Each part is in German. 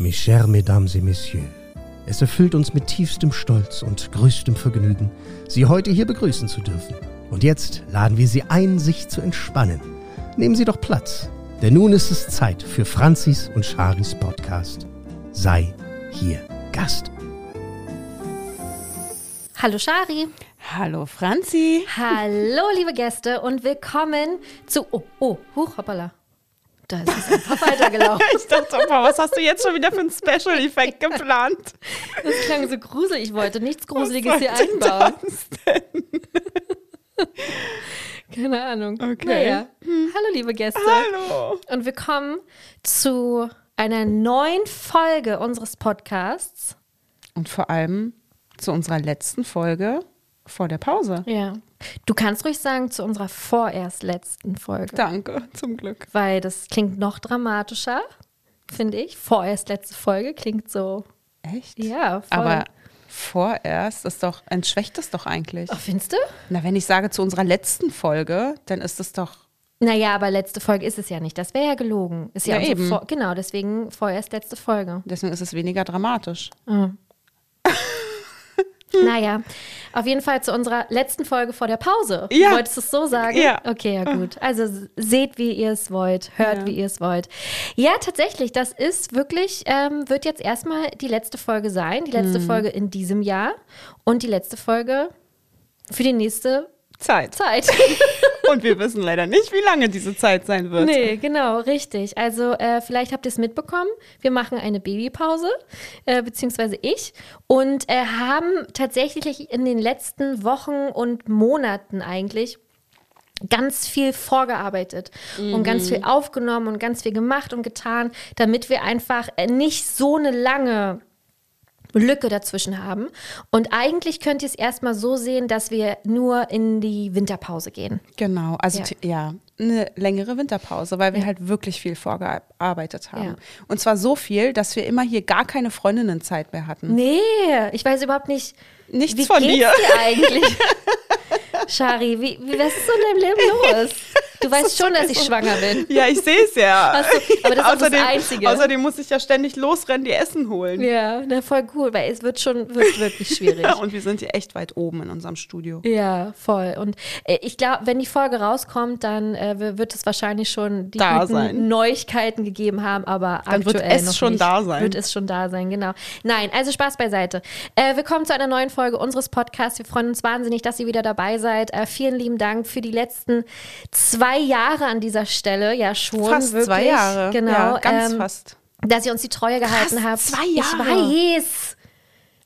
Mes chers Mesdames et Messieurs, es erfüllt uns mit tiefstem Stolz und größtem Vergnügen, Sie heute hier begrüßen zu dürfen. Und jetzt laden wir Sie ein, sich zu entspannen. Nehmen Sie doch Platz, denn nun ist es Zeit für Franzis und Charis Podcast. Sei hier Gast. Hallo Shari. Hallo Franzi. Hallo liebe Gäste und willkommen zu. Oh, oh, huch, hoppala. Da ist es einfach weitergelaufen. ich dachte, boah, was hast du jetzt schon wieder für einen Special-Effekt geplant? Das klang so gruselig. Ich wollte nichts Gruseliges hier einbauen. Keine Ahnung. Okay. Naja. Hallo liebe Gäste. Hallo. Und willkommen zu einer neuen Folge unseres Podcasts. Und vor allem zu unserer letzten Folge vor der Pause. Ja. Du kannst ruhig sagen, zu unserer vorerst letzten Folge. Danke, zum Glück. Weil das klingt noch dramatischer, finde ich. Vorerst letzte Folge klingt so. Echt? Ja, voll. Aber vorerst ist doch, entschwächt das doch eigentlich. Ach, findest du? Na, wenn ich sage zu unserer letzten Folge, dann ist es doch. Naja, aber letzte Folge ist es ja nicht. Das wäre ja gelogen. Ist ja, Ja, eben. Vor genau, deswegen vorerst letzte Folge. Deswegen ist es weniger dramatisch. Naja, auf jeden Fall zu unserer letzten Folge vor der Pause. Ja. Wolltest du es so sagen? Ja. Okay, ja gut. Also seht, wie ihr es wollt, hört, Ja. wie ihr es wollt. Ja, tatsächlich, das ist wirklich, ähm, wird jetzt erstmal die letzte Folge sein. Die letzte Folge in diesem Jahr und die letzte Folge für die nächste Zeit. Zeit. Und wir wissen leider nicht, wie lange diese Zeit sein wird. Nee, genau, richtig. Also äh, vielleicht habt ihr es mitbekommen. Wir machen eine Babypause, äh, beziehungsweise ich, und äh, haben tatsächlich in den letzten Wochen und Monaten eigentlich ganz viel vorgearbeitet und ganz viel aufgenommen und ganz viel gemacht und getan, damit wir einfach äh, nicht so eine lange Lücke dazwischen haben. Und eigentlich könnt ihr es erstmal so sehen, dass wir nur in die Winterpause gehen. Genau, also Ja. ja, eine längere Winterpause, weil wir halt wirklich viel vorgearbeitet haben. Ja. Und zwar so viel, dass wir immer hier gar keine Freundinnenzeit mehr hatten. Nee, ich weiß überhaupt nicht. Nichts wie von geht's dir. dir eigentlich? Shari, wie, wie, was ist so in deinem Leben los? Du weißt schon, dass ich schwanger bin. Ja, ich sehe es ja. So, aber das ist auch das außerdem, Einzige. Außerdem muss ich ja ständig losrennen, die Essen holen. Ja, na voll cool, weil es wird schon wird wirklich schwierig. Ja, und wir sind hier echt weit oben in unserem Studio. Ja, voll. Und äh, ich glaube, wenn die Folge rauskommt, dann äh, wird es wahrscheinlich schon die Da. Neuigkeiten gegeben haben, aber Dann wird aktuell es noch schon nicht. da sein. Wird es schon da sein, genau. Nein, also Spaß beiseite. Äh, willkommen zu einer neuen Folge unseres Podcasts. Wir freuen uns wahnsinnig, dass ihr wieder dabei seid. Äh, vielen lieben Dank für die letzten zwei Jahre an dieser Stelle. Ja, schon. Fast wirklich. zwei Jahre. Genau. Ja, ganz ähm, fast. Dass ihr uns die Treue gehalten Krass, habt. zwei Ich Jahre. weiß.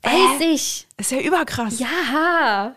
Weiß ich. Ist ja überkrass. Ja.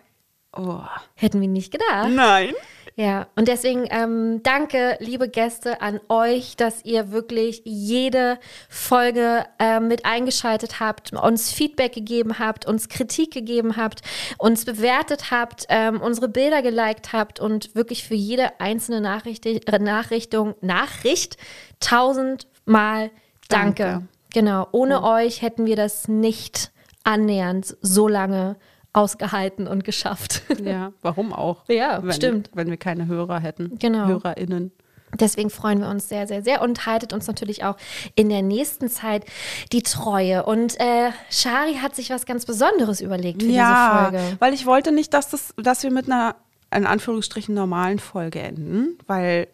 Oh. Hätten wir nicht gedacht. Nein. Ja, und deswegen ähm, danke, liebe Gäste, an euch, dass ihr wirklich jede Folge äh, mit eingeschaltet habt, uns Feedback gegeben habt, uns Kritik gegeben habt, uns bewertet habt, ähm, unsere Bilder geliked habt und wirklich für jede einzelne Nachricht, Nachrichtung, Nachricht tausendmal danke. Danke. Genau, ohne euch hätten wir das nicht annähernd so lange ausgehalten und geschafft. Ja, warum auch? Ja, wenn, stimmt. Wenn wir keine Hörer hätten. Genau. HörerInnen. Deswegen freuen wir uns sehr, sehr, sehr und haltet uns natürlich auch in der nächsten Zeit die Treue. Und äh, Shari hat sich was ganz Besonderes überlegt für ja, diese Folge. weil ich wollte nicht, dass, das, dass wir mit einer, in Anführungsstrichen, normalen Folge enden, weil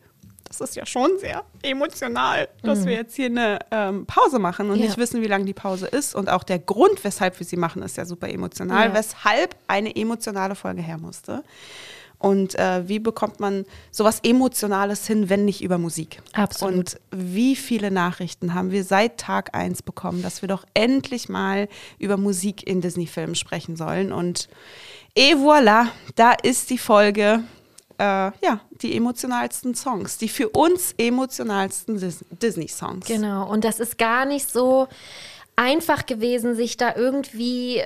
das ist ja schon sehr emotional, dass wir jetzt hier eine ähm, Pause machen und Mhm. Ja. nicht wissen, wie lange die Pause ist. Und auch der Grund, weshalb wir sie machen, ist ja super emotional, Ja. weshalb eine emotionale Folge her musste. Und äh, wie bekommt man sowas Emotionales hin, wenn nicht über Musik? Absolut. Und wie viele Nachrichten haben wir seit Tag 1 bekommen, dass wir doch endlich mal über Musik in Disney-Filmen sprechen sollen. Und et voilà, da ist die Folge, äh, ja, die emotionalsten Songs, die für uns emotionalsten Dis Disney-Songs. Genau. Und das ist gar nicht so einfach gewesen, sich da irgendwie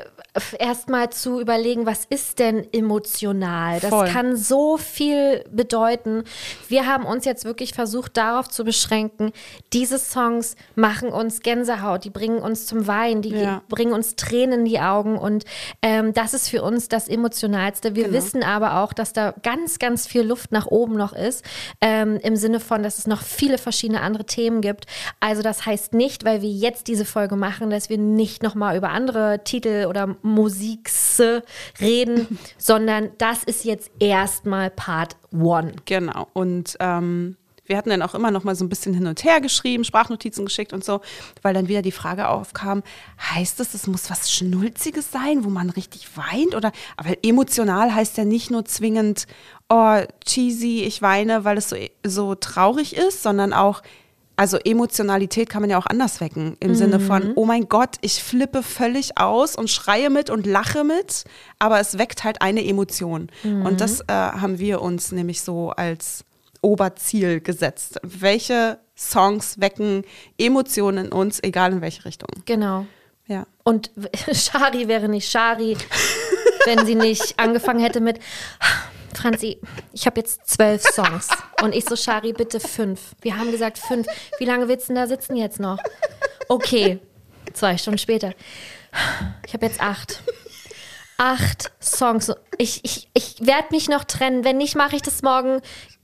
erstmal zu überlegen, was ist denn emotional? Das Voll. kann so viel bedeuten. Wir haben uns jetzt wirklich versucht, darauf zu beschränken, diese Songs machen uns Gänsehaut, die bringen uns zum Weinen, die Ja. bringen uns Tränen in die Augen und ähm, das ist für uns das Emotionalste. Wir Genau. wissen aber auch, dass da ganz, ganz viel Luft nach oben noch ist, ähm, im Sinne von, dass es noch viele verschiedene andere Themen gibt. Also das heißt nicht, weil wir jetzt diese Folge machen, dass wir nicht nochmal über andere Titel oder Musiks reden, sondern das ist jetzt erstmal Part One. Genau. Und ähm, wir hatten dann auch immer noch mal so ein bisschen hin und her geschrieben, Sprachnotizen geschickt und so, weil dann wieder die Frage aufkam, heißt es, es muss was Schnulziges sein, wo man richtig weint? Oder, aber emotional heißt ja nicht nur zwingend, oh, cheesy, ich weine, weil es so, so traurig ist, sondern auch, also Emotionalität kann man ja auch anders wecken. Im Sinne von, oh mein Gott, ich flippe völlig aus und schreie mit und lache mit, aber es weckt halt eine Emotion. Und das äh, haben wir uns nämlich so als Oberziel gesetzt. Welche Songs wecken Emotionen in uns, egal in welche Richtung. Genau. Ja. Und Shari wäre nicht Shari, wenn sie nicht angefangen hätte mit Franzi, ich habe jetzt zwölf Songs. Und ich so, Shari, bitte fünf. Wir haben gesagt fünf. Wie lange willst du denn da sitzen jetzt noch? Okay, zwei Stunden später. Ich habe jetzt acht. Acht Songs. Ich, ich, ich werde mich noch trennen. Wenn nicht, mache ich das morgen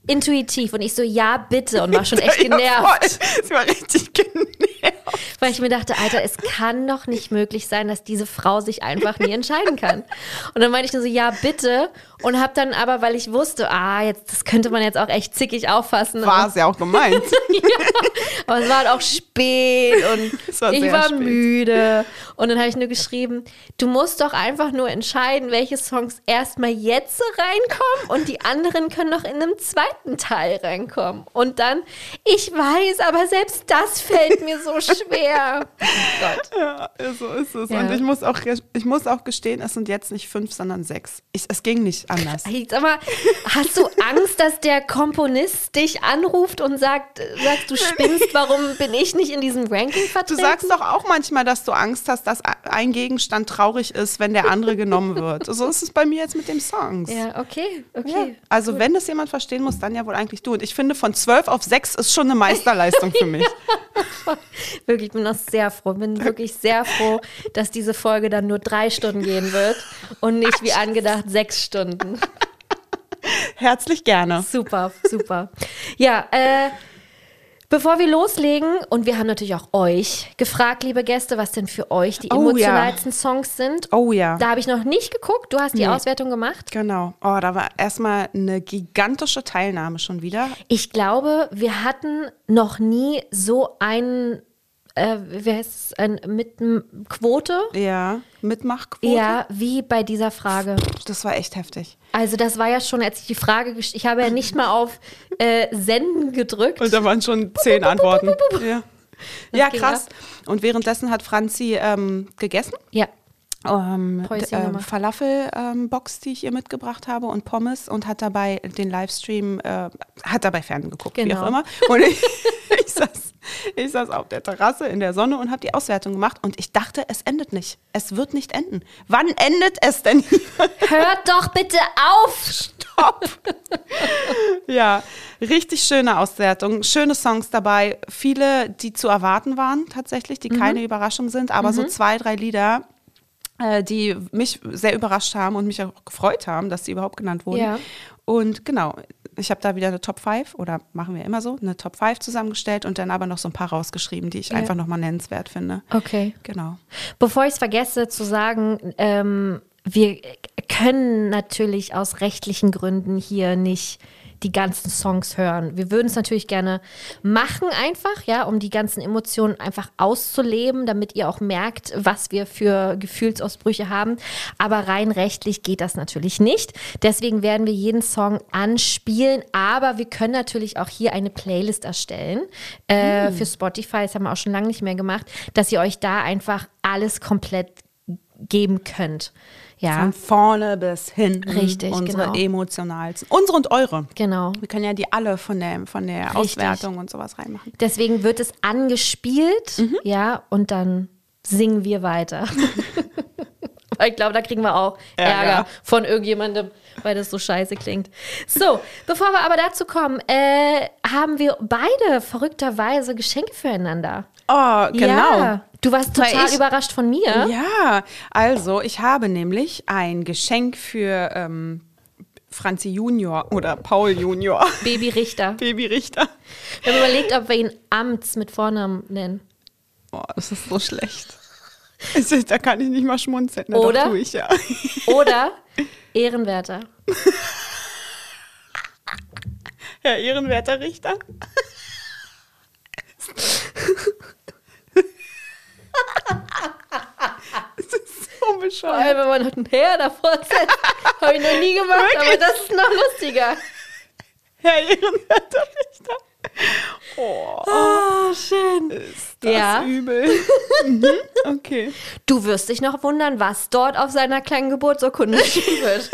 intuitiv. Und ich so, ja, bitte. Und war schon echt genervt. Sie war richtig genervt. Weil ich mir dachte, Alter, es kann doch nicht möglich sein, dass diese Frau sich einfach nie entscheiden kann. Und dann meinte ich nur so, ja, bitte. Und hab dann aber, weil ich wusste, ah, jetzt, das könnte man jetzt auch echt zickig auffassen. War es ja auch gemeint. Aber es war halt auch spät und war ich war spät. müde. Und dann habe ich nur geschrieben, du musst doch einfach nur entscheiden, welche Songs erstmal jetzt reinkommen und die anderen können noch in einem zweiten Teil reinkommen. Und dann, ich weiß, aber selbst das fällt mir so schwer. Oh Gott. Ja, so ist es. Ja. Und ich muss, auch, ich muss auch gestehen, es sind jetzt nicht fünf, sondern sechs. Ich, es ging nicht anders. Hey, sag mal, hast du Angst, dass der Komponist dich anruft und sagt, sagst du spinnst, warum bin ich nicht in diesem Ranking Du vertreten? sagst doch auch manchmal, dass du Angst hast, dass ein Gegenstand traurig ist, wenn der andere genommen wird. So ist es bei mir jetzt mit den Songs. Ja, okay, Ja. okay. Also wenn das jemand verstehen muss, dann ja wohl eigentlich du. Und ich finde, von zwölf auf sechs ist schon eine Meisterleistung für mich. Wirklich, ich bin auch sehr froh. Bin wirklich sehr froh, dass diese Folge dann nur drei Stunden gehen wird und nicht wie angedacht sechs Stunden. Herzlich gerne. Super, super. Ja, äh, bevor wir loslegen, und wir haben natürlich auch euch gefragt, liebe Gäste, was denn für euch die Oh, ja. emotionalsten Songs sind. Oh ja. Da habe ich noch nicht geguckt. Du hast die Nee. Auswertung gemacht. Genau. Oh, da war erstmal eine gigantische Teilnahme schon wieder. Ich glaube, wir hatten noch nie so einen, äh, wie heißt es, ein mit Quote. Ja, Mitmachquote. Ja, wie bei dieser Frage. Das war echt heftig. Also das war ja schon, als ich die Frage gestellt ich habe ja nicht mal auf äh, Senden gedrückt. Und da waren schon zehn Antworten. Ja, ja krass. Und währenddessen hat Franzi ähm, gegessen. ja, Ähm, Päuschen d- ähm. Falafel-Box, die ich ihr mitgebracht habe und Pommes und hat dabei den Livestream, äh, hat dabei Fernsehen geguckt, wie Genau. auch immer. Und ich, ich, saß, ich saß auf der Terrasse in der Sonne und habe die Auswertung gemacht und ich dachte, es endet nicht. Es wird nicht enden. Wann endet es denn? hört doch bitte auf! Stopp! ja, richtig schöne Auswertung, schöne Songs dabei, viele, die zu erwarten waren tatsächlich, die keine Überraschung sind, aber so zwei, drei Lieder, äh, die mich sehr überrascht haben und mich auch gefreut haben, dass sie überhaupt genannt wurden. Ja. Und genau, ich habe da wieder eine Top 5 oder machen wir immer so, eine Top 5 zusammengestellt und dann aber noch so ein paar rausgeschrieben, die ich Ja. einfach nochmal nennenswert finde. Okay. Genau. Bevor ich es vergesse zu sagen, ähm, wir können natürlich aus rechtlichen Gründen hier nicht die ganzen Songs hören. Wir würden es natürlich gerne machen einfach, ja, um die ganzen Emotionen einfach auszuleben, damit ihr auch merkt, was wir für Gefühlsausbrüche haben. Aber rein rechtlich geht das natürlich nicht. Deswegen werden wir jeden Song anspielen, aber wir können natürlich auch hier eine Playlist erstellen äh, für Spotify. Das haben wir auch schon lange nicht mehr gemacht, dass ihr euch da einfach alles komplett geben könnt. Ja, Von vorne bis hinten. Richtig, Unsere genau. emotionalsten. Unsere und eure. genau. Wir können ja die alle von der, von der Richtig. Auswertung und sowas reinmachen. Deswegen wird es angespielt, Mhm. ja, und dann singen wir weiter. Weil ich glaube, da kriegen wir auch Ärger. Ärger. von irgendjemandem, weil das so scheiße klingt. So, bevor wir aber dazu kommen, äh, haben wir beide verrückterweise Geschenke füreinander. Oh, genau. Ja, du warst total ich- überrascht von mir. Ja, also ich habe nämlich ein Geschenk für ähm, Franzi Junior oder Paul Junior, Baby Richter. Baby Richter. Wir haben überlegt, ob wir ihn Amts mit Vornamen nennen. Oh, das ist so schlecht. Da kann ich nicht mal schmunzeln. Na, Oder? Doch, tue ich ja. Oder Ehrenwerter. Herr Ehrenwerter Richter. Das ist so Vor bescheuert. allem, wenn man noch ein Herr davor setzt. Habe ich noch nie gemacht, aber das ist noch lustiger. Herr Ehrenwerter Richter. Oh, Oh, schön. ist das Ja. übel. Mhm, okay. Du wirst dich noch wundern, was dort auf seiner kleinen Geburtsurkunde stehen wird.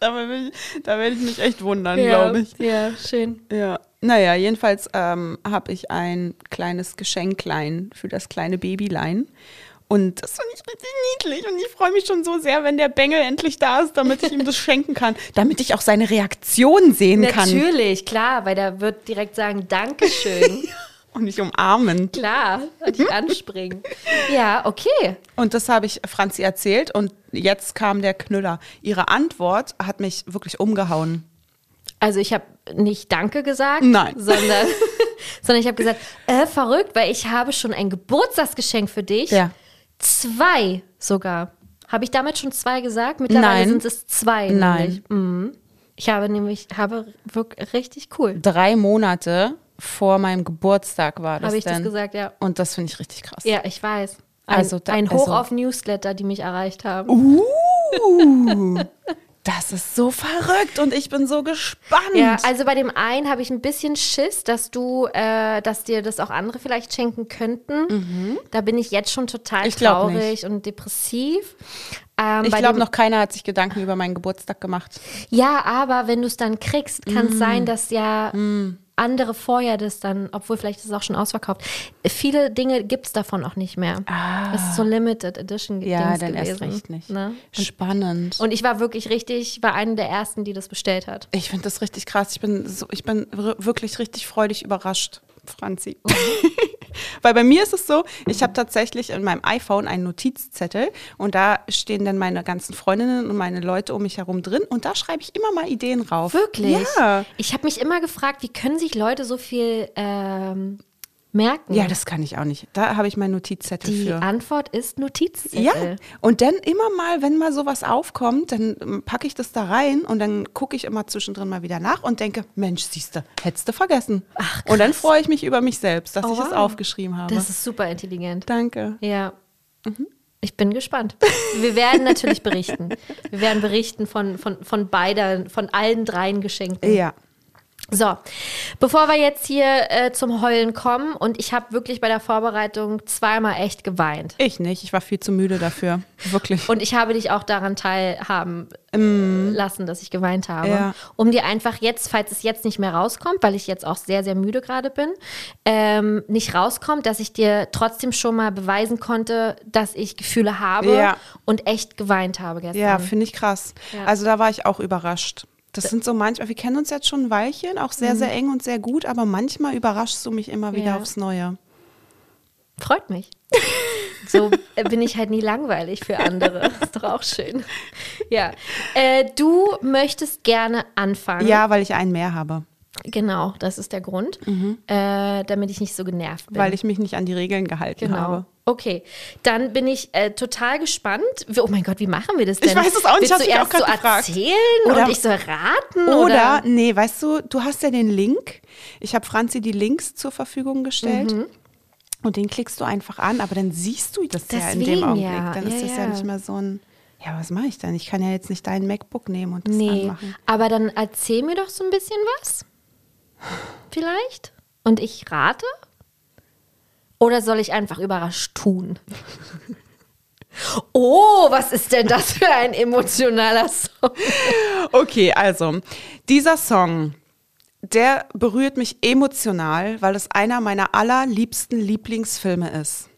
Da werde ich mich echt wundern, glaube ich. Ja, schön. Ja. Naja, jedenfalls ähm, habe ich ein kleines Geschenklein für das kleine Babylein. Und das finde ich richtig niedlich. Und ich freue mich schon so sehr, wenn der Bengel endlich da ist, damit ich ihm das schenken kann. Damit ich auch seine Reaktion sehen kann. Natürlich, klar, weil der wird direkt sagen, Dankeschön. Und nicht umarmen. klar, und dich anspringen. Ja, okay. Und das habe ich Franzi erzählt. Und jetzt kam der Knüller. Ihre Antwort hat mich wirklich umgehauen. Also ich habe nicht Danke gesagt, Nein. sondern, sondern ich habe gesagt, äh, verrückt, weil ich habe schon ein Geburtstagsgeschenk für dich. Ja. Zwei sogar. Habe ich damit schon zwei gesagt? Mittlerweile Nein. sind es zwei. Nein. Mhm. Ich habe nämlich, habe wirklich richtig cool. Drei Monate vor meinem Geburtstag war das Habe ich das denn. gesagt, ja. Und das finde ich richtig krass. Ja, ich weiß. Ein, Also da- ein Hoch also- auf Newsletter, die mich erreicht haben. Uh, das ist so verrückt und ich bin so gespannt. Ja, also bei dem einen habe ich ein bisschen Schiss, dass du, äh, dass dir das auch andere vielleicht schenken könnten. Da bin ich jetzt schon total Mhm. Ich traurig nicht. und depressiv. Ähm, ich glaube, noch keiner hat sich Gedanken über meinen Geburtstag gemacht. Ja, aber wenn du es dann kriegst, kann Mm. es sein, dass ja andere vorher das dann, obwohl vielleicht ist es auch schon ausverkauft. Viele Dinge gibt es davon auch nicht mehr. Es ist so Limited Edition Ah. Ja, Dings dann gewesen. erst recht nicht. Ne? Spannend. Und ich war wirklich richtig, war eine der ersten, die das bestellt hat. ich finde das richtig krass. Ich bin, so, ich bin wir- wirklich richtig freudig überrascht, Franzi. Weil bei mir ist es so, ich habe tatsächlich in meinem iPhone einen Notizzettel und da stehen dann meine ganzen Freundinnen und meine Leute um mich herum drin und da schreibe ich immer mal Ideen rauf. Wirklich? Ja. Ich habe mich immer gefragt, wie können sich Leute so viel ähm, merken? Ja, das kann ich auch nicht. Da habe ich meinen Notizzettel Die für. Antwort ist Notizzettel. Ja, und dann immer mal, wenn mal sowas aufkommt, dann ähm, packe ich das da rein und dann gucke ich immer zwischendrin mal wieder nach und denke, Mensch, siehste, hättest du vergessen. Ach, und dann freue ich mich über mich selbst, dass Oh, ich es wow. aufgeschrieben habe. Das ist super intelligent. Danke. Ja. Ich bin gespannt. Wir werden natürlich berichten. Wir werden berichten von, von, von beiden, von allen dreien Geschenken. Ja. So, bevor wir jetzt hier äh, zum Heulen kommen, und ich habe wirklich bei der Vorbereitung zweimal echt geweint. Ich nicht, ich war viel zu müde dafür. Wirklich. Und ich habe dich auch daran teilhaben lassen, dass ich geweint habe. Ja. Um dir einfach jetzt, falls es jetzt nicht mehr rauskommt, weil ich jetzt auch sehr, sehr müde gerade bin, ähm, nicht rauskommt, dass ich dir trotzdem schon mal beweisen konnte, dass ich Gefühle habe Ja. und echt geweint habe gestern. ja, finde ich krass. Ja. Also da war ich auch überrascht. Das sind so manchmal, wir kennen uns jetzt schon ein Weilchen, auch sehr, sehr eng und sehr gut, aber manchmal überraschst du mich immer wieder Ja. aufs Neue. Freut mich. So äh, bin ich halt nie langweilig für andere. Ist doch auch schön. Ja. Äh, du möchtest gerne anfangen. Ja, weil ich einen mehr habe. Genau, das ist der Grund. Äh, damit ich nicht so genervt bin. Weil ich mich nicht an die Regeln gehalten Genau. habe. Okay, dann bin ich äh, total gespannt. Oh mein Gott, wie machen wir das denn? Ich weiß es auch nicht, ich auch erst so gefragt. erzählen Oder- und ich soll raten? Oder, Oder, nee, weißt du, du hast ja den Link. Ich habe Franzi die Links zur Verfügung gestellt. Mhm. Und den klickst du einfach an, aber dann siehst du das ja in Deswegen dem Augenblick. ja. Dann Ja, ist das ja. ja. nicht mehr so ein, ja, was mache ich denn? Ich kann ja jetzt nicht dein MacBook nehmen und das Nee, anmachen. aber dann erzähl mir doch so ein bisschen was. Vielleicht? Und ich rate? Oder soll ich einfach überrascht tun? Oh, was ist denn das für ein emotionaler Song? Okay, also, dieser Song, der berührt mich emotional, weil es einer meiner allerliebsten Lieblingsfilme ist.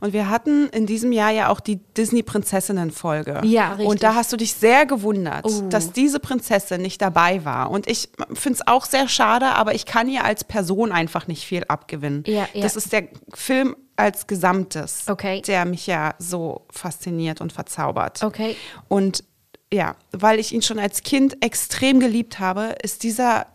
Und wir hatten in diesem Jahr ja auch die Disney-Prinzessinnen-Folge. Ja, richtig. Und da hast du dich sehr gewundert, Oh. dass diese Prinzessin nicht dabei war. Und ich finde es auch sehr schade, aber ich kann ihr als Person einfach nicht viel abgewinnen. Ja, ja. Das ist der Film als Gesamtes, Okay. der mich ja so fasziniert und verzaubert. Okay. Und ja, weil ich ihn schon als Kind extrem geliebt habe, ist dieser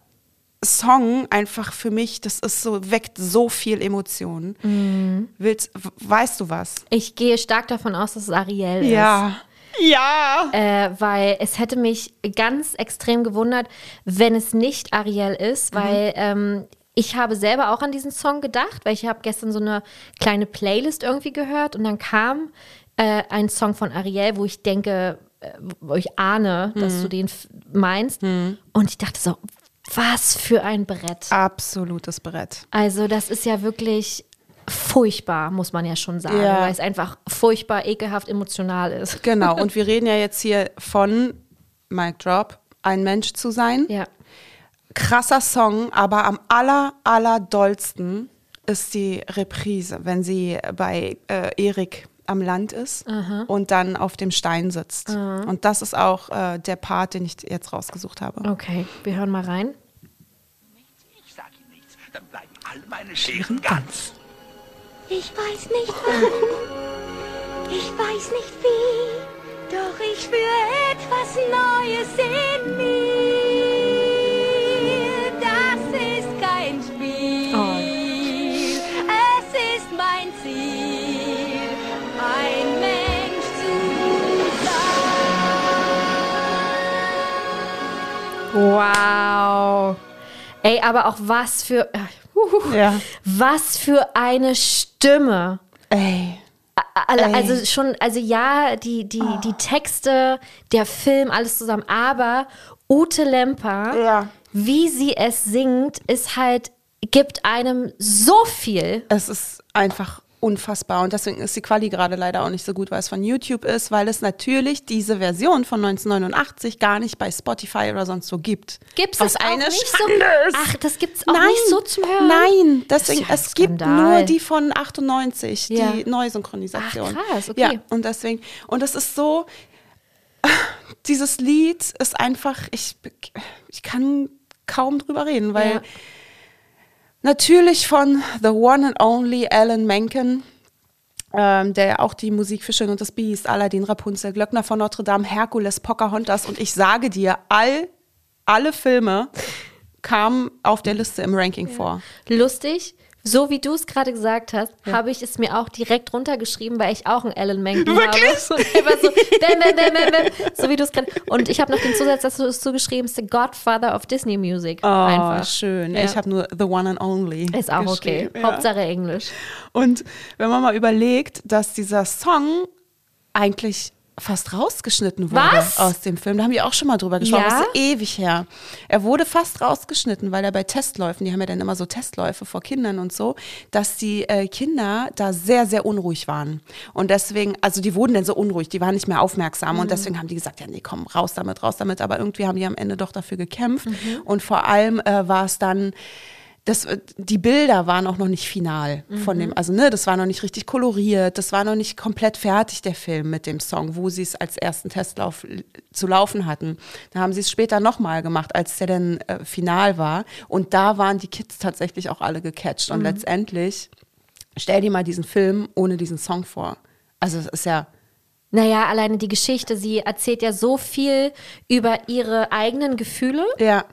Song einfach für mich, das ist so, weckt so viel Emotionen. Mhm. Willst, weißt du was? Ich gehe stark davon aus, dass es Ariel ist. Ja. Ja. Äh, weil es hätte mich ganz extrem gewundert, wenn es nicht Ariel ist, Mhm. weil ähm, ich habe selber auch an diesen Song gedacht, weil ich habe gestern so eine kleine Playlist irgendwie gehört und dann kam äh, ein Song von Ariel, wo ich denke, äh, wo ich ahne, Mhm. dass du den meinst. Und ich dachte so, was für ein Brett. Absolutes Brett. Also das ist ja wirklich furchtbar, muss man ja schon sagen, Ja. weil es einfach furchtbar, ekelhaft, emotional ist. Genau. Und wir reden ja jetzt hier von Mic Drop, ein Mensch zu sein. Ja. krasser Song, aber am aller, aller dollsten ist die Reprise, wenn sie bei äh, Erik am Land ist und dann auf dem Stein sitzt. Und das ist auch äh, der Part, den ich jetzt rausgesucht habe. Okay, wir hören mal rein. Ich sag ihm nichts, dann bleiben alle meine Scheren ganz. Ich weiß nicht wann, ich weiß nicht wie, doch ich spüre etwas Neues in mir. Das ist kein Spiel, Wow. Ey, aber auch was für huhu, Ja. was für eine Stimme. Ey. Ey. also schon, also ja, die, die, die Texte, der Film, alles zusammen, aber Ute Lemper, Ja. wie sie es singt, ist halt, gibt einem so viel. Es ist einfach unfassbar. Und deswegen ist die Quali gerade leider auch nicht so gut, weil es von YouTube ist, weil es natürlich diese Version von 1989 gar nicht bei Spotify oder sonst so gibt. Was das auch eine nicht Schande so? ist. Ach, das gibt's auch nicht so zum Hören? Nein, deswegen, Das ja es gibt Skandal. nur die von 98, Ja. die Neusynchronisation. Ach, krass, okay. Ja, und deswegen, und es ist so, dieses Lied ist einfach, ich, ich kann kaum drüber reden, weil Ja. Natürlich von The One and Only Alan Menken, ähm, der ja auch die Musik für Schön und das Biest, Aladdin, Rapunzel, Glöckner von Notre Dame, Herkules, Pocahontas und ich sage dir, all, alle Filme kamen auf der Liste im Ranking vor. Lustig, so wie du es gerade gesagt hast, habe ich es mir auch direkt runtergeschrieben, weil ich auch einen Alan Menken habe. So, so, bam, bam, bam, so wie du es gerade. Und ich habe noch den Zusatz dazu zugeschrieben, ist the Godfather of Disney Music. Oh, Einfach. schön. Ja. Ich habe nur The One and Only. Ist auch okay. Ja. Hauptsache Englisch. Und wenn man mal überlegt, dass dieser Song eigentlich fast rausgeschnitten wurde Was? aus dem Film. Da haben wir auch schon mal drüber gesprochen. Ja? Das ist ewig her. Er wurde fast rausgeschnitten, weil er bei Testläufen, die haben ja dann immer so Testläufe vor Kindern und so, dass die äh, Kinder da sehr, sehr unruhig waren. Und deswegen, also die wurden dann so unruhig, die waren nicht mehr aufmerksam. Mhm. Und deswegen haben die gesagt, ja, nee, komm, raus damit, raus damit. Aber irgendwie haben die am Ende doch dafür gekämpft. Mhm. Und vor allem äh, war es dann das, äh, die Bilder waren auch noch nicht final von dem, also ne, das war noch nicht richtig koloriert, das war noch nicht komplett fertig, der Film mit dem Song, wo sie es als ersten Testlauf zu laufen hatten. Da haben sie es später nochmal gemacht, als der dann äh, final war. Und da waren die Kids tatsächlich auch alle gecatcht. Und letztendlich, stell dir mal diesen Film ohne diesen Song vor. Also es ist ja, Naja, alleine die Geschichte, sie erzählt ja so viel über ihre eigenen Gefühle. ja,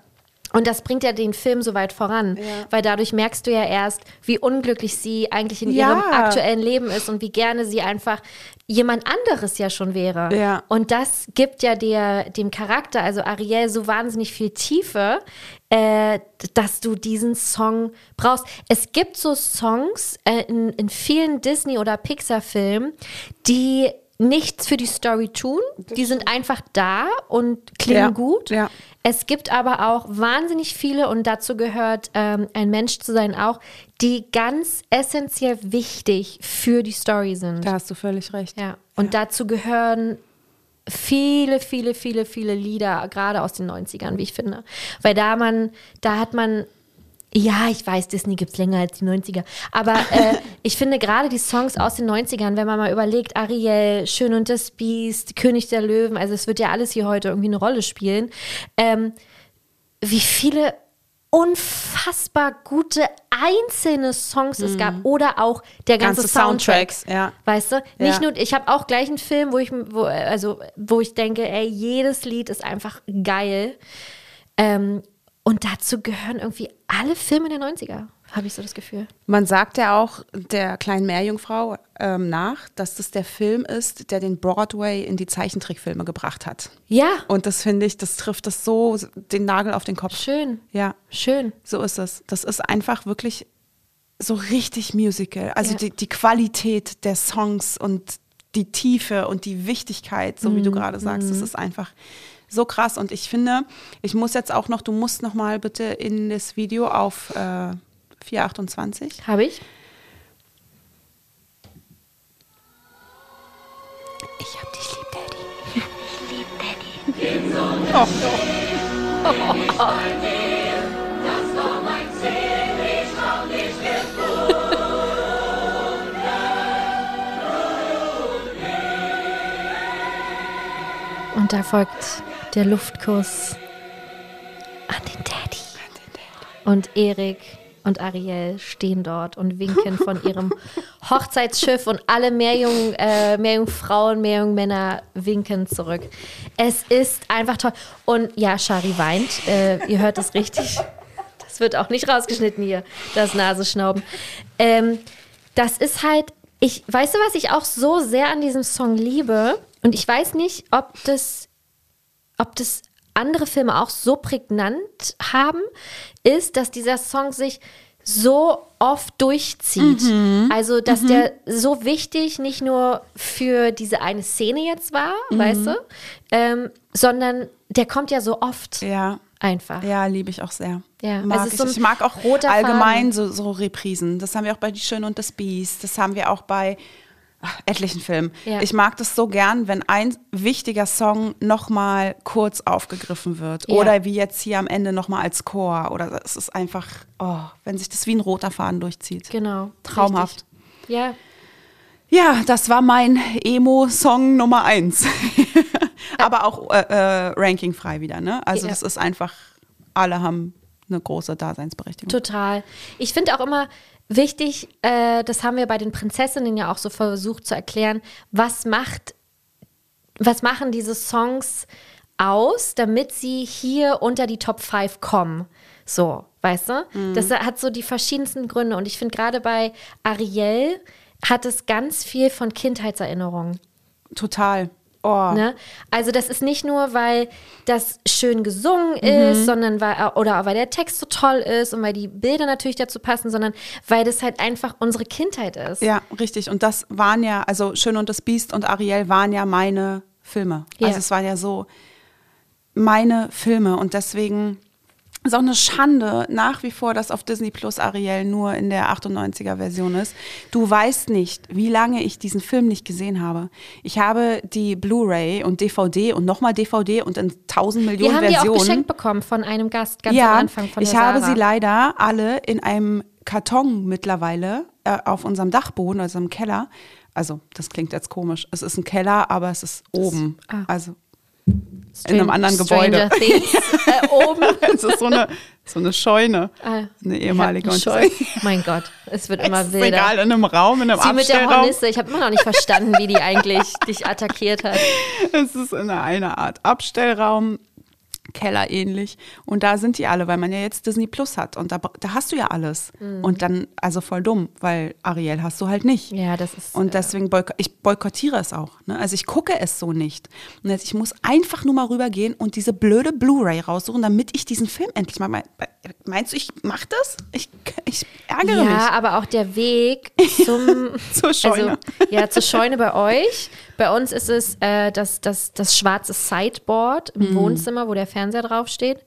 Und das bringt ja den Film so weit voran, weil dadurch merkst du ja erst, wie unglücklich sie eigentlich in Ja. ihrem aktuellen Leben ist und wie gerne sie einfach jemand anderes ja schon wäre. Ja. Und das gibt ja der, dem Charakter, also Ariel, so wahnsinnig viel Tiefe, äh, dass du diesen Song brauchst. Es gibt so Songs äh, in, in vielen Disney- oder Pixar-Filmen, die nichts für die Story tun. Die sind einfach da und klingen Ja. gut. Ja. Es gibt aber auch wahnsinnig viele, und dazu gehört ähm, ein Mensch zu sein auch, die ganz essentiell wichtig für die Story sind. da hast du völlig recht. Ja. Und dazu gehören viele, viele, viele, viele Lieder, gerade aus den 90ern, wie ich finde. Weil da man, da hat man Ja, ich weiß, Disney gibt's länger als die 90er. Aber äh, ich finde gerade die Songs aus den 90ern, wenn man mal überlegt, Ariel, Schön und das Biest, König der Löwen, also es wird ja alles hier heute irgendwie eine Rolle spielen. Ähm, wie viele unfassbar gute einzelne Songs es gab oder auch der ganze, Ganze Soundtrack. Soundtracks, ja. Weißt du? Nicht Ja. nur, ich habe auch gleich einen Film, wo ich, wo, also, wo ich denke, ey, jedes Lied ist einfach geil. Ähm, und dazu gehören irgendwie alle Filme der 90er, habe ich so das Gefühl. Man sagt ja auch der kleinen Meerjungfrau ähm, nach, dass das der Film ist, der den Broadway in die Zeichentrickfilme gebracht hat. Ja, Und das finde ich, das trifft das so den Nagel auf den Kopf. schön, Ja, schön. so ist es. Das ist einfach wirklich so richtig Musical. Also Ja. die, die Qualität der Songs und die Tiefe und die Wichtigkeit, so wie Mhm. du gerade sagst, das ist einfach so krass. Und ich finde, ich muss jetzt auch noch, du musst noch mal bitte in das Video auf äh, 428. Habe ich? Ich hab dich lieb, Daddy. Ich lieb Daddy. Und da folgt der Luftkuss an den Daddy. Und Erik und Ariel stehen dort und winken von ihrem Hochzeitsschiff und alle Meerjung, äh, Meerjungfrauen, Meerjungmänner winken zurück. Es ist einfach toll. Und ja, Shari weint. Äh, ihr hört es richtig. Das wird auch nicht rausgeschnitten hier, das Nasenschnauben. Ähm, das ist halt, ich, weißt du, was ich auch so sehr an diesem Song liebe? Und ich weiß nicht, ob das, ob das andere Filme auch so prägnant haben, ist, dass dieser Song sich so oft durchzieht. Also, dass der so wichtig nicht nur für diese eine Szene jetzt war, weißt du, ähm, sondern der kommt ja so oft Ja. einfach. Ja, liebe ich auch sehr. Ja, mag es ist ich. so ich mag auch allgemein so, so Reprisen. Das haben wir auch bei Die Schöne und das Biest. Das haben wir auch bei etlichen Filmen. Ja. Ich mag das so gern, wenn ein wichtiger Song nochmal kurz aufgegriffen wird. Ja. Oder wie jetzt hier am Ende nochmal als Chor. Oder es ist einfach, oh, wenn sich das wie ein roter Faden durchzieht. Genau. Traumhaft. Richtig. Ja, Ja, das war mein Emo-Song Nummer eins. Aber auch äh, äh, rankingfrei wieder, ne? Also Ja. das ist einfach, alle haben eine große Daseinsberechtigung. Total. Ich finde auch immer wichtig, äh, das haben wir bei den Prinzessinnen ja auch so versucht zu erklären, was macht, was machen diese Songs aus, damit sie hier unter die Top 5 kommen. So, weißt du? Das hat so die verschiedensten Gründe. Und ich finde gerade bei Ariel hat es ganz viel von Kindheitserinnerungen. Total. Oh. Ne? Also das ist nicht nur, weil das schön gesungen ist, sondern weil, oder weil der Text so toll ist und weil die Bilder natürlich dazu passen, sondern weil das halt einfach unsere Kindheit ist. Ja, richtig. Und das waren ja, also Schön und das Biest und Ariel waren ja meine Filme. Ja. Also es waren ja so meine Filme. Und deswegen ist auch eine Schande nach wie vor, dass auf Disney Plus Ariel nur in der 98er Version ist. Du weißt nicht, wie lange ich diesen Film nicht gesehen habe. Ich habe die Blu-ray und DVD und nochmal DVD und in tausend Wir Millionen haben die auch Versionen. geschenkt bekommen von einem Gast ganz ja, am Anfang von der ich habe Sarah. sie leider alle in einem Karton mittlerweile äh, auf unserem Dachboden, also im Keller. Also, das klingt jetzt komisch. Es ist ein Keller, aber es ist oben. ah. Also, Stran- in einem anderen Gebäude. Things äh, oben. es ist so eine, so eine Scheune. Ah, Eine ehemalige. Eine Und Scheu. Mein Gott, es wird immer wilder. egal, in einem Raum, in einem Sie mit der Abstellraum. Hornisse, ich habe immer noch nicht verstanden, wie die eigentlich dich attackiert hat. Es ist in einer Art Abstellraum, Keller ähnlich. Und da sind die alle, weil man ja jetzt Disney Plus hat. Und da, da hast du ja alles. Mhm. Und dann, also voll dumm, weil Ariel hast du halt nicht. Ja, das ist. Und deswegen boyko ich boykottiere es auch. Ne? Also ich gucke es so nicht. Und jetzt, ich muss einfach nur mal rübergehen und diese blöde Blu-ray raussuchen, damit ich diesen Film endlich mal. Meinst du, ich mach das? Ich, ich ärgere ja, mich. aber auch der Weg zum Zur Scheune. Also, ja, zur Scheune bei euch. Bei uns ist es äh, das, das, das schwarze Sideboard im Mhm. Wohnzimmer, wo der Fernseher draufsteht.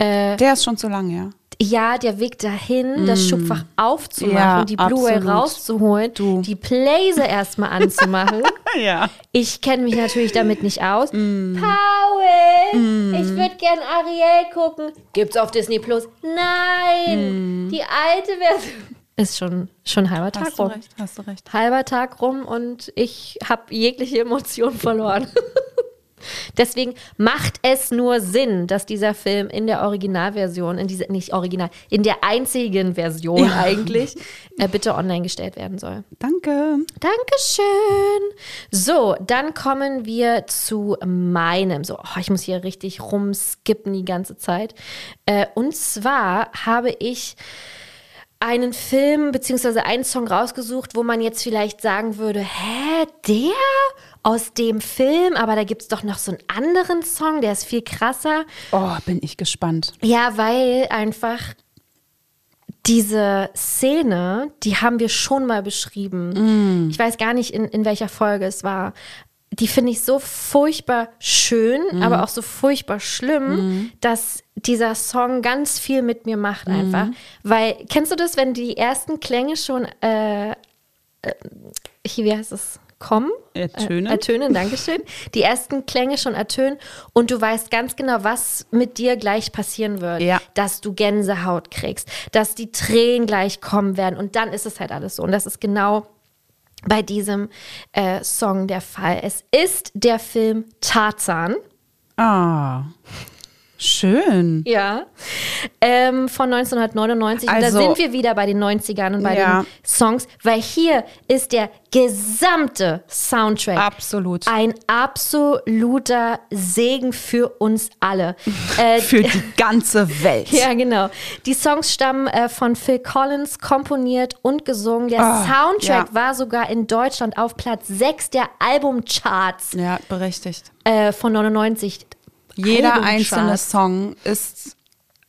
Der ist schon zu lang, ja. Ja, der Weg dahin, das Schubfach aufzumachen, Ja, die Blu-ray rauszuholen, Du. die Playse erstmal anzumachen. Ja. Ich kenne mich natürlich damit nicht aus. Mm. Paul, ich würde gern Ariel gucken. Gibt's auf Disney Plus? Nein, die alte Version. Ist schon, schon halber Tag Mm. Hast du rum. recht, hast du recht. Halber Tag rum und ich habe jegliche Emotion verloren. Deswegen macht es nur Sinn, dass dieser Film in der Originalversion, in dieser, nicht original, in der einzigen Version eigentlich, äh, bitte online gestellt werden soll. Danke. Dankeschön. So, dann kommen wir zu meinem. So, oh, ich muss hier richtig rumskippen die ganze Zeit. Äh, und zwar habe ich einen Film bzw. einen Song rausgesucht, wo man jetzt vielleicht sagen würde, hä, der aus dem Film, aber da gibt es doch noch so einen anderen Song, der ist viel krasser. Oh, bin ich gespannt. Ja, weil einfach diese Szene, die haben wir schon mal beschrieben. Ich weiß gar nicht, in, in welcher Folge es war. Die finde ich so furchtbar schön, aber auch so furchtbar schlimm, dass dieser Song ganz viel mit mir macht einfach. Weil, kennst du das, wenn die ersten Klänge schon, äh, äh, wie heißt es? Kommen? Ertönen. Äh, ertönen, Dankeschön. Die ersten Klänge schon ertönen und du weißt ganz genau, was mit dir gleich passieren wird. Ja. Dass du Gänsehaut kriegst, dass die Tränen gleich kommen werden und dann ist es halt alles so. Und das ist genau bei diesem äh, Song der Fall. Es ist der Film Tarzan. Ah. Schön. Ja. Ähm, von 1999. und Also- da sind wir wieder bei den 90ern und bei Ja. den Songs, weil hier ist der gesamte Soundtrack Absolut. ein absoluter Segen für uns alle. Äh, Für die ganze Welt. ja, genau. Die Songs stammen äh, von Phil Collins, komponiert und gesungen. Der Ah, Soundtrack ja. war sogar in Deutschland auf Platz 6 der Albumcharts Ja, berechtigt. äh, von 99. Jeder einzelne Song ist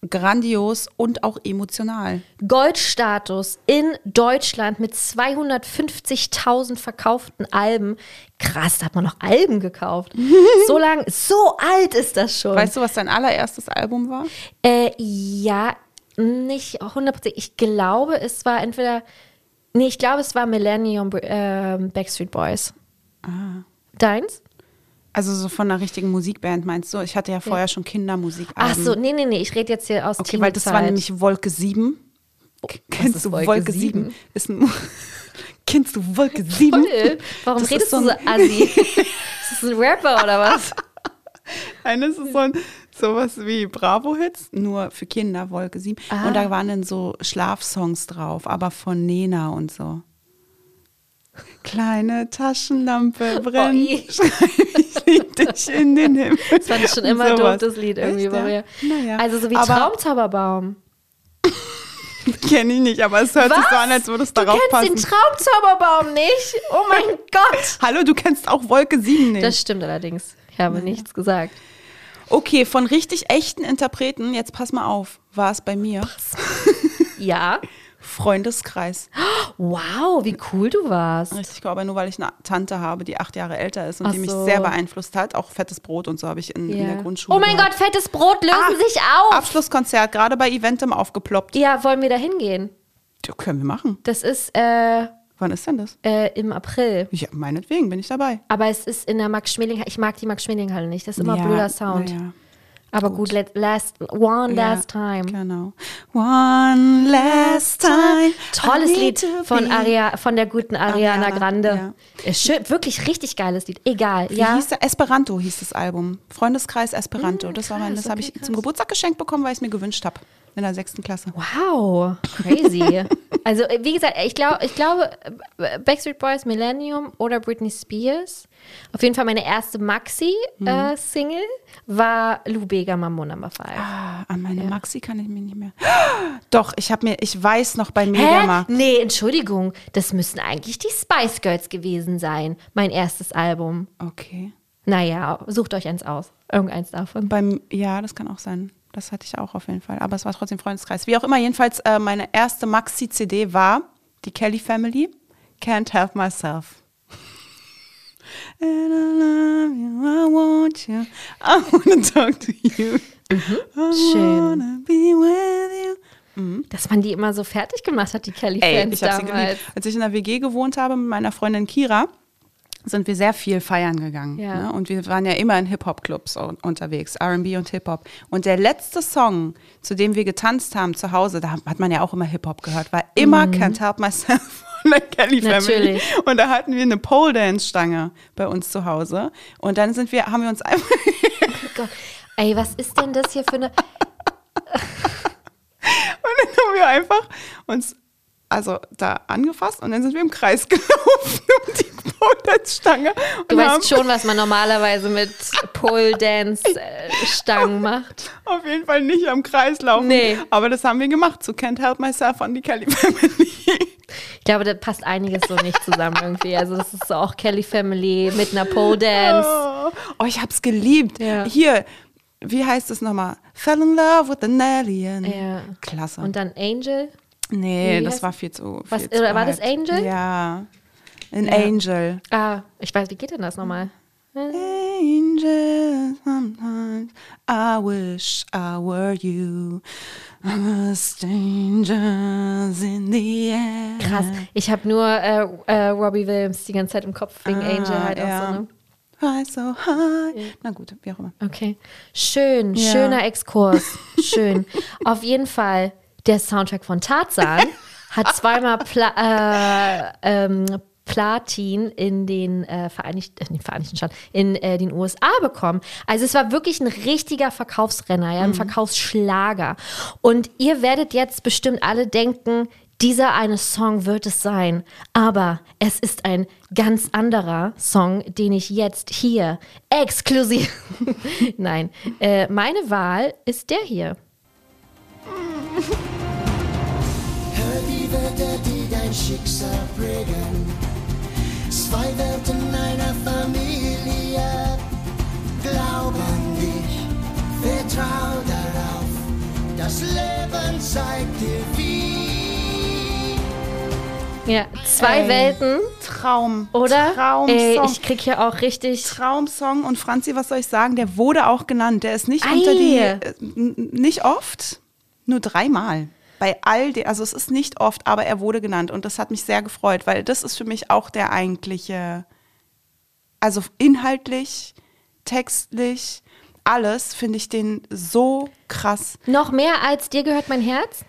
grandios und auch emotional. Goldstatus in Deutschland mit 250.000 verkauften Alben. Krass, da hat man noch Alben gekauft. so lang, so alt ist das schon. Weißt du, was dein allererstes Album war? Äh, ja, nicht 100%. Ich glaube, es war entweder. Nee, ich glaube, es war Millennium äh, Backstreet Boys. Ah. Deins? Also so von einer richtigen Musikband meinst du? Ich hatte ja vorher schon Kindermusik. Ach so, nee, nee, nee. Ich rede jetzt hier aus Okay, weil das war nämlich Wolke 7. ist Kennst du Wolke Wolke, 7? 7? Ist ein Kennst du Wolke 7? Toll. Warum Das redest so du so assi? ist das ein Rapper oder was? Eines ist so ein, sowas wie Bravo-Hits, nur für Kinder, Wolke 7. Ah. Und da waren dann so Schlafsongs drauf, aber von Nena und so. Kleine Taschenlampe brennt, i. ich lieb dich in den Himmel. Das fand ich schon immer doof, Sowas. das Lied irgendwie Echt, bei ja? mir. Naja. Also so wie aber Traumzauberbaum. Kenne ich nicht, aber es hört sich so an, als würde es darauf du kennst passen. den Traumzauberbaum nicht? Oh mein Gott. Hallo, du kennst auch Wolke 7 nicht. Das stimmt allerdings. Ich habe nichts gesagt. Okay, von richtig echten Interpreten, jetzt pass mal auf, war es bei mir. Ja. Freundeskreis. Wow, wie cool du warst. Richtig aber nur weil ich eine Tante habe, die acht Jahre älter ist und Ach die mich so. sehr beeinflusst hat. Auch fettes Brot und so habe ich in, in der. Grundschule. Oh mein gehört. Gott, fettes Brot lösen Ah, sich auf. Abschlusskonzert, gerade bei Eventim aufgeploppt. Ja, wollen wir da hingehen? Ja, können wir machen. Das ist äh, Wann ist denn das? äh, im April. Ja, meinetwegen bin ich dabei. Aber es ist in der Max-Schmeling-Halle. Ich mag die Max-Schmeling-Halle nicht. Das ist immer ja, blöder Sound. Ja. Aber gut, let, last, one last ja, time. Genau. One last time. Tolles Lied von, Aria, von der guten Ariana, Ariana, Grande. Ist schön, wirklich richtig geiles Lied. Egal. Wie ja. hieß der? Esperanto hieß das Album. Freundeskreis Esperanto. das war mein, krass, das habe ich okay, krass. zum Geburtstag geschenkt bekommen, weil ich es mir gewünscht habe. In der sechsten Klasse. Wow, crazy. also, äh, wie gesagt, ich, glaub, ich glaube, äh, Backstreet Boys, Millennium oder Britney Spears. Auf jeden Fall meine erste Maxi-Single war Lou Bega Mambo Number 5. Ah, an meine Maxi kann ich mich nicht mehr. Doch, ich habe mir, ich weiß noch bei Mediamarkt. Nee, Entschuldigung. Das müssen eigentlich die Spice Girls gewesen sein. Mein erstes Album. Okay. Naja, sucht euch eins aus. Irgendeins davon. Beim, ja, das kann auch sein. Das hatte ich auch auf jeden Fall. Aber es war trotzdem Freundeskreis. Wie auch immer, jedenfalls, äh, meine erste Maxi-CD war die Kelly Family. Can't help myself. And I love you, I want you, I wanna talk to you. I Schön. be with you dass man die immer so fertig gemacht hat, die Mhm. Kelly-Fans ich habe sie damals. Als ich in der WG gewohnt habe mit meiner Freundin Kira, sind wir sehr viel feiern gegangen. Ja. Ne? Und wir waren ja immer in Hip-Hop-Clubs un- unterwegs, RB und Hip-Hop. Und der letzte Song, zu dem wir getanzt haben zu Hause, da hat man ja auch immer Hip-Hop gehört, war immer Can't Help Myself von der Kelly Family. Mhm. Natürlich. Und da hatten wir eine Pole-Dance-Stange bei uns zu Hause. Und dann sind wir, haben wir uns einfach Gott. Ey, was ist denn das hier für eine. Und dann haben wir einfach uns also da angefasst und dann sind wir im Kreis gelaufen um die Pole-Dance-Stange. Du weißt schon, was man normalerweise mit Pole-Dance-Stangen macht. auf jeden Fall nicht am Kreis laufen. Nee. Aber das haben wir gemacht. So Can't Help Myself von die Kelly Family. Ich glaube, da passt einiges so nicht zusammen irgendwie. Also, das ist so auch Kelly Family mit einer Pole-Dance. Oh, oh, ich hab's geliebt. Ja. Hier, wie heißt es nochmal? Fell in love with an alien. Ja. Klasse. Und dann Angel. Nee, das war viel zu. Was- viel zu oder war das hyped. Angel? Ja. Ein Angel. Ah, ich weiß, wie geht denn das nochmal? Angel, sometimes I wish I were you. I'm strangers in the air. Krass. Ich habe nur äh, äh, Robbie Williams die ganze Zeit im Kopf wegen Angel halt auch so. Ne? Fly so high. Na gut, wie auch immer. Okay. Schön, Ja. schöner Exkurs. Schön. Auf jeden Fall, der Soundtrack von Tarzan hat zweimal Pla äh, ähm, Platin in den äh, Vereinigten, äh, in den Vereinigten Staaten, in äh, den USA bekommen. Also es war wirklich ein richtiger Verkaufsrenner, ja, ein Verkaufsschlager. Und ihr werdet jetzt bestimmt alle denken, dieser eine Song wird es sein. Aber es ist ein ganz anderer Song, den ich jetzt hier exklusiv. Nein, äh, meine Wahl ist der hier. Hör die Wörter, die dein Schicksal prägen. Zwei Welten einer Familie. Glaub an dich, vertrau darauf. Das Leben zeigt dir wie. Ja, zwei Ey. Welten, Traum. oder? Traumsong. Ey, ich krieg hier auch richtig. Traumsong und Franzi, was soll ich sagen? Der wurde auch genannt. Der ist nicht Ei. unter die, äh, nicht oft, nur dreimal. Bei all den, also es ist nicht oft, aber er wurde genannt und das hat mich sehr gefreut, weil das ist für mich auch der eigentliche, also inhaltlich, textlich, alles finde ich den so krass. Noch mehr als dir gehört mein Herz?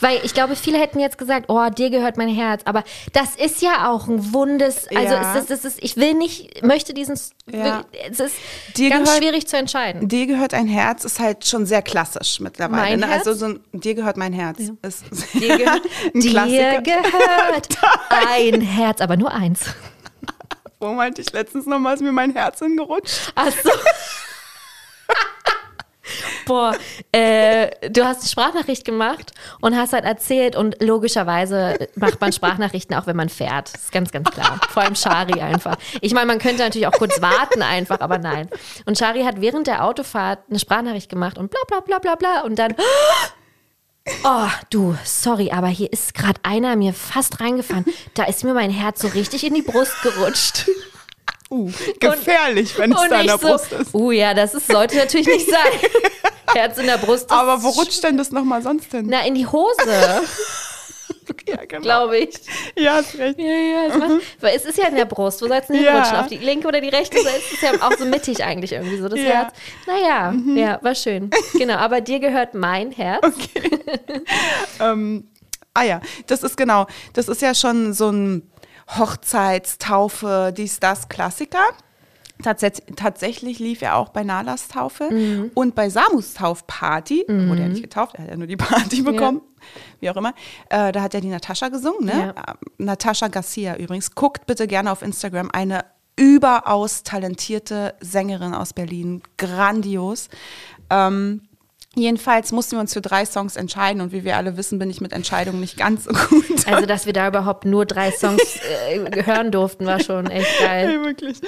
Weil ich glaube, viele hätten jetzt gesagt, oh, dir gehört mein Herz. Aber das ist ja auch ein Wundes. Also Ja. es ist, es ist, ich will nicht, möchte diesen. Ja. Es ist Dir ganz gehört- schwierig zu entscheiden. Dir gehört ein Herz ist halt schon sehr klassisch mittlerweile. Mein ne? Herz? Also so ein, dir gehört mein Herz. Ist Dir gehört, ein dir gehört ein Herz, aber nur eins. Wo meinte ich letztens noch mal, ist mir mein Herz hingerutscht? Ach so. Boah, äh, du hast eine Sprachnachricht gemacht und hast halt erzählt und logischerweise macht man Sprachnachrichten auch, wenn man fährt. Das ist ganz, ganz klar. Vor allem Shari einfach. Ich meine, man könnte natürlich auch kurz warten einfach, aber nein. Und Shari hat während der Autofahrt eine Sprachnachricht gemacht und bla bla bla bla bla und dann Oh, du, sorry, aber hier ist gerade einer mir fast reingefahren. Da ist mir mein Herz so richtig in die Brust gerutscht. Uh, gefährlich, wenn es da in der so, Brust ist. uh ja, das ist, sollte natürlich nicht sein. Herz in der Brust. das Aber wo ist rutscht denn das nochmal sonst hin? Na, in die Hose, ja, genau. glaube ich. Ja, hast recht. Ja, ja, es, macht, weil es ist ja in der Brust. Wo soll es denn Ja. hinrutschen? Auf die linke oder die rechte Seite? Es ist ja auch so mittig eigentlich irgendwie so, das Ja. Herz. Naja, ja, war schön. Genau, aber dir gehört mein Herz. Ähm, ah ja, das ist genau, das ist ja schon so ein Hochzeitstaufe, dies, das Klassiker. Tats tatsächlich lief er auch bei Nalas Taufe Mhm. und bei Samus Taufparty, wurde er nicht getauft, er hat ja nur die Party bekommen, wie auch immer. Äh, da hat ja die Natascha gesungen, ne? Ja. Äh, Natascha Garcia übrigens. Guckt bitte gerne auf Instagram, eine überaus talentierte Sängerin aus Berlin, grandios. Ähm, Jedenfalls mussten wir uns für drei Songs entscheiden und wie wir alle wissen, bin ich mit Entscheidungen nicht ganz so gut. Also, dass wir da überhaupt nur drei Songs äh, hören durften, war schon echt geil. Ja, wirklich.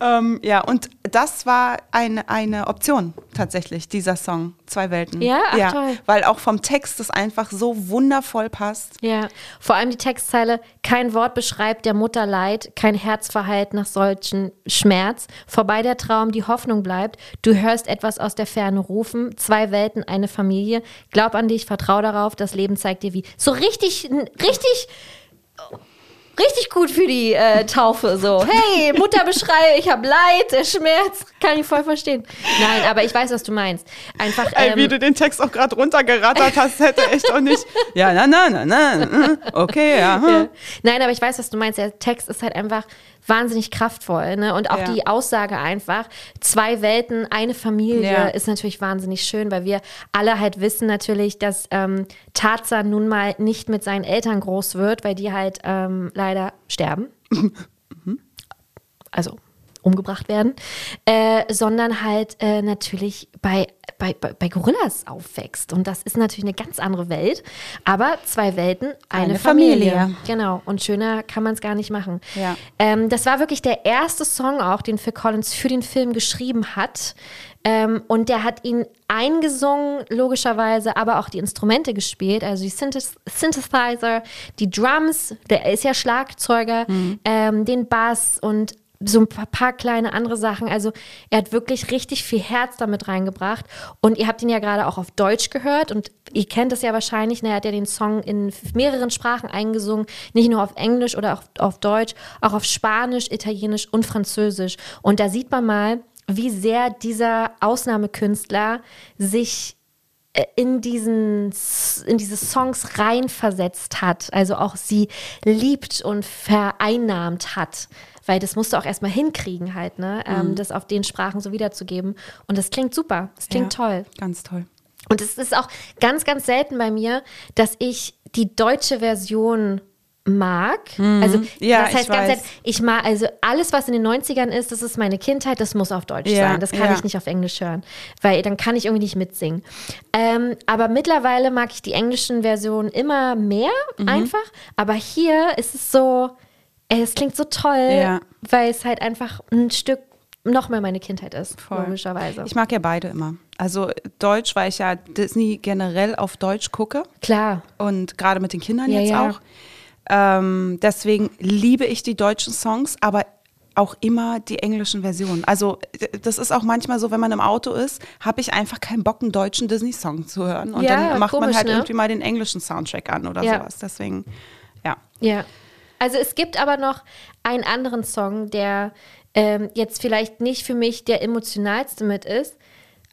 Ähm, ja, und das war eine, eine Option tatsächlich, dieser Song, Zwei Welten. Ja? Ach, toll. Weil auch vom Text es einfach so wundervoll passt. Ja, vor allem die Textzeile, kein Wort beschreibt der Mutter Leid, kein Herz verheilt nach solchen Schmerz, vorbei der Traum, die Hoffnung bleibt, du hörst etwas aus der Ferne rufen, zwei Welten, eine Familie, glaub an dich, vertrau darauf, das Leben zeigt dir wie. So richtig, richtig richtig gut für die äh, Taufe. So, hey, Mutter beschreibe, ich habe Leid, der Schmerz, kann ich voll verstehen. Nein, aber ich weiß, was du meinst. Einfach. Ey, Ähm, wie du den Text auch gerade runtergerattert hast, hätte echt auch nicht. Ja, na, na, na, na. Okay. Ja. Nein, aber ich weiß, was du meinst. Der Text ist halt einfach wahnsinnig kraftvoll. Ne? Und auch Ja. die Aussage einfach, zwei Welten, eine Familie, Ja. ist natürlich wahnsinnig schön, weil wir alle halt wissen natürlich, dass ähm, Tarzan nun mal nicht mit seinen Eltern groß wird, weil die halt ähm, leider sterben. also umgebracht werden, äh, sondern halt äh, natürlich bei, bei, bei, Gorillas aufwächst. Und das ist natürlich eine ganz andere Welt. Aber zwei Welten, eine, Eine Familie. Familie. Genau. Und schöner kann man es gar nicht machen. Ja. Ähm, das war wirklich der erste Song auch, den Phil Collins für den Film geschrieben hat. Ähm, und der hat ihn eingesungen, logischerweise, aber auch die Instrumente gespielt, also die Synthes Synthesizer, die Drums, der ist ja Schlagzeuger, ähm, den Bass und so ein paar, kleine andere Sachen. Also er hat wirklich richtig viel Herz damit reingebracht. Und ihr habt ihn ja gerade auch auf Deutsch gehört und ihr kennt es ja wahrscheinlich. ne, Er hat ja den Song in mehreren Sprachen eingesungen, nicht nur auf Englisch oder auch auf Deutsch, auch auf Spanisch, Italienisch und Französisch. Und da sieht man mal, wie sehr dieser Ausnahmekünstler sich äh, in diesen in diese Songs reinversetzt hat, also auch sie liebt und vereinnahmt hat, weil das musst du auch erstmal hinkriegen halt, ne, ähm, das auf den Sprachen so wiederzugeben und das klingt super, das klingt Ja, toll Ganz toll. und es ist auch ganz ganz selten bei mir, dass ich die deutsche Version mag. Also Mhm. Ja, das heißt ich ganz weiß. selten, ich mag also alles was in den 90ern ist, das ist meine Kindheit, das muss auf Deutsch Ja, sein. Das kann ja. ich nicht auf Englisch hören, weil dann kann ich irgendwie nicht mitsingen. Ähm, aber mittlerweile mag ich die englischen Versionen immer mehr Mhm. einfach, aber hier ist es so ey, es klingt so toll, Ja. weil es halt einfach ein Stück noch mehr meine Kindheit ist, Voll. logischerweise. Ich mag ja beide immer. Also Deutsch, weil ich ja Disney generell auf Deutsch gucke Klar. und gerade mit den Kindern Ja, jetzt ja. auch. Ähm, deswegen liebe ich die deutschen Songs, aber auch immer die englischen Versionen. Also das ist auch manchmal so, wenn man im Auto ist, habe ich einfach keinen Bock, einen deutschen Disney-Song zu hören. Und Ja, dann macht man komisch, halt ne? irgendwie mal den englischen Soundtrack an oder sowas. Deswegen, ja. Ja. Also es gibt aber noch einen anderen Song, der ähm, jetzt vielleicht nicht für mich der emotionalste mit ist,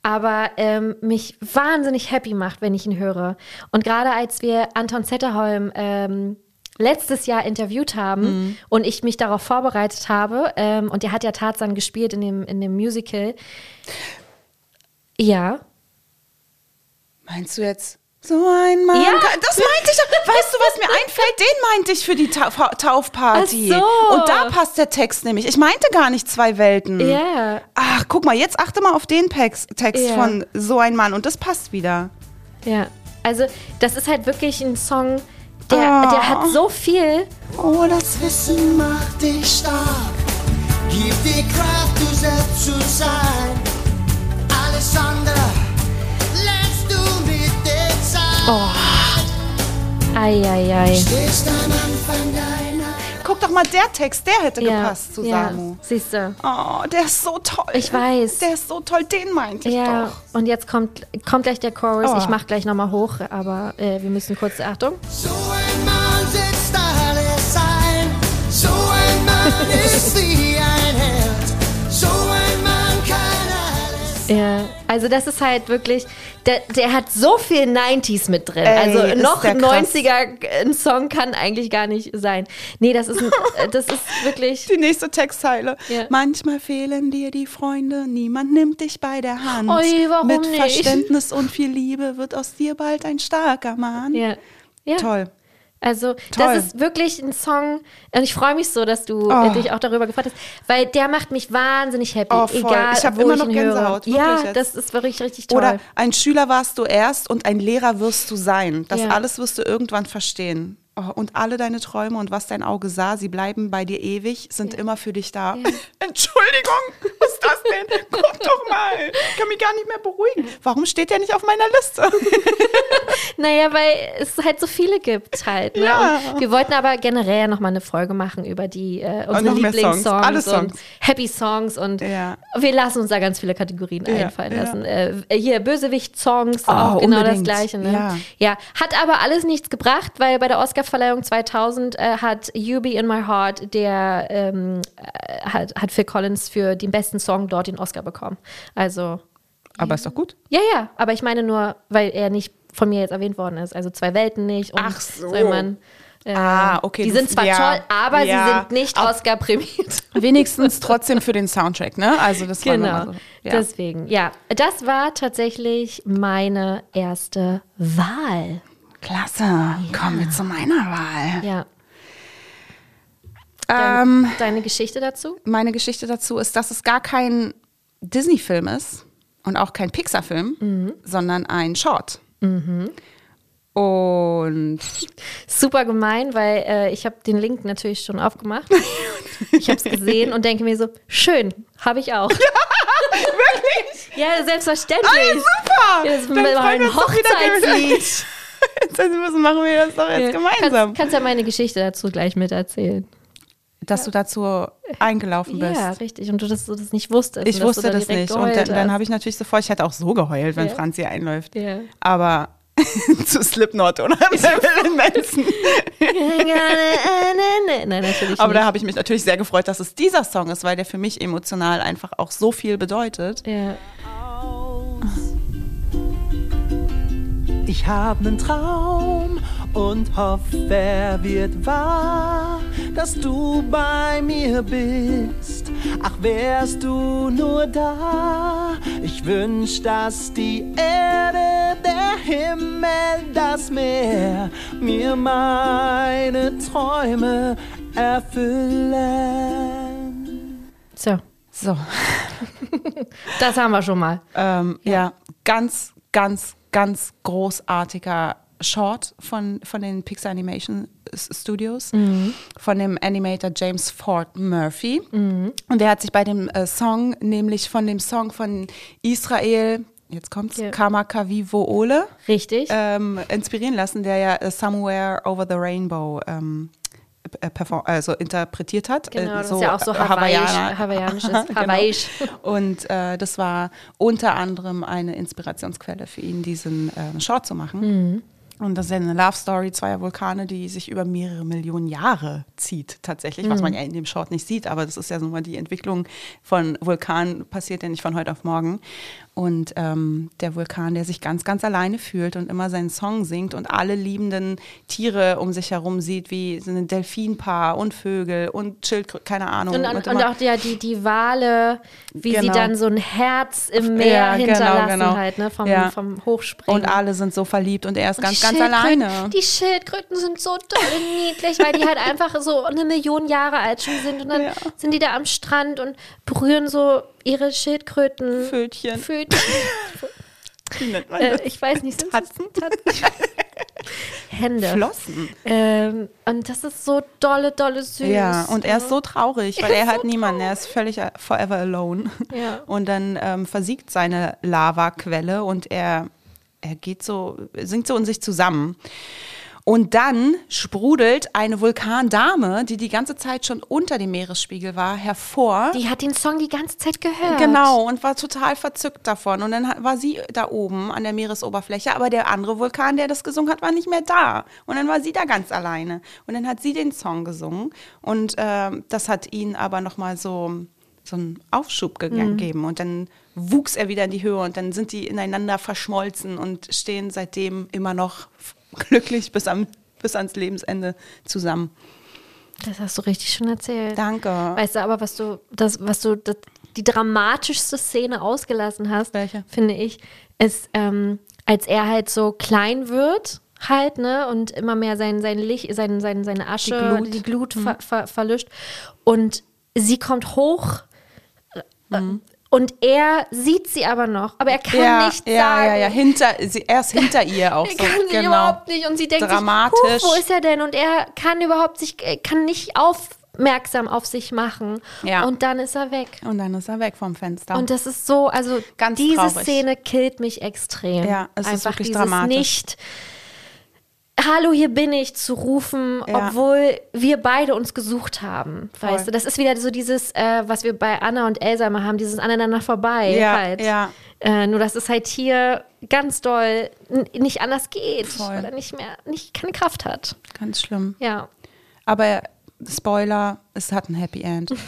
aber ähm, mich wahnsinnig happy macht, wenn ich ihn höre. Und gerade als wir Anton Zetterholm ähm, letztes Jahr interviewt haben und ich mich darauf vorbereitet habe, ähm, und der hat ja Tarzan gespielt in dem, in dem Musical. Ja. Meinst du jetzt so ein Mann? Ja. Das meinte ich. doch. Weißt du, was mir einfällt? Den meinte ich für die Ta Taufparty. Ach so. Und da passt der Text nämlich. Ich meinte gar nicht zwei Welten. Ja. Ach, guck mal, jetzt achte mal auf den Pex Text Ja. von so ein Mann und das passt wieder. Ja. Also das ist halt wirklich ein Song, der, Oh. der hat so viel. Oh, das Wissen macht dich stark. Gib dir Kraft, du selbst zu sein. Eieiei. Stehst am Anfang deiner Guck doch mal, der Text, der hätte gepasst zu ja. Samu. Siehst du. Oh, der ist so toll. Ich weiß. Der ist so toll, den meinte ich Ja, doch. und jetzt kommt, kommt gleich der Chorus. Oh. Ich mach gleich nochmal hoch, aber äh, wir müssen kurz, Achtung. So ein Mann setzt alles ein. So ein Mann ist wie ein Ja, also das ist halt wirklich, der, der hat so viel 90s mit drin. Ey, also noch der krass. 90er ein Song kann eigentlich gar nicht sein. Nee, das ist, äh, das ist wirklich, Die nächste Textzeile. Ja. Manchmal fehlen dir die Freunde, niemand nimmt dich bei der Hand. Ui, warum Mit nicht? Verständnis und viel Liebe wird aus dir bald ein starker Mann. ja. ja. Toll. Also, Toll. das ist wirklich ein Song und ich freue mich so, dass du Oh. äh, dich auch darüber gefreut hast, weil der macht mich wahnsinnig happy, Oh, voll. egal Ich hab wo immer ich noch. Gänsehaut, Ja, jetzt. das ist wirklich richtig toll. Oder ein Schüler warst du erst und ein Lehrer wirst du sein. Das Ja. alles wirst du irgendwann verstehen. Oh, und alle deine Träume und was dein Auge sah, sie bleiben bei dir ewig, sind immer für dich da. Entschuldigung, was ist das denn? Guck doch mal. Ich kann mich gar nicht mehr beruhigen. Warum steht der nicht auf meiner Liste? Naja, weil es halt so viele gibt halt. Ne? Ja. Wir wollten aber generell noch mal eine Folge machen über die äh, unsere mehr Songs. Lieblingssongs Alle und Songs. Happy Songs und Ja. wir lassen uns da ganz viele Kategorien Ja, einfallen ja. lassen. Äh, hier Bösewicht-Songs, Oh, auch genau unbedingt. das gleiche. Ne? Ja. ja, hat aber alles nichts gebracht, weil bei der Oscarverleihung 2000 äh, hat You Be in My Heart, der ähm, äh, hat, hat Phil Collins für den besten Song dort den Oscar bekommen. Also Aber ist doch gut. ja, ja, aber ich meine nur, weil er nicht von mir jetzt erwähnt worden ist. Also zwei Welten nicht. Und Ach so. Soll man, äh, Ah, okay, Die du- sind zwar ja, toll, aber ja. sie sind nicht Oscar prämiert. Wenigstens trotzdem für den Soundtrack, ne? Also das war genau. nochmal so. Ja. Deswegen, ja. Das war tatsächlich meine erste Wahl. Klasse. Kommen wir zu meiner Wahl. Ja. Ähm, Deine Geschichte dazu? meine Geschichte dazu ist, dass es gar kein Disney-Film ist und auch kein Pixar-Film, sondern ein Short. Und Super gemein, weil äh, ich habe den Link natürlich schon aufgemacht. ich habe es gesehen und denke mir so, schön, habe ich auch. Ja, wirklich? Ja, selbstverständlich. Ah, super! Ja, das Dann war freuen ein wir uns doch wieder Hochzeitslied. Jetzt müssen machen wir das doch jetzt gemeinsam. Kannst, kannst ja meine Geschichte dazu gleich miterzählen. Dass du dazu eingelaufen bist. Ja, richtig. Und du das, du das nicht wusstest. Ich wusste da das nicht. Und dann, dann habe ich natürlich sofort, ich hätte auch so geheult, wenn Ja. Franzi einläuft. Ja. Aber zu Slipknot oder Marilyn Manson. Nein, natürlich Aber da habe ich mich natürlich sehr gefreut, dass es dieser Song ist, weil der für mich emotional einfach auch so viel bedeutet. Ja. Ich hab nen Traum und hoffe, er wird wahr, dass du bei mir bist. Ach, wärst du nur da. Ich wünsch, dass die Erde, der Himmel, das Meer mir meine Träume erfüllen. So, So, das haben wir schon mal. ähm, ja. ganz, ganz, ganz großartiger Short von, von den Pixar Animation Studios, von dem Animator James Ford Murphy. Und der hat sich bei dem äh, Song, nämlich von dem Song von Israel, jetzt kommt's, Ja. Kamakavivo Ole, Richtig. ähm, inspirieren lassen, der ja äh, Somewhere Over the Rainbow ähm, äh, also interpretiert hat. Genau, Äh, das ist ja auch so äh, hawaiisch- Genau. hawaiisch. Und äh, das war unter anderem eine Inspirationsquelle für ihn, diesen ähm, Short zu machen. Mhm. Und das ist ja eine Love Story zweier Vulkane, die sich über mehrere Millionen Jahre zieht, tatsächlich, was Mhm. man ja in dem Short nicht sieht, aber das ist ja nun mal die Entwicklung von Vulkanen, passiert ja nicht von heute auf morgen. Und ähm, der Vulkan, der sich ganz, ganz alleine fühlt und immer seinen Song singt und alle liebenden Tiere um sich herum sieht, wie so ein Delfinpaar und Vögel und Schildkröten, keine Ahnung. und, und, und auch die, die, die Wale, wie sie Genau. dann so ein Herz im Meer Ja, genau, hinterlassen genau. halt, ne? Vom, Ja. vom Hochspringen. Und alle sind so verliebt und er ist Und ganz, ganz alleine. Die Schildkröten sind so doll niedlich, weil die halt einfach so eine Million Jahre alt schon sind. Und dann Ja. sind die da am Strand und berühren so ihre Schildkröten. Pfötchen. Wie nennt man äh, das? ich weiß nicht, sind Tatzen? Tatzen? Hände. Flossen. Ähm, und das ist so dolle, dolle süß. Ja, und er ist so traurig, weil Er er hat so niemanden. Er ist völlig äh, forever alone. Ja. Und dann ähm, versiegt seine Lavaquelle und er, er geht so, sinkt so in sich zusammen. Und dann sprudelt eine Vulkandame, die die ganze Zeit schon unter dem Meeresspiegel war, hervor. Die hat den Song die ganze Zeit gehört. Genau, und war total verzückt davon. Und dann war sie da oben an der Meeresoberfläche, aber der andere Vulkan, der das gesungen hat, war nicht mehr da. Und dann war sie da ganz alleine. Und dann hat sie den Song gesungen. Und ähm, das hat ihn aber nochmal so, so einen Aufschub ge gegeben. Und dann wuchs er wieder in die Höhe und dann sind die ineinander verschmolzen und stehen seitdem immer noch glücklich bis, am, bis ans Lebensende zusammen. Das hast du richtig schon erzählt. Danke. Weißt du aber, was du, das, was du, das, die dramatischste Szene ausgelassen hast, Welche? finde ich, ist, ähm, als er halt so klein wird, halt, ne, und immer mehr sein, sein Licht, sein, sein, seine Asche, Glut. die Glut, ver, ver, verlischt. Und sie kommt hoch. äh, Und er sieht sie aber noch, aber er kann ja, nichts ja, sagen. ja, ja, hinter, sie, er ist hinter ihr auch Er so. kann sie genau. überhaupt nicht und sie denkt Dramatisch. sich, "Huch, wo ist er denn? Und er kann überhaupt sich, er kann nicht aufmerksam auf sich machen. Ja. Und dann ist er weg. Und dann ist er weg vom Fenster. Und das ist so, also Ganz diese traurig. Szene killt mich extrem. Ja, es ist Einfach wirklich dieses dramatisch. nicht Hallo, hier bin ich zu rufen, Ja. obwohl wir beide uns gesucht haben. Voll. Weißt du, das ist wieder so dieses, äh, was wir bei Anna und Elsa immer haben, dieses aneinander vorbei. Ja, halt. ja. Äh, nur dass es halt hier ganz doll nicht anders geht, Voll. weil er nicht mehr, nicht keine Kraft hat. Ganz schlimm. Ja. Aber Spoiler, es hat ein Happy End.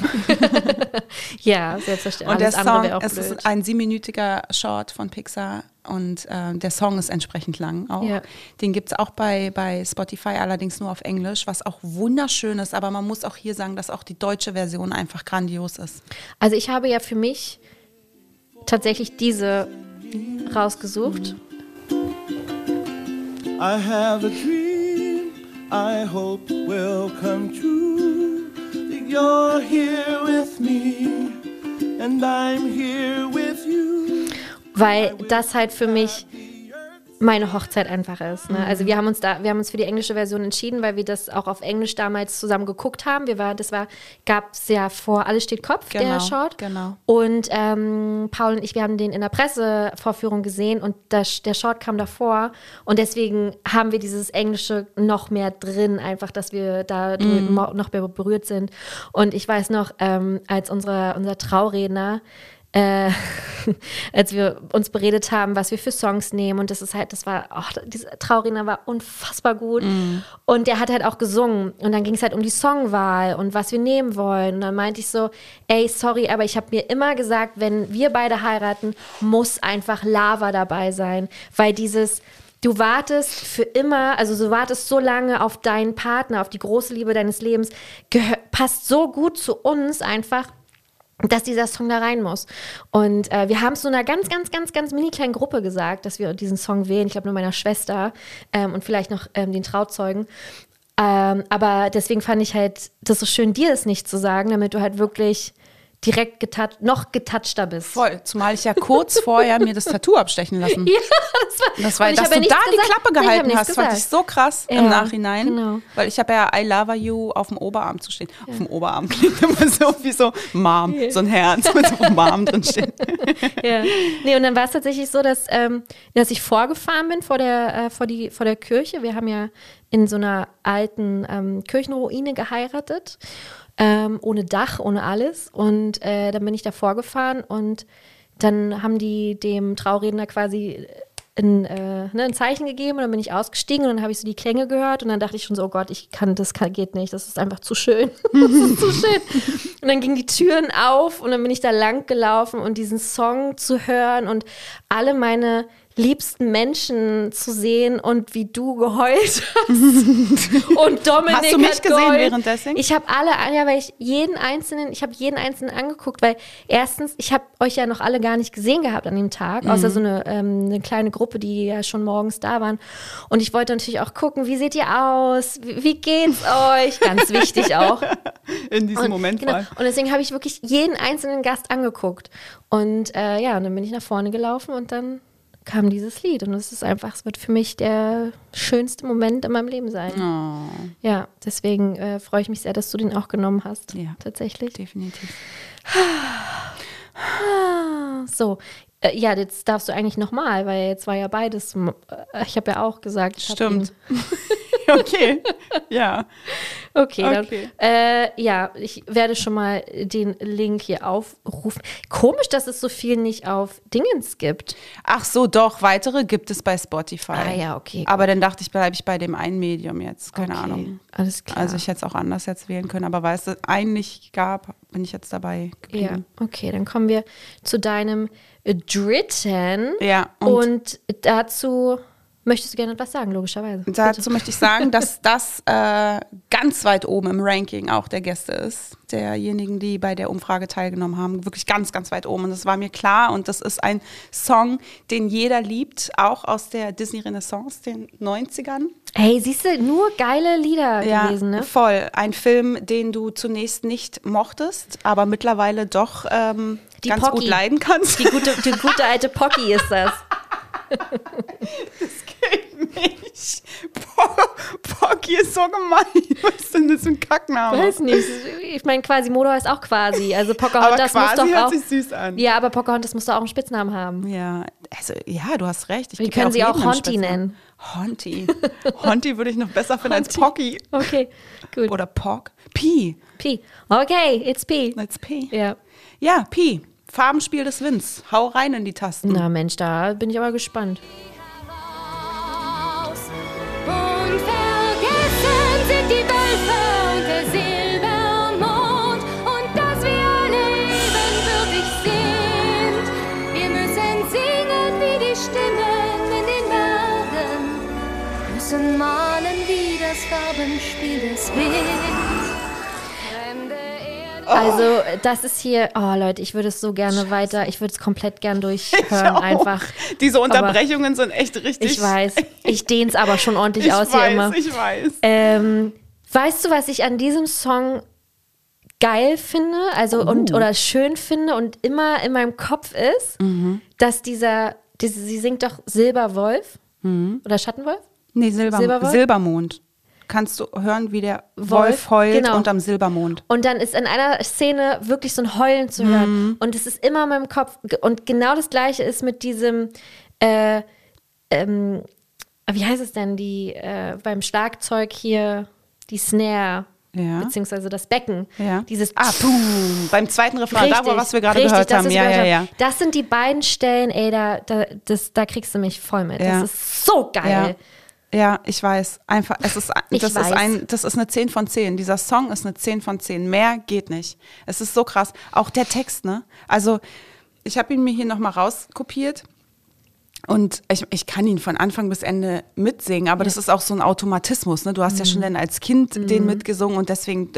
Ja, selbstverständlich. Und der Alles Song, es blöd. ist ein siebenminütiger Short von Pixar und äh, der Song ist entsprechend lang auch. Ja. Den gibt es auch bei, bei Spotify, allerdings nur auf Englisch, was auch wunderschön ist. Aber man muss auch hier sagen, dass auch die deutsche Version einfach grandios ist. Also ich habe ja für mich tatsächlich diese rausgesucht. I have a dream I hope will come true. That you're here with me and I'm here with you. weil das halt für mich meine Hochzeit einfach ist. Ne? Also wir haben uns da, wir haben uns für die englische Version entschieden, weil wir das auch auf Englisch damals zusammen geguckt haben. Wir war, das war, gab es ja vor Alles steht Kopf, der Genau, Short. genau. Und ähm, Paul und ich, wir haben den in der Pressevorführung gesehen und das, der Short kam davor. Und deswegen haben wir dieses Englische noch mehr drin, einfach, dass wir da Mhm. noch mehr berührt sind. Und ich weiß noch, ähm, als unsere, unser Trauredner äh, als wir uns beredet haben, was wir für Songs nehmen. Und das ist halt, das war, oh, dieser Trauredner war unfassbar gut. Und der hat halt auch gesungen. Und dann ging es halt um die Songwahl und was wir nehmen wollen. Und dann meinte ich so, ey, sorry, aber ich habe mir immer gesagt, wenn wir beide heiraten, muss einfach Lava dabei sein. Weil dieses, Du wartest für immer, also du wartest so lange auf deinen Partner, auf die große Liebe deines Lebens, passt so gut zu uns einfach, dass dieser Song da rein muss. Und äh, wir haben es so einer ganz, ganz, ganz, ganz mini kleinen Gruppe gesagt, dass wir diesen Song wählen. Ich glaube nur meiner Schwester ähm, und vielleicht noch ähm, den Trauzeugen. Ähm, aber deswegen fand ich halt das so schön, dir das nicht zu sagen, damit du halt wirklich direkt getoucht, noch getouchter bist. Voll. Zumal ich ja kurz vorher mir das Tattoo abstechen lassen. Ja, das war, Das war, dass du ja da nichts die gesagt. Klappe Nee, gehalten nichts hast, fand ich gesagt. so krass Ja, im Nachhinein. genau. Weil ich habe ja I love you auf dem Oberarm zu stehen. Auf dem Oberarm klingt immer so wie so Mom, so ein Herz mit so Mom drin steht. ja. Nee, und dann war es tatsächlich so, dass, ähm, dass ich vorgefahren bin vor der, äh, vor, die, vor der Kirche. Wir haben ja in so einer alten ähm, Kirchenruine geheiratet, ähm, ohne Dach, ohne alles. Und äh, dann bin ich da vorgefahren und dann haben die dem Trauredner quasi ein, äh, ne, ein Zeichen gegeben und dann bin ich ausgestiegen und dann habe ich so die Klänge gehört und dann dachte ich schon so, oh Gott, ich kann, das kann, geht nicht, das ist einfach zu schön. das ist zu schön. Und dann gingen die Türen auf und dann bin ich da lang gelaufen und diesen Song zu hören und alle meine liebsten Menschen zu sehen und wie du geheult hast. und Dominik Hast du mich gesehen geheult. währenddessen? Ich habe alle, ja, weil ich jeden einzelnen, ich habe jeden einzelnen angeguckt, weil erstens, ich habe euch ja noch alle gar nicht gesehen gehabt an dem Tag, außer Mhm. so eine, ähm, eine kleine Gruppe, die ja schon morgens da waren. Und ich wollte natürlich auch gucken, wie seht ihr aus? Wie, wie geht's euch? Ganz wichtig auch. In diesem Und, Moment genau. allem. Und deswegen habe ich wirklich jeden einzelnen Gast angeguckt. Und äh, ja, und dann bin ich nach vorne gelaufen und dann kam dieses Lied. Und es ist einfach, es wird für mich der schönste Moment in meinem Leben sein. Oh, Ja, deswegen äh, freue ich mich sehr, dass du den auch genommen hast. Ja. Tatsächlich. definitiv. So. Äh, ja, jetzt darfst du eigentlich nochmal, weil jetzt war ja beides. äh, Ich habe ja auch gesagt. Stimmt. okay. Ja. Okay, Okay. dann. Äh, ja, ich werde schon mal den Link hier aufrufen. Komisch, dass es so viel nicht auf Dingens gibt. Ach so, doch, weitere gibt es bei Spotify. Ah ja, okay. Aber dann dachte ich, bleibe ich bei dem einen Medium jetzt. Keine Okay, Ahnung. Alles klar. Also ich hätte es auch anders jetzt wählen können, aber weil es einen nicht gab, bin ich jetzt dabei ja, geblieben. okay, dann kommen wir zu deinem dritten. Ja, und, Und dazu möchtest du gerne etwas sagen, logischerweise. dazu möchte ich sagen, dass das äh, ganz weit oben im Ranking auch der Gäste ist, derjenigen, die bei der Umfrage teilgenommen haben, wirklich ganz, ganz weit oben. Und das war mir klar und das ist ein Song, den jeder liebt, auch aus der Disney Renaissance, den 90ern. Hey, siehst du, nur geile Lieder Ja, gewesen, ne? voll. Ein Film, den du zunächst nicht mochtest, aber mittlerweile doch ähm, Die ganz Pocky. gut leiden kannst. Die gute, die gute alte Pocky ist das. mich. Pocky ist so gemein. Was ist denn das für ein Kackname? Weiß nicht. Ich meine, Quasimodo heißt auch quasi. Also Aber Pocahontas muss quasi doch hört auch. sich süß an. Ja, aber Pocahontas muss doch auch einen Spitznamen haben. Ja, also, ja, du hast recht. Ich Wir können sie auch Honti nennen. Honti. Honti würde ich noch besser finden als Honti. Pocky. Okay, gut. Oder Pock. Pi. P. Okay, it's P. That's P. Ja. Ja, Pi. Farbenspiel des Winds. Hau rein in die Tasten. Na Mensch, da bin ich aber gespannt. Und vergessen sind die Wölfe und der Silbermond und dass wir alle ebenbürtig sind. Wir müssen singen wie die Stimmen in den Bergen, müssen malen wie das Farbenspiel des Winds. Erde. Also, das ist hier, oh Leute, ich würde es so gerne weiter, ich würde es komplett gern durchhören, einfach. Diese Unterbrechungen sind echt richtig. Ich weiß, ich dehne es aber schon ordentlich Ich aus weiß, hier immer. ich weiß. Ähm, weißt du, was ich an diesem Song geil finde, also und Oh. oder schön finde und immer in meinem Kopf ist, Mhm. dass dieser, diese, sie singt doch Silberwolf Mhm. oder Schattenwolf? Nee, Silber, Silberwolf? Silbermond. Kannst du hören, wie der Wolf, Wolf, heult genau. unterm Silbermond. Und dann ist in einer Szene wirklich so ein Heulen zu hören. Mhm. Und es ist immer in meinem Kopf. Und genau das Gleiche ist mit diesem, äh, ähm, wie heißt es denn, die äh, beim Schlagzeug hier, die Snare, Ja. beziehungsweise das Becken. Ja. Dieses Ah, boom. Beim zweiten Refrain, da, wo, was wir gerade gehört das, haben. Ja, ja, ja. Das sind die beiden Stellen, ey, da, da, das, da kriegst du mich voll mit. Ja. Das ist so geil. ja, ich weiß. Einfach, es ist, Ich das, weiß. Ist ein, das ist eine 10 von 10. Dieser Song ist eine 10 von 10. Mehr geht nicht. Es ist so krass. Auch der Text, ne? Also, ich habe ihn mir hier nochmal rauskopiert. Und ich, ich kann ihn von Anfang bis Ende mitsingen, aber das ist auch so ein Automatismus. Ne? Du hast ja Mhm. schon dann als Kind den mitgesungen und deswegen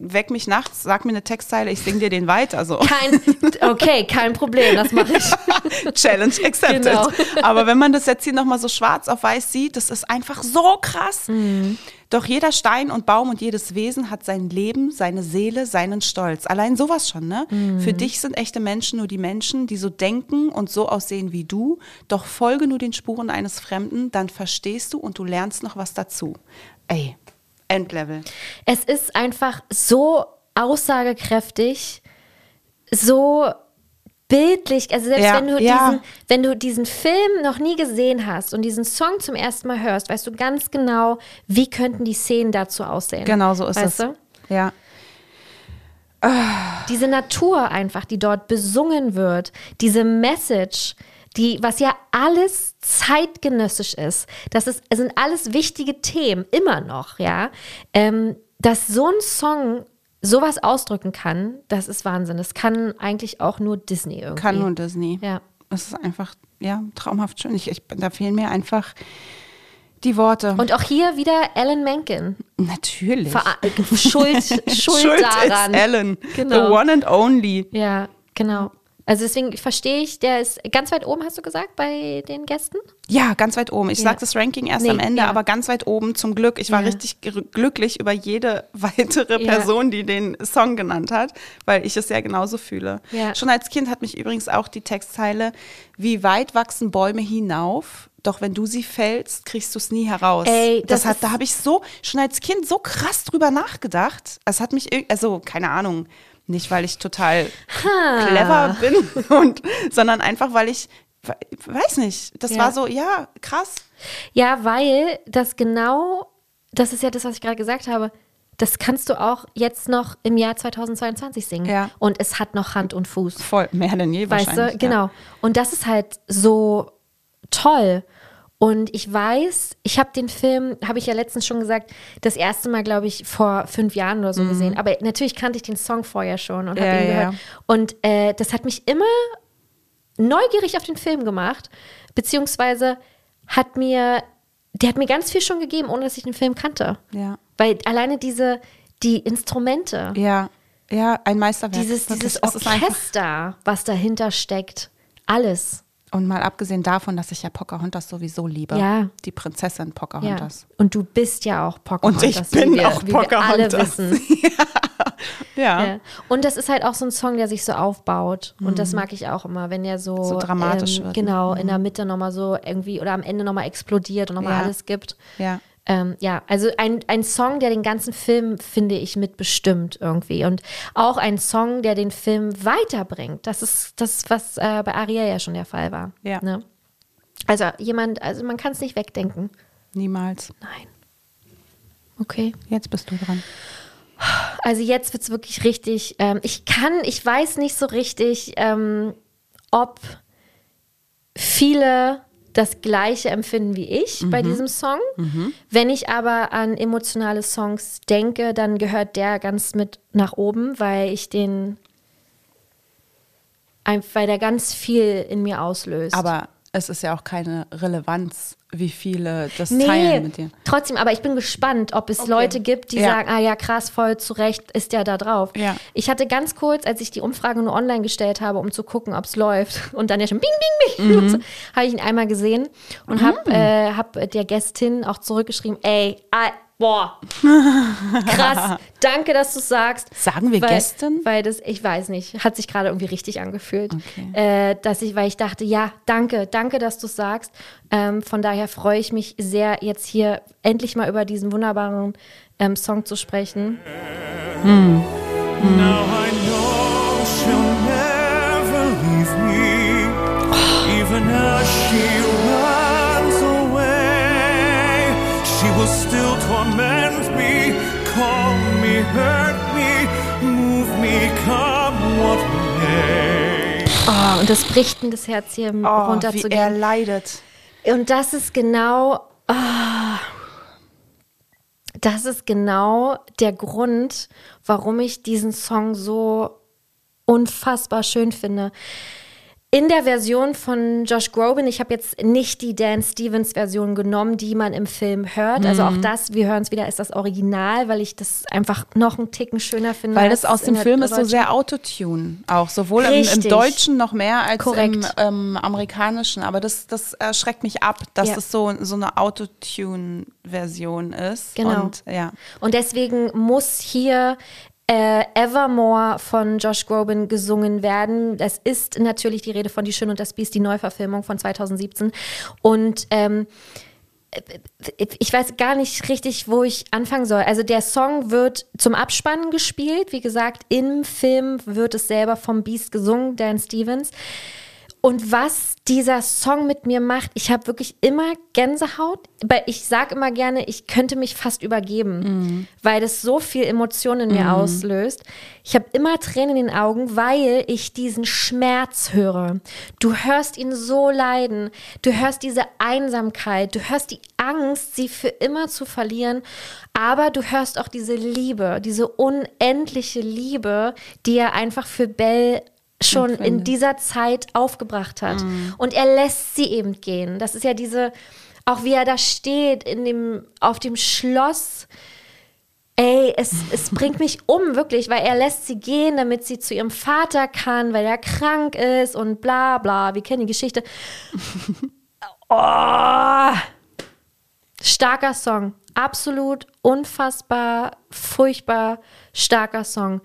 weck mich nachts, sag mir eine Textzeile, ich sing dir den weiter. So. Kein, okay, kein Problem, das mache ich. Challenge accepted. Genau. Aber wenn man das jetzt hier nochmal so schwarz auf weiß sieht, das ist einfach so krass. Mhm. Doch jeder Stein und Baum und jedes Wesen hat sein Leben, seine Seele, seinen Stolz. Allein sowas schon, ne? Mhm. Für dich sind echte Menschen nur die Menschen, die so denken und so aussehen wie du. Doch folge nur den Spuren eines Fremden, dann verstehst du und du lernst noch was dazu. Ey, Endlevel. Es ist einfach so aussagekräftig, so bildlich. Also selbst Ja, wenn du ja. diesen, wenn du diesen Film noch nie gesehen hast und diesen Song zum ersten Mal hörst, weißt du ganz genau, wie könnten die Szenen dazu aussehen. Genau so ist weißt es. Du? Ja. Diese Natur einfach, die dort besungen wird, diese Message, die, was ja alles zeitgenössisch ist, das ist, sind alles wichtige Themen, immer noch, ja. Ähm, dass so ein Song sowas ausdrücken kann, das ist Wahnsinn. Das kann eigentlich auch nur Disney irgendwie. Kann nur Disney. Ja. Es ist einfach, ja, traumhaft schön. Ich, ich, da fehlen mir einfach die Worte. Und auch hier wieder Alan Menken. Natürlich. Ver Schuld, Schuld, Schuld daran. ist Ellen. Genau. The one and only. Ja, genau. Also deswegen verstehe ich, der ist ganz weit oben, hast du gesagt, bei den Gästen? Ja, ganz weit oben. Ich Ja. sag das Ranking erst Nee, am Ende, ja. aber ganz weit oben zum Glück. Ich war Ja. richtig glücklich über jede weitere. Person, die den Song genannt hat, weil ich es ja genauso fühle. Schon als Kind hat mich übrigens auch die Textzeile, wie weit wachsen Bäume hinauf, doch wenn du sie fällst, kriegst du es nie heraus. Ey, das das hat, da habe ich so schon als Kind so krass drüber nachgedacht. Es hat mich, also keine Ahnung, nicht weil ich total clever bin, und, sondern einfach weil ich, we- weiß nicht, das Ja. war so, ja, krass. Ja, weil das genau, das ist ja das, was ich gerade gesagt habe. Das kannst du auch jetzt noch im Jahr 2022 singen. Ja. Und es hat noch Hand und Fuß. Voll, mehr denn je Weißt wahrscheinlich. du, genau. Und das ist halt so toll. Und ich weiß, ich habe den Film, habe ich ja letztens schon gesagt, das erste Mal, glaube ich, vor fünf Jahren oder so gesehen. Aber natürlich kannte ich den Song vorher schon und habe Mhm. Ja, ihn gehört. ja. Und äh, das hat mich immer neugierig auf den Film gemacht, beziehungsweise hat mir, der hat mir ganz viel schon gegeben, ohne dass ich den Film kannte. Ja, Weil alleine diese, die Instrumente, ja, ja, ein Meisterwerk. dieses, dieses Orchester, was dahinter steckt, alles. Und mal abgesehen davon, dass ich ja Pocahontas sowieso liebe. Ja. Die Prinzessin Ja. Pocahontas. Und du bist ja auch Pocahontas. Und ich bin wir, auch wie Wir alle Pocahontas. wissen. Ja. Ja. Und das ist halt auch so ein Song, der sich so aufbaut. Und das mag ich auch immer, wenn er so, Mhm. So dramatisch ähm, wird? Genau, in der Mitte nochmal so irgendwie oder am Ende nochmal explodiert und nochmal Ja. alles gibt. Ja. Ähm, ja, also ein, ein Song, der den ganzen Film, finde ich, mitbestimmt irgendwie. Und auch ein Song, der den Film weiterbringt. Das ist das, was äh, bei Ariel ja schon der Fall war. Ja. Ne? Also jemand, also man kann es nicht wegdenken. Niemals. Nein. Okay. Jetzt bist du dran. Also jetzt wird es wirklich richtig. Ähm, ich kann, ich weiß nicht so richtig, ähm, ob viele das gleiche empfinden wie ich bei diesem Song. Wenn ich aber an emotionale Songs denke, dann gehört der ganz mit nach oben, weil ich den weil der ganz viel in mir auslöst. Aber es ist ja auch keine Relevanz, wie viele das teilen mit dir. trotzdem, aber ich bin gespannt, ob es Leute gibt, die Ja. sagen, ah ja, krass, voll zu Recht ist der da drauf. Ja. Ich hatte ganz kurz, als ich die Umfrage nur online gestellt habe, um zu gucken, ob es läuft, und dann ja schon bing, bing, Mhm. bing, und so, habe ich ihn einmal gesehen und habe äh, hab der Gästin auch zurückgeschrieben, ey, ah, boah, krass, danke, dass du sagst. Sagen wir weil, Gästin? Weil das, ich weiß nicht, hat sich gerade irgendwie richtig angefühlt. Okay. Äh, dass ich, weil ich dachte, ja, danke, danke, dass du sagst. Ähm, von daher freue ich mich sehr, jetzt hier endlich mal über diesen wunderbaren ähm, Song zu sprechen. Now I torment me, call me, hurt me, move me, come what may. Oh, und das bricht mir das Herz hier Oh, wie er runterzugehen. leidet. Und das ist genau, ah, das ist genau der Grund, warum ich diesen Song so unfassbar schön finde. In der Version von Josh Groban, ich habe jetzt nicht die Dan Stevens Version genommen, die man im Film hört. Also Mhm. auch das, wir hören es wieder, ist das Original, weil ich das einfach noch einen Ticken schöner finde. Weil das aus dem Film ist so sehr Autotune. Auch sowohl im, im. Deutschen noch mehr als im Korrekt. ähm, Amerikanischen. Aber das, das erschreckt mich ab, dass Ja. das so, so eine Autotune-Version ist. Genau. Und ja. Und deswegen muss hier äh, Evermore von Josh Groban gesungen werden. Das ist natürlich die Rede von Die Schön und das Biest, die Neuverfilmung von 2017. Und ähm, ich weiß gar nicht richtig, wo ich anfangen soll. Also der Song wird zum Abspannen gespielt. Wie gesagt, im Film wird es selber vom Beast gesungen, Dan Stevens. Und was dieser Song mit mir macht, ich habe wirklich immer Gänsehaut. Ich sage immer gerne, ich könnte mich fast übergeben, weil das so viel Emotionen in mir auslöst. Ich habe immer Tränen in den Augen, weil ich diesen Schmerz höre. Du hörst ihn so leiden. Du hörst diese Einsamkeit. Du hörst die Angst, sie für immer zu verlieren. Aber du hörst auch diese Liebe, diese unendliche Liebe, die er einfach für Belle schon in dieser Zeit aufgebracht hat. Und er lässt sie eben gehen. Das ist ja diese, auch wie er da steht in dem, auf dem Schloss. Ey, es, es bringt mich um, wirklich, weil er lässt sie gehen, damit sie zu ihrem Vater kann, weil er krank ist und bla bla. Wir kennen die Geschichte. Oh, starker Song. Absolut unfassbar, furchtbar starker Song.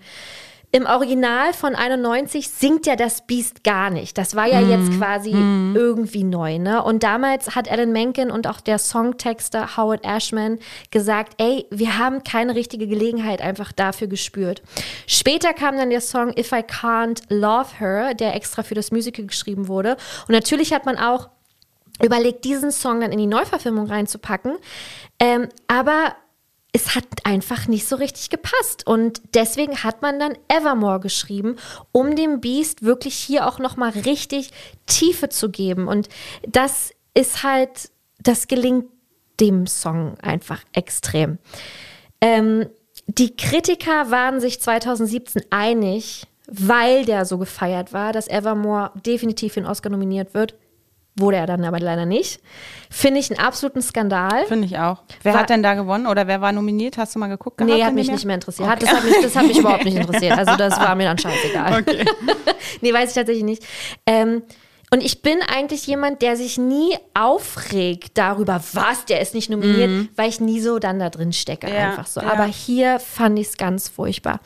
Im Original von 91 singt ja das Biest gar nicht. Das war ja jetzt quasi irgendwie neu, ne? Und damals hat Alan Menken und auch der Songtexter Howard Ashman gesagt, ey, wir haben keine richtige Gelegenheit einfach dafür gespürt. Später kam dann der Song If I Can't Love Her, der extra für das Musical geschrieben wurde. Und natürlich hat man auch überlegt, diesen Song dann in die Neuverfilmung reinzupacken. Ähm, aber es hat einfach nicht so richtig gepasst. Und deswegen hat man dann Evermore geschrieben, um dem Beast wirklich hier auch nochmal richtig Tiefe zu geben. Und das ist halt, das gelingt dem Song einfach extrem. Ähm, die Kritiker waren sich 2017 einig, weil der so gefeiert war, dass Evermore definitiv für den Oscar nominiert wird. Wurde er dann aber leider nicht. Finde ich einen absoluten Skandal. Finde ich auch. Wer War- hat denn da gewonnen oder wer war nominiert? Hast du mal geguckt? Nee, gehabt hat in mich nicht mehr interessiert. Hat, das, hat mich, das hat mich überhaupt nicht interessiert. Also das war mir dann scheißegal. Okay. nee, weiß ich tatsächlich nicht. Ähm, und ich bin eigentlich jemand, der sich nie aufregt darüber, was, der ist nicht nominiert, weil ich nie so dann da drin stecke. Mhm. Ja, einfach so. ja. Aber hier fand ich es ganz furchtbar.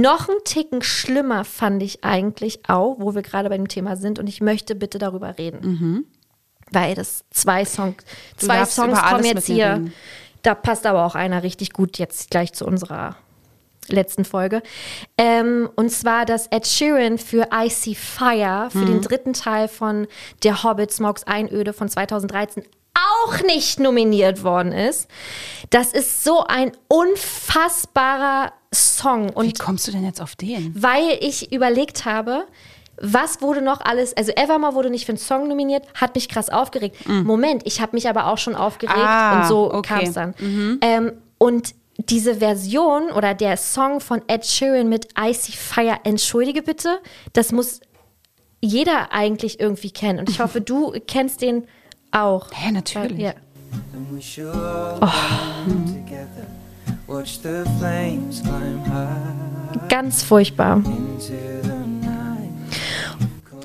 Noch einen Ticken schlimmer fand ich eigentlich auch, wo wir gerade bei dem Thema sind, und ich möchte bitte darüber reden. Weil das zwei Songs, zwei Mhm. Songs kommen jetzt hier. reden. da passt aber auch einer richtig gut jetzt gleich zu unserer letzten Folge. Ähm, und zwar, dass Ed Sheeran für I See Fire, für den dritten Teil von Der Hobbit, Smokes Einöde von 2013, auch nicht nominiert worden ist. Das ist so ein unfassbarer Song. Wie Und kommst du denn jetzt auf den? weil ich überlegt habe, was wurde noch alles, also Evermore wurde nicht für einen Song nominiert, hat mich krass aufgeregt. Moment, ich habe mich aber auch schon aufgeregt Ah, und so okay. kam es dann. Ähm, und diese Version oder der Song von Ed Sheeran mit Icy Fire, entschuldige bitte, das muss jeder eigentlich irgendwie kennen. Und ich hoffe, du kennst den auch. Hä, natürlich. Ja. High Ganz furchtbar.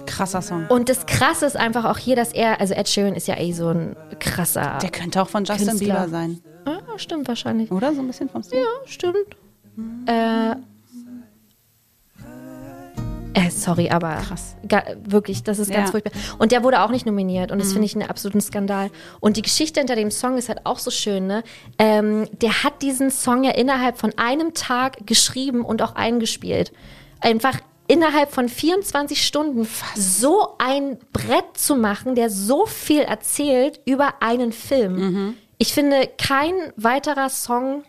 Krasser Song. Und das Krasse ist einfach auch hier, dass er, also Ed Sheeran ist ja eh so ein krasser. Der könnte auch von Justin Künstler. Bieber sein. Ah, stimmt wahrscheinlich. Oder? So ein bisschen vom Stil. Ja, stimmt. Äh, äh, sorry, aber Krass. Ga, wirklich, das ist ganz Ja. furchtbar. Und der wurde auch nicht nominiert und das finde ich einen absoluten Skandal. Und die Geschichte hinter dem Song ist halt auch so schön, ne? Ähm, der hat diesen Song ja innerhalb von einem Tag geschrieben und auch eingespielt. Einfach innerhalb von 24 Stunden so ein Brett zu machen, der so viel erzählt über einen Film. Ich finde, kein weiterer Song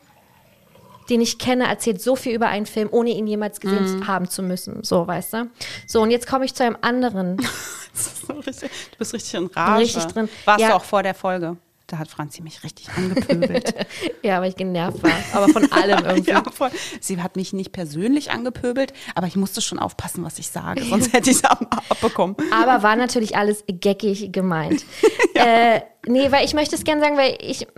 den ich kenne, erzählt so viel über einen Film, ohne ihn jemals gesehen haben zu müssen. So, weißt du? So, und jetzt komme ich zu einem anderen. So richtig- Du bist richtig in Rage. Richtig drin. Warst Ja. du auch vor der Folge? Da hat Franzi mich richtig angepöbelt. ja, weil ich genervt war. Aber von allem irgendwie. ja, voll. Sie hat mich nicht persönlich angepöbelt, aber ich musste schon aufpassen, was ich sage, sonst hätte ich es ab abbekommen. Aber war natürlich alles geckig gemeint. äh, nee, weil ich möchte es gerne sagen, weil ich,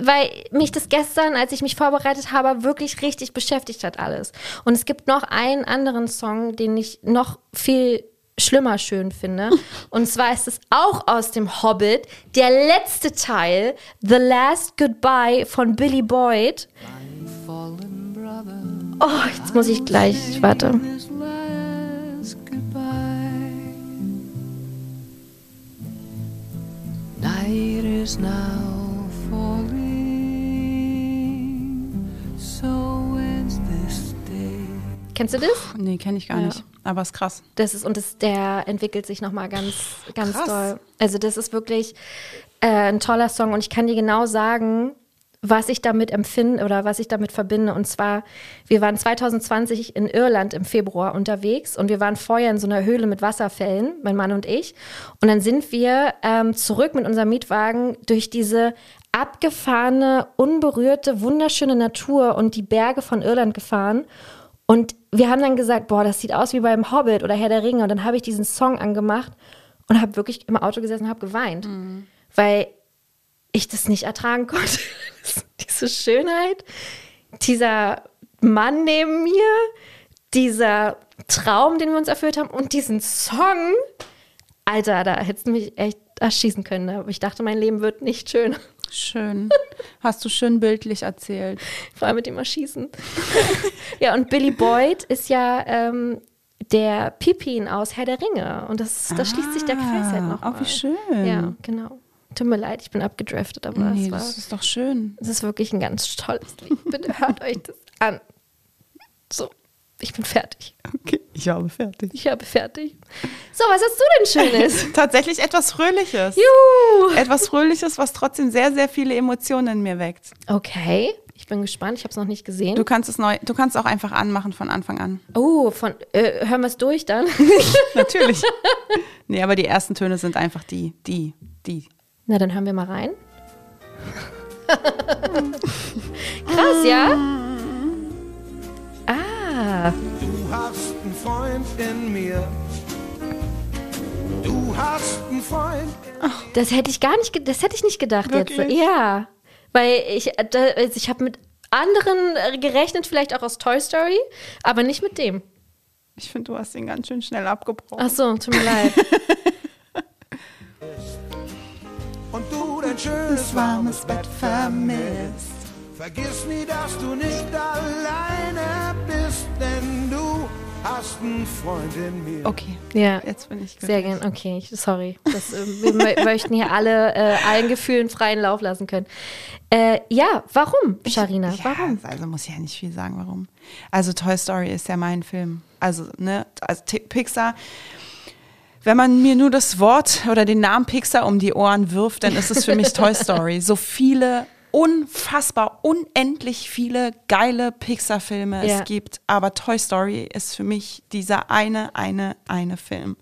weil mich das gestern, als ich mich vorbereitet habe, wirklich richtig beschäftigt hat alles. Und es gibt noch einen anderen Song, den ich noch viel schlimmer schön finde. Und zwar ist es auch aus dem Hobbit, der letzte Teil, The Last Goodbye von Billy Boyd. Oh, jetzt muss ich gleich, warte. Night is now falling. So ends this day. Kennst du das? Nee, kenne ich gar Ja. nicht. Aber ist krass. Das ist, und das, der entwickelt sich nochmal ganz, ganz Krass. doll. Also, das ist wirklich äh, ein toller Song und ich kann dir genau sagen, was ich damit empfinde oder was ich damit verbinde. Und zwar, wir waren 2020 in Irland im Februar unterwegs und wir waren vorher in so einer Höhle mit Wasserfällen, mein Mann und ich. Und dann sind wir ähm, zurück mit unserem Mietwagen durch diese abgefahrene, unberührte, wunderschöne Natur und die Berge von Irland gefahren. Und wir haben dann gesagt, boah, das sieht aus wie beim Hobbit oder Herr der Ringe. Und dann habe ich diesen Song angemacht und habe wirklich im Auto gesessen und habe geweint, weil ich das nicht ertragen konnte. Diese Schönheit, dieser Mann neben mir, dieser Traum, den wir uns erfüllt haben und diesen Song. Alter, da hättest du mich echt erschießen können. Aber ich dachte, mein Leben wird nicht schön. Schön. Hast du schön bildlich erzählt. Vor allem mit dem Erschießen. ja, und Billy Boyd ist ja ähm, der Pippin aus Herr der Ringe. Und das, da schließt sich der Kreis halt noch. Oh, mal. wie schön. Ja, genau. Tut mir leid, ich bin abgedraftet, aber Nee, es war. das ist doch schön. Es ist wirklich ein ganz tolles Lied. Bitte hört euch das an. So, ich bin fertig. Okay, ich habe fertig. Ich habe fertig. So, was hast du denn Schönes? Tatsächlich etwas Fröhliches. Juhu! Etwas Fröhliches, was trotzdem sehr, sehr viele Emotionen in mir weckt. Okay, ich bin gespannt. Ich habe es noch nicht gesehen. Du kannst es neu, du kannst auch einfach anmachen von Anfang an. oh, von, äh, hören wir es durch dann? Natürlich. nee, aber die ersten Töne sind einfach die, die, die. Na, dann hören wir mal rein. Krass, ja? Du hast einen Freund in mir. Du hast einen Freund. das hätte ich gar nicht, das hätte ich nicht gedacht Wirklich? jetzt. Ja, weil ich, äh, da, also ich habe mit anderen äh, gerechnet, vielleicht auch aus Toy Story, aber nicht mit dem. Ich finde, du hast ihn ganz schön schnell abgebrochen. Ach so, tut mir leid. Und du dein schönes warmes Bett vermisst. Vergiss nie, dass du nicht alleine bist, denn du hast einen Freund in mir. Okay, Ja. jetzt bin ich Sehr glücklich. gern, okay, ich, sorry. Das, äh, wir mö möchten hier alle äh, allen Gefühlen freien Lauf lassen können. Äh, ja, warum, Sharina? Ja, warum? Also muss ich ja nicht viel sagen, warum. Also Toy Story ist ja mein Film. Also, ne, also Pixar. Wenn man mir nur das Wort oder den Namen Pixar um die Ohren wirft, dann ist es für mich Toy Story. So viele, unfassbar, unendlich viele geile Pixar-Filme Ja. es gibt. Aber Toy Story ist für mich dieser eine, eine, eine Film.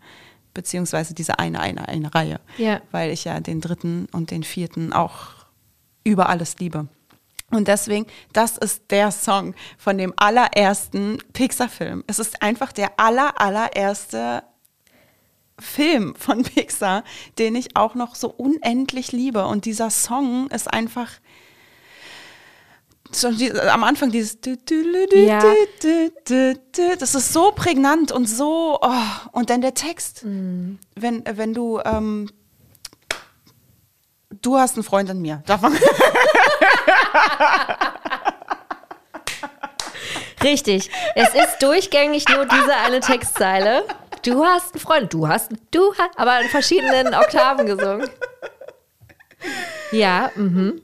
Beziehungsweise diese eine, eine, eine Reihe. Ja. Weil ich ja den dritten und den vierten auch über alles liebe. Und deswegen, das ist der Song von dem allerersten Pixar-Film. Es ist einfach der aller, allererste Film von Pixar, den ich auch noch so unendlich liebe. Und dieser Song ist einfach die, am Anfang dieses Ja. das ist so prägnant und so oh. und dann der Text, wenn wenn du ähm, du hast einen Freund an mir, davon Richtig. Es ist durchgängig nur diese eine Textzeile. Du hast einen Freund, du hast, du hast, aber in verschiedenen Oktaven gesungen. Ja, mhm.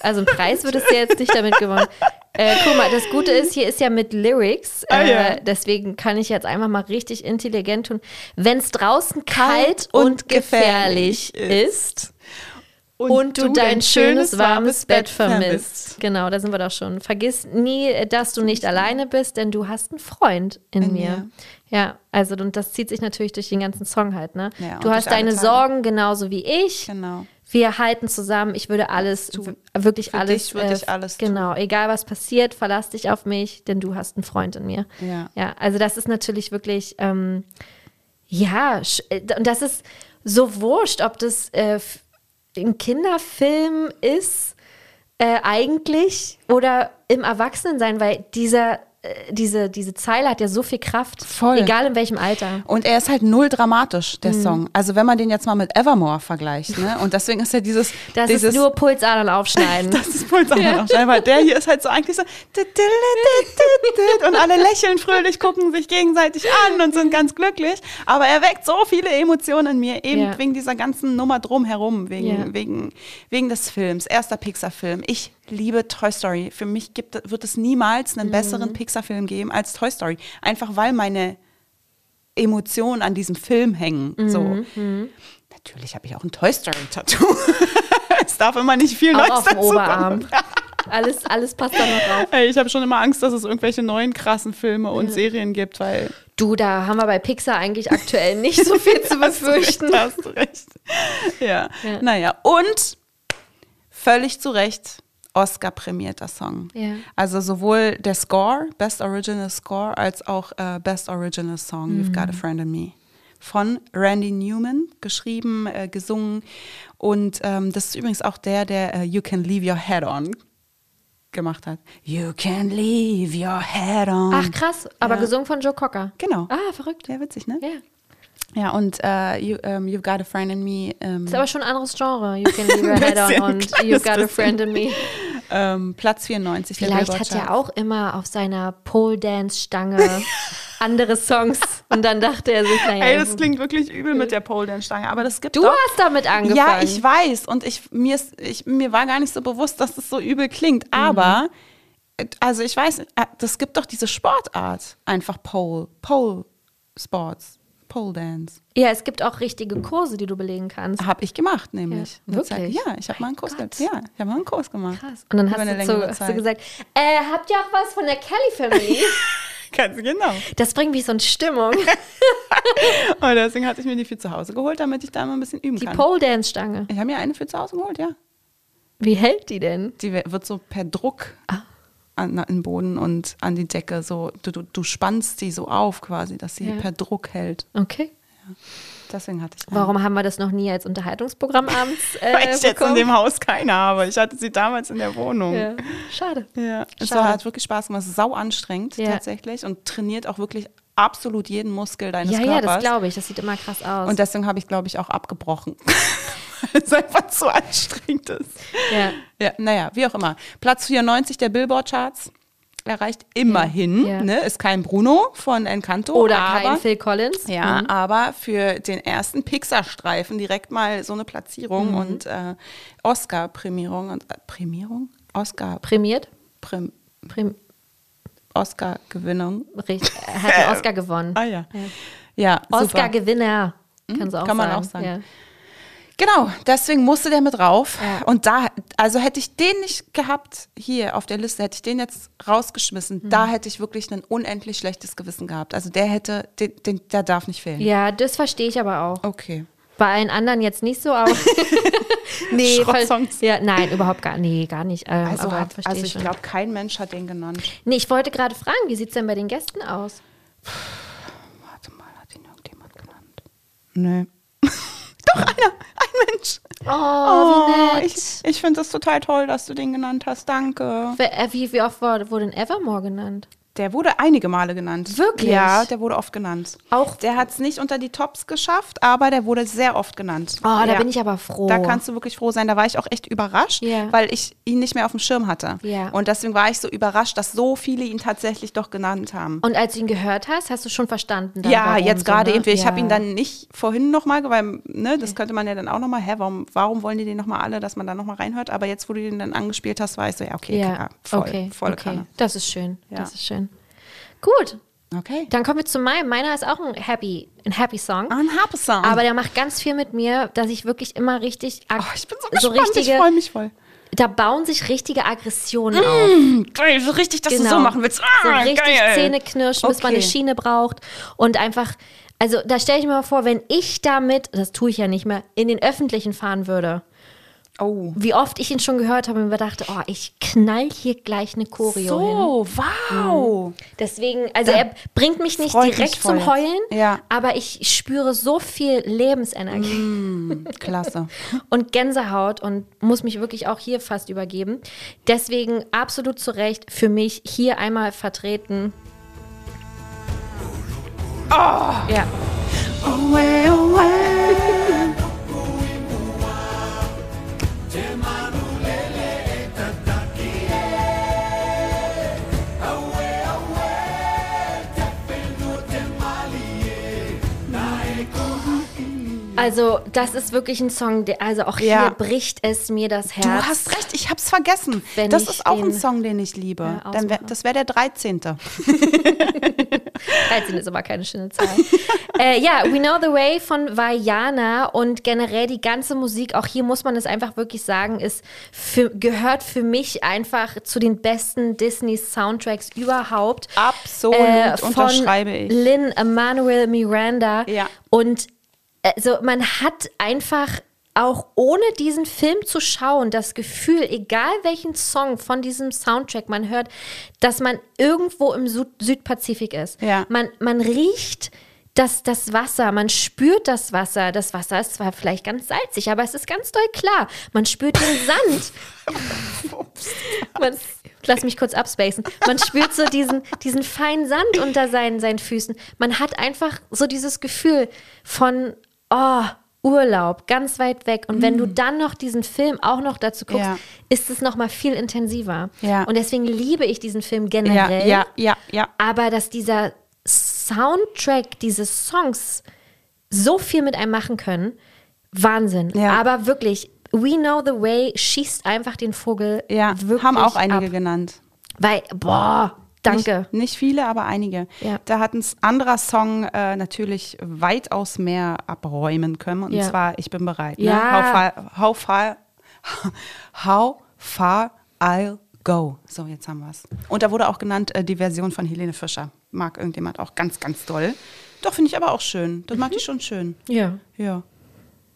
Also einen Preis würdest du jetzt nicht damit gewonnen. Äh, guck mal, das Gute ist, hier ist ja mit Lyrics. Äh, Ah, ja. Deswegen kann ich jetzt einfach mal richtig intelligent tun. Wenn es draußen kalt, Kalt und und gefährlich gefährlich ist und, du dein schönes, warmes Bett vermisst. Genau, da sind wir doch schon. Vergiss nie, dass du nicht alleine bist, denn du hast einen Freund in, In mir. mir. Ja, also und das zieht sich natürlich durch den ganzen Song halt, ne? Ja, und du hast deine. Sorgen genauso wie ich. Genau. Wir halten zusammen. Ich würde alles, w- wirklich Für alles. dich würde ich alles tun. Genau, egal was passiert, verlass dich auf mich, denn du hast einen Freund in mir. Ja. Ja, also das ist natürlich wirklich, ähm, ja, äh, und das ist so wurscht, ob das äh, ein Kinderfilm ist, äh, eigentlich, oder im Erwachsenensein, weil dieser, diese, diese Zeile hat ja so viel Kraft. Voll. Egal in welchem Alter. Und er ist halt null dramatisch, Mhm. der Song. Also wenn man den jetzt mal mit Evermore vergleicht, ne? Und deswegen ist ja dieses, Das dieses ist nur Pulsadern aufschneiden. das ist voll ja. weil der hier ist halt so eigentlich so und alle lächeln fröhlich, gucken sich gegenseitig an und sind ganz glücklich. Aber er weckt so viele Emotionen in mir, eben Ja. wegen dieser ganzen Nummer drumherum, wegen, Ja. wegen, wegen des Films. Erster Pixar-Film. Ich liebe Toy Story. Für mich gibt, wird es niemals einen Mhm. besseren Pixar-Film geben als Toy Story. Einfach weil meine Emotionen an diesem Film hängen. So. Mhm, Natürlich habe ich auch ein Toy Story-Tattoo. es darf immer nicht viel Neues dazu kommen. Alles, alles passt da noch drauf. Ey, ich habe schon immer Angst, dass es irgendwelche neuen krassen Filme und Serien gibt, weil Du, da haben wir bei Pixar eigentlich aktuell nicht so viel zu befürchten. da hast du recht. Ja. Ja. Naja, und völlig zu Recht Oscar-prämierter Song. Ja. Also sowohl der Score, Best Original Score, als auch äh, Best Original Song, You've Got a Mhm. Friend in Me. Von Randy Newman, geschrieben, äh, gesungen. Und ähm, das ist übrigens auch der, der äh, You Can Leave Your Head On gemacht hat. You can leave your head on. Ach krass, aber Ja. gesungen von Joe Cocker. Genau. Ah, verrückt. Ja, witzig, ne? Ja. Ja, und äh, you, ähm, You've Got a Friend in Me. Ähm, Ist aber schon ein anderes Genre. You can leave your head on und you've got a friend in me. ähm, Platz 94 der Vielleicht hat er auch immer auf seiner Pole Dance Stange andere Songs und dann dachte er sich, naja, Ey, das klingt wirklich übel mit der Pole Dance Stange, aber das gibt du doch. hast damit angefangen. Ja, ich weiß und ich mir ist, ich mir war gar nicht so bewusst, dass das so übel klingt, Mhm. aber äh, also ich weiß, äh, das gibt doch diese Sportart einfach Pole, Pole Sports, Pole Dance. Ja, es gibt auch richtige Kurse, die du belegen kannst. Habe ich gemacht, nämlich. Ja, wirklich? Ja, ich habe mal einen Kurs gemacht. Ja, ich habe mal einen Kurs gemacht. Krass. Und dann hast du, so, längere hast du gesagt, äh, habt ihr auch was von der Kelly Family? Ganz genau. Das bringt mich so in Stimmung. Und deswegen hatte ich mir die für zu Hause geholt, damit ich da mal ein bisschen üben Die kann. Pole Dance Stange. ich habe mir eine für zu Hause geholt, ja. Wie hält die denn? Die wird so per Druck Ah. An, an den Boden und an die Decke so, du, du, du spannst sie so auf quasi, dass sie Ja. per Druck hält. Okay. Deswegen hatte ich eine. Warum haben wir das noch nie als Unterhaltungsprogramm abends äh, Weil ich jetzt in dem Haus keine habe. Ich hatte sie damals in der Wohnung. ja. Schade. Ja, es Schade. war, hat wirklich Spaß gemacht. Es ist sau anstrengend Ja. tatsächlich und trainiert auch wirklich absolut jeden Muskel deines Ja, Körpers. ja, das glaube ich. Das sieht immer krass aus. Und deswegen habe ich, glaube ich, auch abgebrochen. Weil es einfach zu anstrengend ist. ja. Ja, naja, wie auch immer. Platz 94 der Billboard-Charts. erreicht. Immerhin. Ja. Ne? Ist kein Bruno von Encanto. Oder aber, kein Phil Collins. Ja, Mhm. aber für den ersten Pixar-Streifen direkt mal so eine Platzierung Mhm. und äh, Oscar-Prämierung. und äh, Prämierung? Oscar. Prämiert. Präm, Präm Oscar-Gewinnung. Hat den Oscar gewonnen. Ah ja. Ja, Oscar-Gewinner. Kannst du auch kann man sagen. auch sagen. Ja. Genau, deswegen musste der mit rauf. Ja. Und da, also hätte ich den nicht gehabt, hier auf der Liste, hätte ich den jetzt rausgeschmissen, Mhm. da hätte ich wirklich ein unendlich schlechtes Gewissen gehabt. Also der hätte, den, den, der darf nicht fehlen. ja, das verstehe ich aber auch. Okay. Bei allen anderen jetzt nicht so, aber. nee, voll- ja, nein, überhaupt gar Nee, gar nicht. Ähm, Also, aber hat, also ich glaube, kein Mensch hat den genannt. Nee, ich wollte gerade fragen, wie sieht es denn bei den Gästen aus? Warte mal, hat ihn irgendjemand genannt? Nee. Doch, einer, ein Mensch. Oh, wie nett. ich ich finde es total toll, dass du den genannt hast. Danke. Äh, Wie, wie oft wurde, wurde denn Evermore genannt? Der wurde einige Male genannt. Wirklich? Ja, der wurde oft genannt. Auch- Der hat es nicht unter die Tops geschafft, aber der wurde sehr oft genannt. Oh, da Ja. bin ich aber froh. Da kannst du wirklich froh sein. Da war ich auch echt überrascht, Ja. weil ich ihn nicht mehr auf dem Schirm hatte. Ja. Und deswegen war ich so überrascht, dass so viele ihn tatsächlich doch genannt haben. Und als du ihn gehört hast, hast du schon verstanden? Dann, ja, jetzt gerade so, ne? irgendwie. Ich habe Ja. ihn dann nicht vorhin nochmal, weil ne, das könnte man ja dann auch nochmal, hä, warum, warum wollen die den nochmal alle, dass man da nochmal reinhört? Aber jetzt, wo du den dann angespielt hast, war ich so, ja, okay, Ja, klar, voll, okay, volle okay. Kanne. Das ist schön. Ja. Das ist schön. Gut, Okay. dann kommen wir zu meinem. Meiner ist auch ein Happy, ein Happy Song. Ein Happy Song. Aber der macht ganz viel mit mir, dass ich wirklich immer richtig. oh, ich bin so gespannt, ich richtige, freue mich voll. Da bauen sich richtige Aggressionen auf. Geil, so richtig, dass du Genau. so machen willst. Ah, so richtig geil. Zähne knirschen, bis man eine Okay. Schiene braucht. Und einfach, also da stelle ich mir mal vor, wenn ich damit, das tue ich ja nicht mehr, in den Öffentlichen fahren würde, Oh. wie oft ich ihn schon gehört habe und mir dachte, oh, ich knall hier gleich eine Choreo hin. So, wow. Deswegen, also er bringt mich nicht mich direkt voll. zum Heulen, Ja. aber ich spüre so viel Lebensenergie Klasse. und Gänsehaut und muss mich wirklich auch hier fast übergeben. Deswegen absolut zu Recht für mich hier einmal vertreten. Oh! Ja. Also, das ist wirklich ein Song, der, also auch Ja. hier bricht es mir das Herz. Du hast recht, ich hab's vergessen. Wenn das ist auch ein Song, den ich liebe. Ja, Dann wär, das wäre der 13. 13 ist aber keine schöne Zahl. äh, ja, We Know the Way von Vajana und generell die ganze Musik, auch hier muss man es einfach wirklich sagen, ist für, gehört für mich einfach zu den besten Disney-Soundtracks überhaupt. Absolut, Äh, von unterschreibe ich. Lynn Emanuel Miranda. Ja. Und also man hat einfach auch ohne diesen Film zu schauen, das Gefühl, egal welchen Song von diesem Soundtrack man hört, dass man irgendwo im Süd Südpazifik ist. Ja. Man, man riecht das, das Wasser, man spürt das Wasser. Das Wasser ist zwar vielleicht ganz salzig, aber es ist ganz doll klar. Man spürt den Sand. Man, lass mich kurz abspacen. Man spürt so diesen, diesen feinen Sand unter seinen, seinen Füßen. Man hat einfach so dieses Gefühl von, oh, Urlaub, ganz weit weg. Und wenn du dann noch diesen Film auch noch dazu guckst, Mm. Ja. ist es noch mal viel intensiver. Ja. Und deswegen liebe ich diesen Film Ja, generell. ja, ja, ja. Aber dass dieser Soundtrack, diese Songs so viel mit einem machen können, Wahnsinn. Ja. Aber wirklich, We Know the Way schießt einfach den Vogel. Ja, wirklich haben auch einige ab. genannt. Weil, boah, danke. Nicht, nicht viele, aber einige. Ja. Da hat ein anderer Song äh, natürlich weitaus mehr abräumen können. Und Ja. zwar Ich bin bereit. Ne? Ja. How, far, how, far, how far I'll go. So, jetzt haben wir es. Und da wurde auch genannt äh, die Version von Helene Fischer. Mag irgendjemand auch ganz, ganz doll. Doch, finde ich aber auch schön. Das mag ich schon schön. Ja. Ja.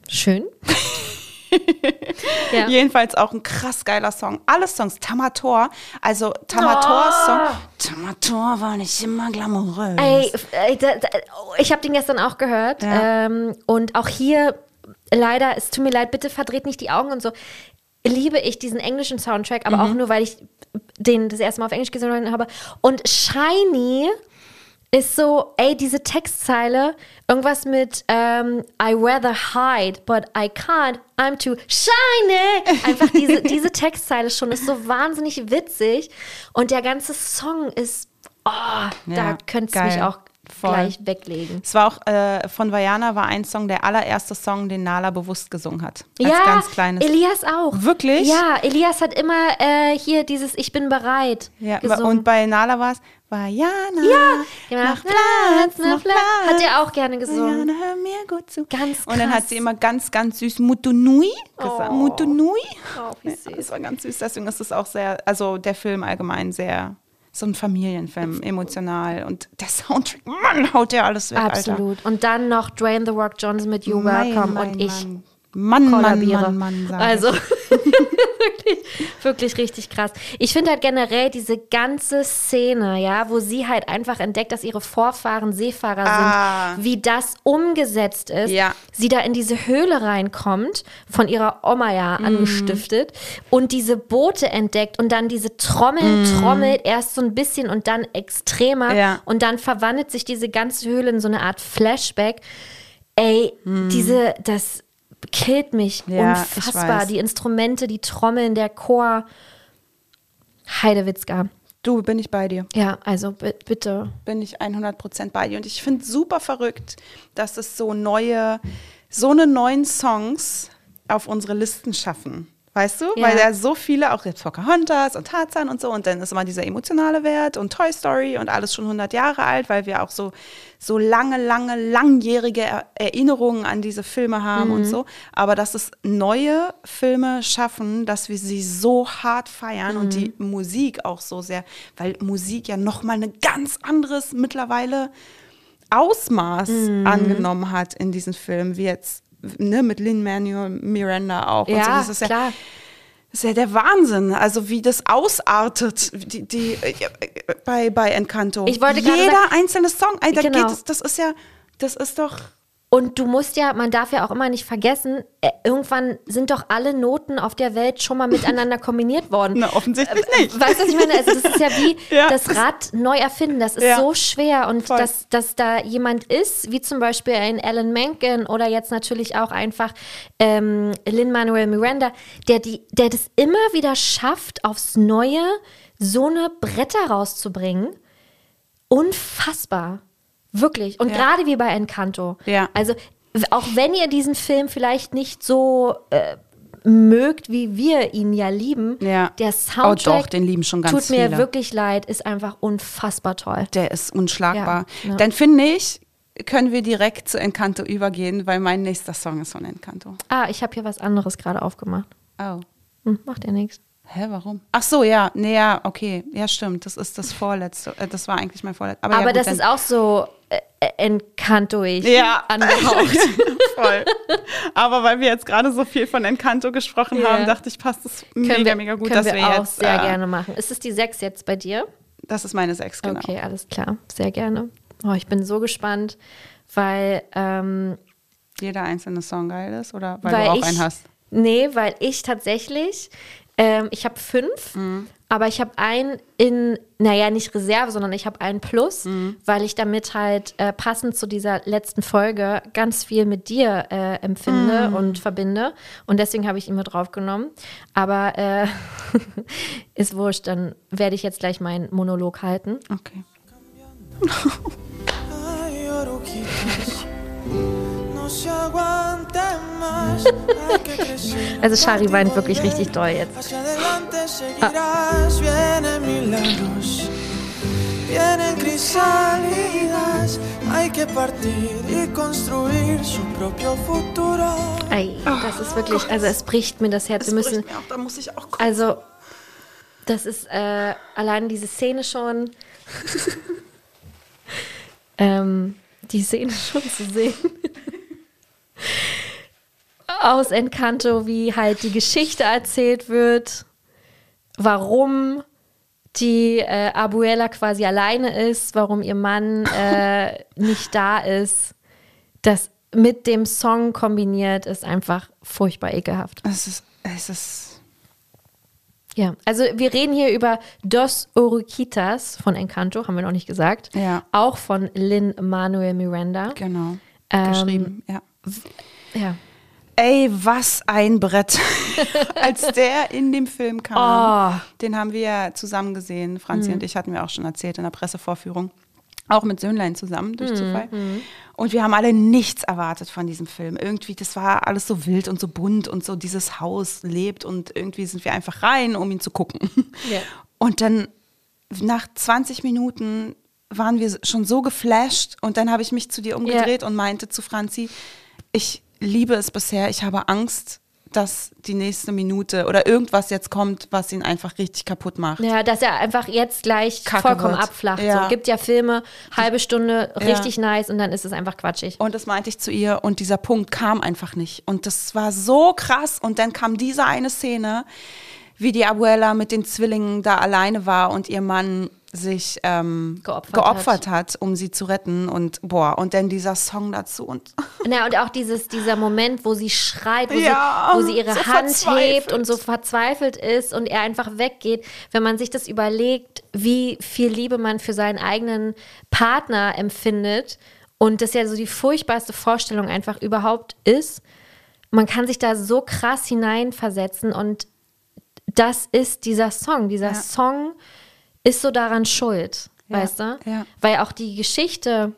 Schön. ja. Jedenfalls auch ein krass geiler Song. Alle Songs, Tamator, also Tamator-Song. Tamator war nicht immer glamourös. Ey, oh, ich habe den gestern auch gehört. Ja. Ähm, und auch hier, leider, es tut mir leid, bitte verdreht nicht die Augen und so. Liebe ich diesen englischen Soundtrack, aber Mhm. auch nur, weil ich den das erste Mal auf Englisch gesehen habe. Und Shiny ist so, ey, diese Textzeile, irgendwas mit ähm, I rather hide, but I can't, I'm too shiny. Einfach diese, diese Textzeile schon ist so wahnsinnig witzig. Und der ganze Song ist, oh, da Ja, könntest du mich geil. auch Voll. gleich weglegen. Es war auch äh, von Vajana war ein Song, der allererste Song, den Nala bewusst gesungen hat. Als ja, ganz kleines. Elias auch. Wirklich? Ja, Elias hat immer äh, hier dieses Ich bin bereit Ja, gesungen. und bei Nala war es Vajana. ja, genau. Mach Platz, mach Platz. Hat er auch gerne gesungen. Vajana, hör mir gut zu. Ganz Und dann hat krass. sie immer ganz, ganz süß Mutunui gesagt. Mutunui. Oh, wie süß. Ja, das war ganz süß. Deswegen ist es auch sehr, also der Film allgemein sehr, so ein Familienfilm, emotional. Und der Soundtrack, Mann, haut der alles weg, Alter. Absolut. Und dann noch Dwayne The Rock Johnson mit You Welcome und ich. Mann. Mann, Mann. Mann, Mann, sag also ich. wirklich, wirklich richtig krass. Ich finde halt generell diese ganze Szene, ja, wo sie halt einfach entdeckt, dass ihre Vorfahren Seefahrer Ah. sind, wie das umgesetzt ist. Ja. Sie da in diese Höhle reinkommt, von ihrer Oma ja Mhm. angestiftet und diese Boote entdeckt und dann diese Trommel trommelt erst so ein bisschen und dann extremer. Ja. und dann verwandelt sich diese ganze Höhle in so eine Art Flashback. Ey, diese, das killt mich. Ja, unfassbar. Die Instrumente, die Trommeln, der Chor. Heidewitzka. Du, bin ich bei dir. Ja, also bi- bitte. bin ich 100% bei dir. Und ich finde super verrückt, dass es so neue, so eine neuen Songs auf unsere Listen schaffen. Weißt du? Ja. Weil ja so viele, auch jetzt Pocahontas und Tarzan und so, und dann ist immer dieser emotionale Wert und Toy Story und alles schon 100 Jahre alt, weil wir auch so, so lange, lange, langjährige Er- Erinnerungen an diese Filme haben und so. Aber dass es neue Filme schaffen, dass wir sie so hart feiern und die Musik auch so sehr, weil Musik ja nochmal ein ganz anderes mittlerweile Ausmaß angenommen hat in diesen Filmen, wie jetzt ne, mit Lin-Manuel Miranda auch. und so. Ja, Das ist ja, klar. das ist ja der Wahnsinn, also wie das ausartet, die, die, äh, bei, bei Encanto. Ich wollte Jeder sagen- einzelne Song, da Genau. geht es, das ist ja, das ist doch, Und du musst ja, man darf ja auch immer nicht vergessen, äh, irgendwann sind doch alle Noten auf der Welt schon mal miteinander kombiniert worden. na, offensichtlich nicht. Weißt du, was ich meine? Also das ist ja wie Ja. das Rad neu erfinden. Das ist Ja. so schwer. Und Voll. dass, dass da jemand ist, wie zum Beispiel ein Alan Menken oder jetzt natürlich auch einfach ähm, Lin-Manuel Miranda, der, die, der das immer wieder schafft, aufs Neue so eine Bretter rauszubringen. Unfassbar. Wirklich. Und Ja. gerade wie bei Encanto. Ja. Also, auch wenn ihr diesen Film vielleicht nicht so äh, mögt, wie wir ihn ja lieben, Ja. der Oh Soundtrack doch, den lieben schon ganz tut mir viele. wirklich leid, ist einfach unfassbar toll. Der ist unschlagbar. Ja. Dann finde ich, können wir direkt zu Encanto übergehen, weil mein nächster Song ist von Encanto. Ah, ich habe hier was anderes gerade aufgemacht. Oh. Hm, macht ja nichts. Hä, warum? Ach so, ja, nee, ja, okay. Ja, stimmt, das ist das vorletzte. Äh, das war eigentlich mein vorletztes. Aber, Aber ja, gut, das ist auch so äh, äh, Encanto-ig Ja. angehaucht. voll. Aber weil wir jetzt gerade so viel von Encanto gesprochen Ja. haben, dachte ich, passt es mega, wir, mega gut, dass wir, wir, auch jetzt. sehr äh, gerne machen. Ist es die 6 jetzt bei dir? Das ist meine Sechs, genau. Okay, alles klar. Sehr gerne. Oh, ich bin so gespannt, weil ähm, Jeder einzelne Song geil ist oder weil, weil du auch ich, einen hast? Nee, weil ich tatsächlich, ähm, ich habe fünf, aber ich habe einen in, naja, nicht Reserve, sondern ich habe einen Plus, weil ich damit halt äh, passend zu dieser letzten Folge ganz viel mit dir äh, empfinde und verbinde. Und deswegen habe ich ihn mit draufgenommen. Aber äh, ist wurscht, dann werde ich jetzt gleich meinen Monolog halten. Okay. Also Shari weint wirklich richtig doll jetzt. Seguirás. Vienen milagros, vienen crisálidas. Hay que partir y construir su propio futuro. Ey, das ist wirklich, also es bricht mir das Herz. Wir müssen, Mir auch, da muss ich auch gucken. Also, das ist äh, allein diese Szene schon. ähm, die Szene schon zu sehen. Aus Encanto, wie halt die Geschichte erzählt wird, warum die äh, Abuela quasi alleine ist, warum ihr Mann äh, nicht da ist. Das mit dem Song kombiniert ist einfach furchtbar ekelhaft. Es ist, es ist, Ja, also wir reden hier über Dos Oruquitas von Encanto, haben wir noch nicht gesagt. Ja. Auch von Lin Manuel Miranda. Genau. Ähm, Geschrieben, ja. Ja. Ey, was ein Brett. Als der in dem Film kam, Oh. den haben wir ja zusammen gesehen. Franzi und ich hatten wir auch schon erzählt in der Pressevorführung. Auch mit Söhnlein zusammen, durch Zufall. Und wir haben alle nichts erwartet von diesem Film. Irgendwie, das war alles so wild und so bunt und so dieses Haus lebt und irgendwie sind wir einfach rein, um ihn zu gucken. Ja. Und dann nach 20 Minuten waren wir schon so geflasht und dann habe ich mich zu dir umgedreht und meinte zu Franzi, ich liebe es bisher, ich habe Angst, dass die nächste Minute oder irgendwas jetzt kommt, was ihn einfach richtig kaputt macht. Ja, dass er einfach jetzt gleich Kacke vollkommen wird. abflacht. Ja. So, gibt ja Filme, halbe Stunde, Ja. richtig nice und dann ist es einfach quatschig. Und das meinte ich zu ihr und dieser Punkt kam einfach nicht. Und das war so krass. Und dann kam diese eine Szene, wie die Abuela mit den Zwillingen da alleine war und ihr Mann sich ähm, Geopfert geopfert hat. um sie zu retten. Und boah, und dann dieser Song dazu. Und Na, und auch dieses, dieser Moment, wo sie schreit, wo, Ja, sie, wo sie ihre so Hand hebt und so verzweifelt ist und er einfach weggeht. Wenn man sich das überlegt, wie viel Liebe man für seinen eigenen Partner empfindet und das ja so die furchtbarste Vorstellung einfach überhaupt ist, man kann sich da so krass hineinversetzen und das ist dieser Song. Dieser Ja. Song ist so daran schuld, Ja, weißt du? ja. Weil auch die Geschichte,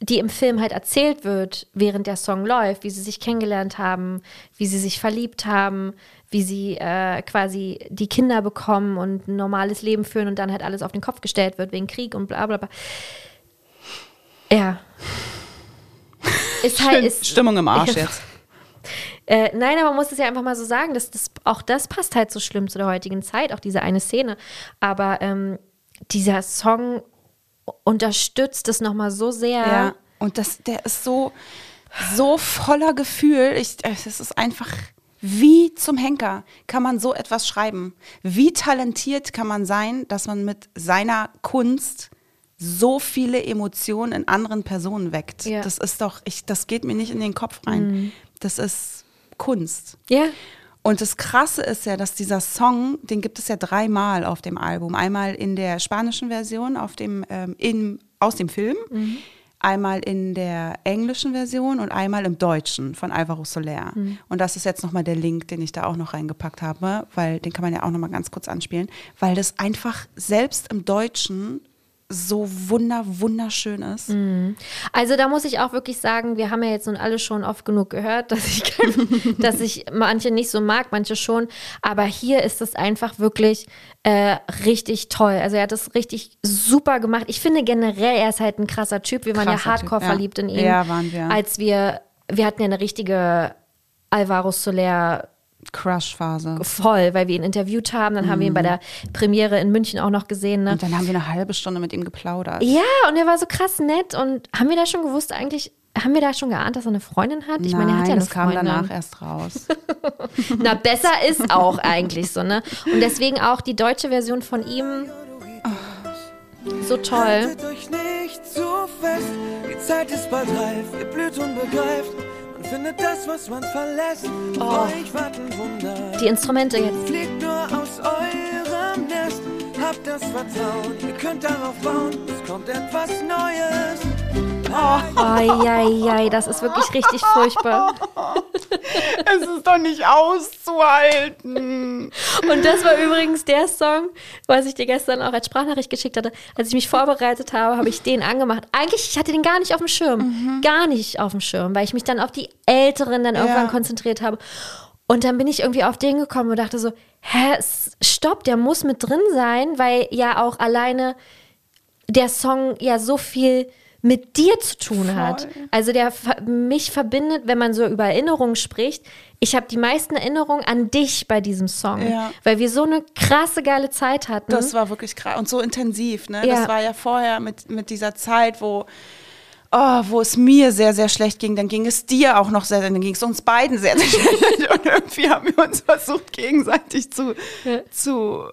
die im Film halt erzählt wird, während der Song läuft, wie sie sich kennengelernt haben, wie sie sich verliebt haben, wie sie äh, quasi die Kinder bekommen und ein normales Leben führen und dann halt alles auf den Kopf gestellt wird wegen Krieg und bla bla bla. Ja. Ist halt, ist, Stimmung im Arsch Ja. jetzt. äh, nein, aber man muss es ja einfach mal so sagen, dass das, auch das passt halt so schlimm zu der heutigen Zeit, auch diese eine Szene. Aber ähm, dieser Song unterstützt es nochmal so sehr. Ja. Und das, der ist so, so voller Gefühl. Ich, es ist einfach, wie zum Henker kann man so etwas schreiben? Wie talentiert kann man sein, dass man mit seiner Kunst so viele Emotionen in anderen Personen weckt? Ja. Das ist doch, ich, das geht mir nicht in den Kopf rein. Das ist Kunst. Ja. Und das Krasse ist ja, dass dieser Song, den gibt es ja dreimal auf dem Album. Einmal in der spanischen Version auf dem, ähm, in, aus dem Film, einmal in der englischen Version und einmal im Deutschen von Alvaro Soler. Und das ist jetzt nochmal der Link, den ich da auch noch reingepackt habe, weil den kann man ja auch nochmal ganz kurz anspielen, weil das einfach selbst im Deutschen so wunder, wunderschön ist. Also da muss ich auch wirklich sagen, wir haben ja jetzt nun alle schon oft genug gehört, dass ich, dass ich manche nicht so mag, manche schon. Aber hier ist es einfach wirklich äh, richtig toll. Also er hat das richtig super gemacht. Ich finde generell, er ist halt ein krasser Typ. Wir waren ja Krasser Typ, hardcore ja. verliebt in ihn. Ja, waren wir. Als wir, wir hatten ja eine richtige Alvaro Soler Crush-Phase. voll, weil wir ihn interviewt haben. Dann haben wir ihn bei der Premiere in München auch noch gesehen. Ne? Und dann haben wir eine halbe Stunde mit ihm geplaudert. Ja, und er war so krass nett. Und haben wir da schon gewusst, eigentlich, haben wir da schon geahnt, dass er eine Freundin hat? Ich meine, er hat ja eine das kam Freundin. danach erst raus. Na, besser ist auch eigentlich so, ne? Und deswegen auch die deutsche Version von ihm. So toll. Haltet euch nicht zu fest, die Zeit ist bald reif, ihr blüht und begreift. Findet das, was man verlässt. Auf euch warten Wunder. Die Instrumente jetzt. Fliegt nur aus eurem Nest, habt das Vertrauen, ihr könnt darauf bauen, es kommt etwas Neues. Eieiei, das ist wirklich richtig furchtbar. es ist doch nicht auszuhalten. Und das war übrigens der Song, was ich dir gestern auch als Sprachnachricht geschickt hatte. Als ich mich vorbereitet habe, habe ich den angemacht. Eigentlich, ich hatte den gar nicht auf dem Schirm. Gar nicht auf dem Schirm, weil ich mich dann auf die Älteren dann irgendwann Ja. konzentriert habe. Und dann bin ich irgendwie auf den gekommen und dachte so, hä, stopp, der muss mit drin sein, weil ja auch alleine der Song ja so viel mit dir zu tun hat. Also der mich verbindet, wenn man so über Erinnerungen spricht. Ich habe die meisten Erinnerungen an dich bei diesem Song, Ja. weil wir so eine krasse geile Zeit hatten. Das war wirklich krass und so intensiv. Ne? Ja. Das war ja vorher mit, mit dieser Zeit, wo, oh, wo es mir sehr, sehr schlecht ging. Dann ging es dir auch noch sehr, dann ging es uns beiden sehr, sehr schlecht. Und irgendwie haben wir uns versucht, gegenseitig zu, zu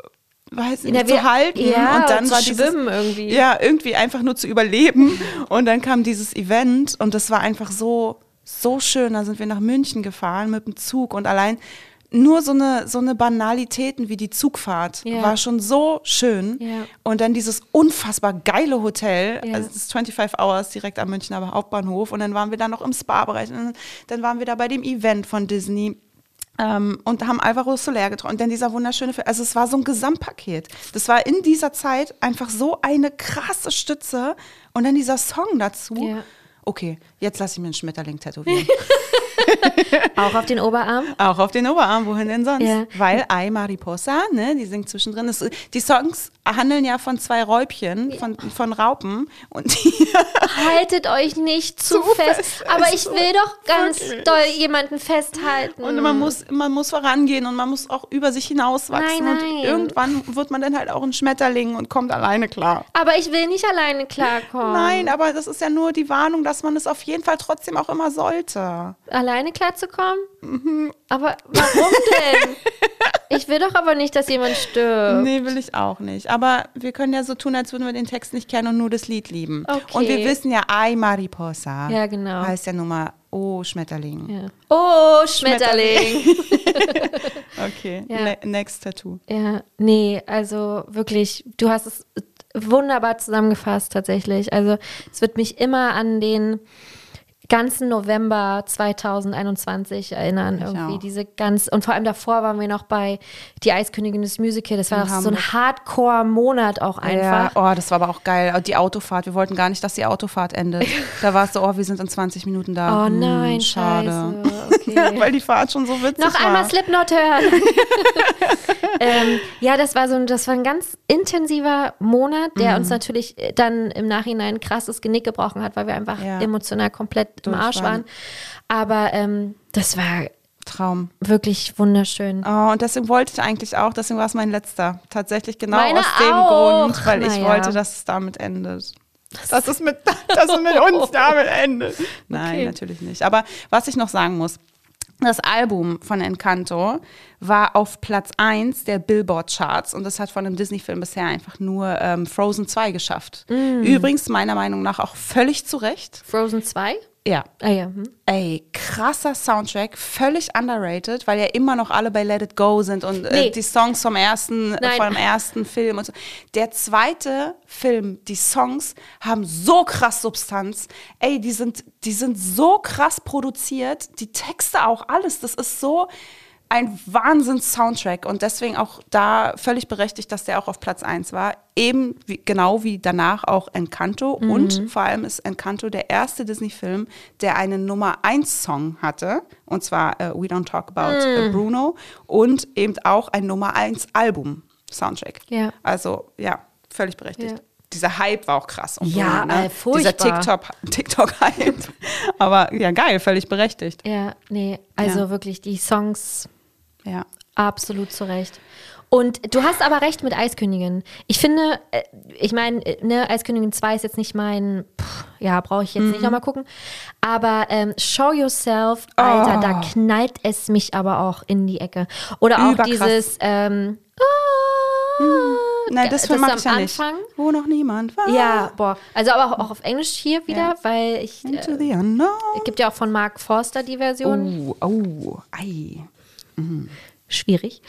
weiß ich Ja, nicht, wir- zu halten. ja, und dann zu war dieses, schwimmen irgendwie. Ja, irgendwie einfach nur zu überleben. Und dann kam dieses Event und das war einfach so, so schön. Da sind wir nach München gefahren mit dem Zug und allein nur so eine, so eine Banalitäten wie die Zugfahrt Ja. war schon so schön. Ja. Und dann dieses unfassbar geile Hotel, Ja. also das ist 25 Hours direkt am Münchner Hauptbahnhof. Und dann waren wir da noch im Spa-Bereich. Und dann waren wir da bei dem Event von Disney. Ähm, und haben Alvaro Soler getroffen. Und dann dieser wunderschöne Film. Also es war so ein Gesamtpaket. Das war in dieser Zeit einfach so eine krasse Stütze. Und dann dieser Song dazu. Ja. Okay, jetzt lasse ich mir einen Schmetterling tätowieren. Auch auf den Oberarm. Auch auf den Oberarm, wohin denn sonst? Ja. Weil Ay Mariposa, ne, die singt zwischendrin. Das, die Songs handeln ja von zwei Räubchen, von, von Raupen. Und Haltet euch nicht zu, Zu fest. fest. Aber ich will doch ganz wirklich. doll jemanden festhalten. und man muss, man muss vorangehen und man muss auch über sich hinauswachsen. Nein, Und nein. irgendwann wird man dann halt auch ein Schmetterling und kommt alleine klar. Aber ich will nicht alleine klarkommen. Nein, aber das ist ja nur die Warnung, dass man es auf jeden Fall trotzdem auch immer sollte. Alleine klarzukommen? Mhm. Aber warum denn? ich will doch aber nicht, dass jemand stirbt. Nee, will ich auch nicht. Aber wir können ja so tun, als würden wir den Text nicht kennen und nur das Lied lieben. Okay. Und wir wissen ja, Ay Mariposa Ja, genau. heißt ja nun mal Oh Schmetterling. Ja. Oh, Schmetterling. Okay, Ja. Ne next Tattoo. Ja, nee, also wirklich, du hast es wunderbar zusammengefasst tatsächlich. Also es wird mich immer an den ganzen November 2021 erinnern. irgendwie auch. diese ganz und vor allem davor waren wir noch bei Die Eiskönigin des Musical. Das war doch so ein. Hardcore-Monat auch einfach. Ja, oh, das war aber auch geil. Die Autofahrt, wir wollten gar nicht, dass die Autofahrt endet. Da war es so, oh, wir sind in 20 Minuten da. Oh Hm, nein, schade. scheiße. Okay. Weil die Fahrt schon so witzig Noch war. einmal Slipknot hören. ähm, ja, das war so ein, das war ein ganz intensiver Monat, der Mhm. uns natürlich dann im Nachhinein ein krasses Genick gebrochen hat, weil wir einfach Ja. emotional komplett im Arsch waren. Aber ähm, das war Traum. wirklich wunderschön. Oh, und deswegen wollte ich eigentlich auch, deswegen war es mein letzter. Tatsächlich genau Meiner aus dem auch. Grund, weil ich Naja. wollte, dass es damit endet. Dass es mit, dass es mit uns damit endet. Nein, Okay. natürlich nicht. Aber was ich noch sagen muss, das Album von Encanto war auf Platz 1 der Billboard-Charts und das hat von einem Disney-Film bisher einfach nur ähm, Frozen 2 geschafft. Mm. Übrigens meiner Meinung nach auch völlig zu Recht. Frozen 2? Ja, Ah ja. Hm. Ey, krasser Soundtrack, völlig underrated, weil ja immer noch alle bei Let It Go sind und äh, Nee. die Songs vom ersten, äh, Nein. vom ersten Film und so. Der zweite Film, die Songs haben so krass Substanz. Ey, die sind, die sind so krass produziert, die Texte auch, alles. Das ist so ein Wahnsinns-Soundtrack und deswegen auch da völlig berechtigt, dass der auch auf Platz 1 war. Eben wie, genau wie danach auch Encanto Mhm. und vor allem ist Encanto der erste Disney-Film, der einen Nummer 1-Song hatte und zwar äh, We Don't Talk About äh, Mhm. Bruno und eben auch ein Nummer 1-Album-Soundtrack. Ja. Also ja, völlig berechtigt. Ja. Dieser Hype war auch krass. Um Ja, Bruno, ne? äh. Dieser TikTok- TikTok-Hype. Aber ja, geil, völlig berechtigt. Ja, nee, also Ja. wirklich die Songs Ja. Absolut zu Recht. Und du hast aber recht mit Eiskönigin. Ich finde, äh, ich meine, äh, ne, Eiskönigin 2 ist jetzt nicht mein, pff, ja, brauche ich jetzt Mhm. nicht nochmal gucken. Aber ähm, Show Yourself, Alter, Oh. da knallt es mich aber auch in die Ecke. Oder auch Überkrass. dieses, ähm, Nein, das, Das mag ich ja nicht. Wo noch niemand war. ja, boah. Also aber auch, auf Englisch hier wieder, Ja. weil ich, Into äh, the unknown. gibt ja auch von Mark Forster die Version. Oh, oh, ei. Schwierig.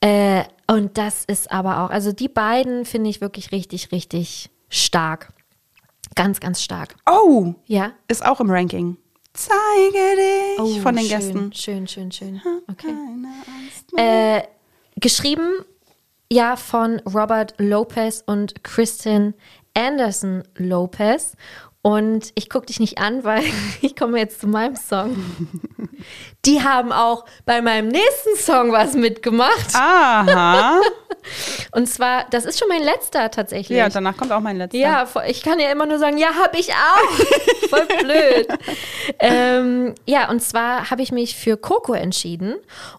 Äh, und das ist aber auch, also die beiden finde ich wirklich richtig, richtig stark. Ganz, ganz stark. Oh, Ja. ist auch im Ranking. Zeige dich Oh, von den schön, Gästen. Schön, schön, schön. Okay. Äh, geschrieben, ja, von Robert Lopez und Kristen Anderson Lopez. Und ich gucke dich nicht an, weil ich komme jetzt zu meinem Song. Die haben auch bei meinem nächsten Song was mitgemacht. Aha. Und zwar, das ist schon mein letzter tatsächlich. ja, danach kommt auch mein letzter. Ja, ich kann ja immer nur sagen, ja, hab ich auch. Voll blöd. ähm, ja, und zwar habe ich mich für Coco entschieden.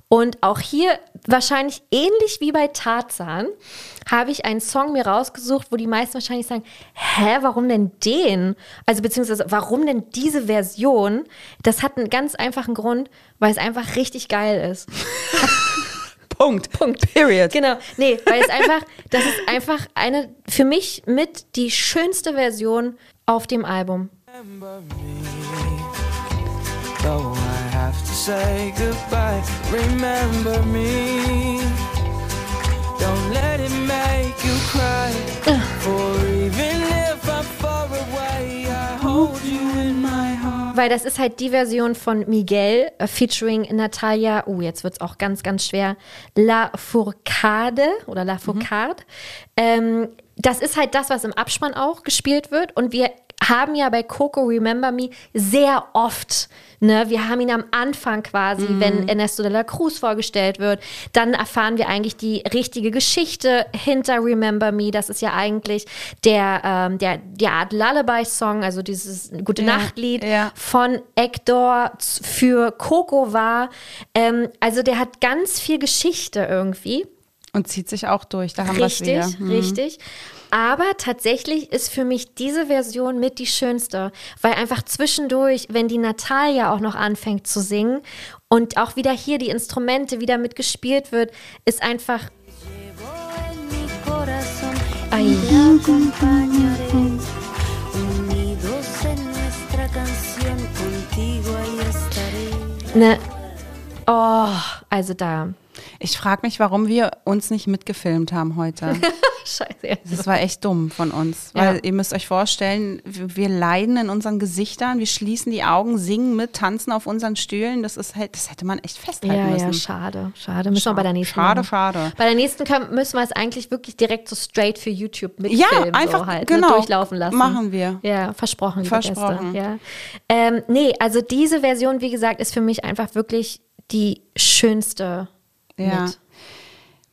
Und auch hier, wahrscheinlich ähnlich wie bei Tarzan, habe ich einen Song mir rausgesucht, wo die meisten wahrscheinlich sagen, hä, warum denn den? Also beziehungsweise, warum denn diese Version? Das hat einen ganz einfachen Grund, weil es einfach richtig geil ist. Punkt. Punkt. Period. Genau. Nee, weil es einfach, das ist einfach eine, für mich mit die schönste Version auf dem Album. Though I have to say goodbye. Remember me. Weil das ist halt die Version von Miguel äh, featuring Natalia, oh, jetzt wird es auch ganz, ganz schwer, La Fourcade oder La Fourcade. Ähm, das ist halt das, was im Abspann auch gespielt wird. Und wir haben ja bei Coco Remember Me sehr oft, ne, wir haben ihn am Anfang quasi, wenn Ernesto de la Cruz vorgestellt wird, dann erfahren wir eigentlich die richtige Geschichte hinter Remember Me. Das ist ja eigentlich der, ähm, der, die Art Lullaby-Song, also dieses Gute Ja, Nacht-Lied ja. von Hector für Coco war. Ähm, also der hat ganz viel Geschichte irgendwie. Und zieht sich auch durch. Da haben wir es Richtig, wieder. Hm. richtig. Aber tatsächlich ist für mich diese Version mit die schönste, weil einfach zwischendurch, wenn die Natalia auch noch anfängt zu singen und auch wieder hier die Instrumente wieder mitgespielt wird, ist einfach. Ne. Oh, also da. Ich frage mich, warum wir uns nicht mitgefilmt haben heute. Scheiße. Das war echt dumm von uns. Weil ihr müsst euch vorstellen, wir leiden in unseren Gesichtern, wir schließen die Augen, singen mit, tanzen auf unseren Stühlen. Das ist halt, das hätte man echt festhalten Ja, müssen. ja, schade, schade. Müssen wir bei der nächsten Schade, machen. schade. Bei der nächsten können, müssen wir es eigentlich wirklich direkt so straight für YouTube Ja, mitfilmen. einfach, so halt, genau. ne, durchlaufen lassen. Machen wir. Ja, versprochen, Versprochen. Ja. Ähm, nee, also diese Version, wie gesagt, ist für mich einfach wirklich die schönste Ja. mit.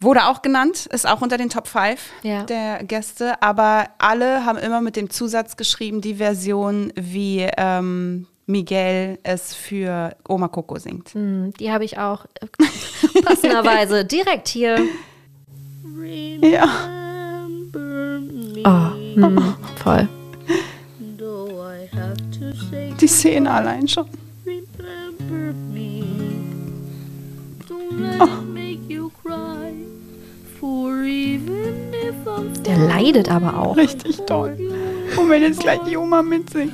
Wurde auch genannt, ist auch unter den Top 5 Ja. der Gäste, aber alle haben immer mit dem Zusatz geschrieben, die Version, wie ähm, Miguel es für Oma Coco singt. Hm, Die habe ich auch äh, passenderweise direkt hier. Ja. Oh, hm, voll. Die Szene allein schon. Der leidet aber auch. Richtig toll. Und wenn jetzt gleich die Oma mitsingt.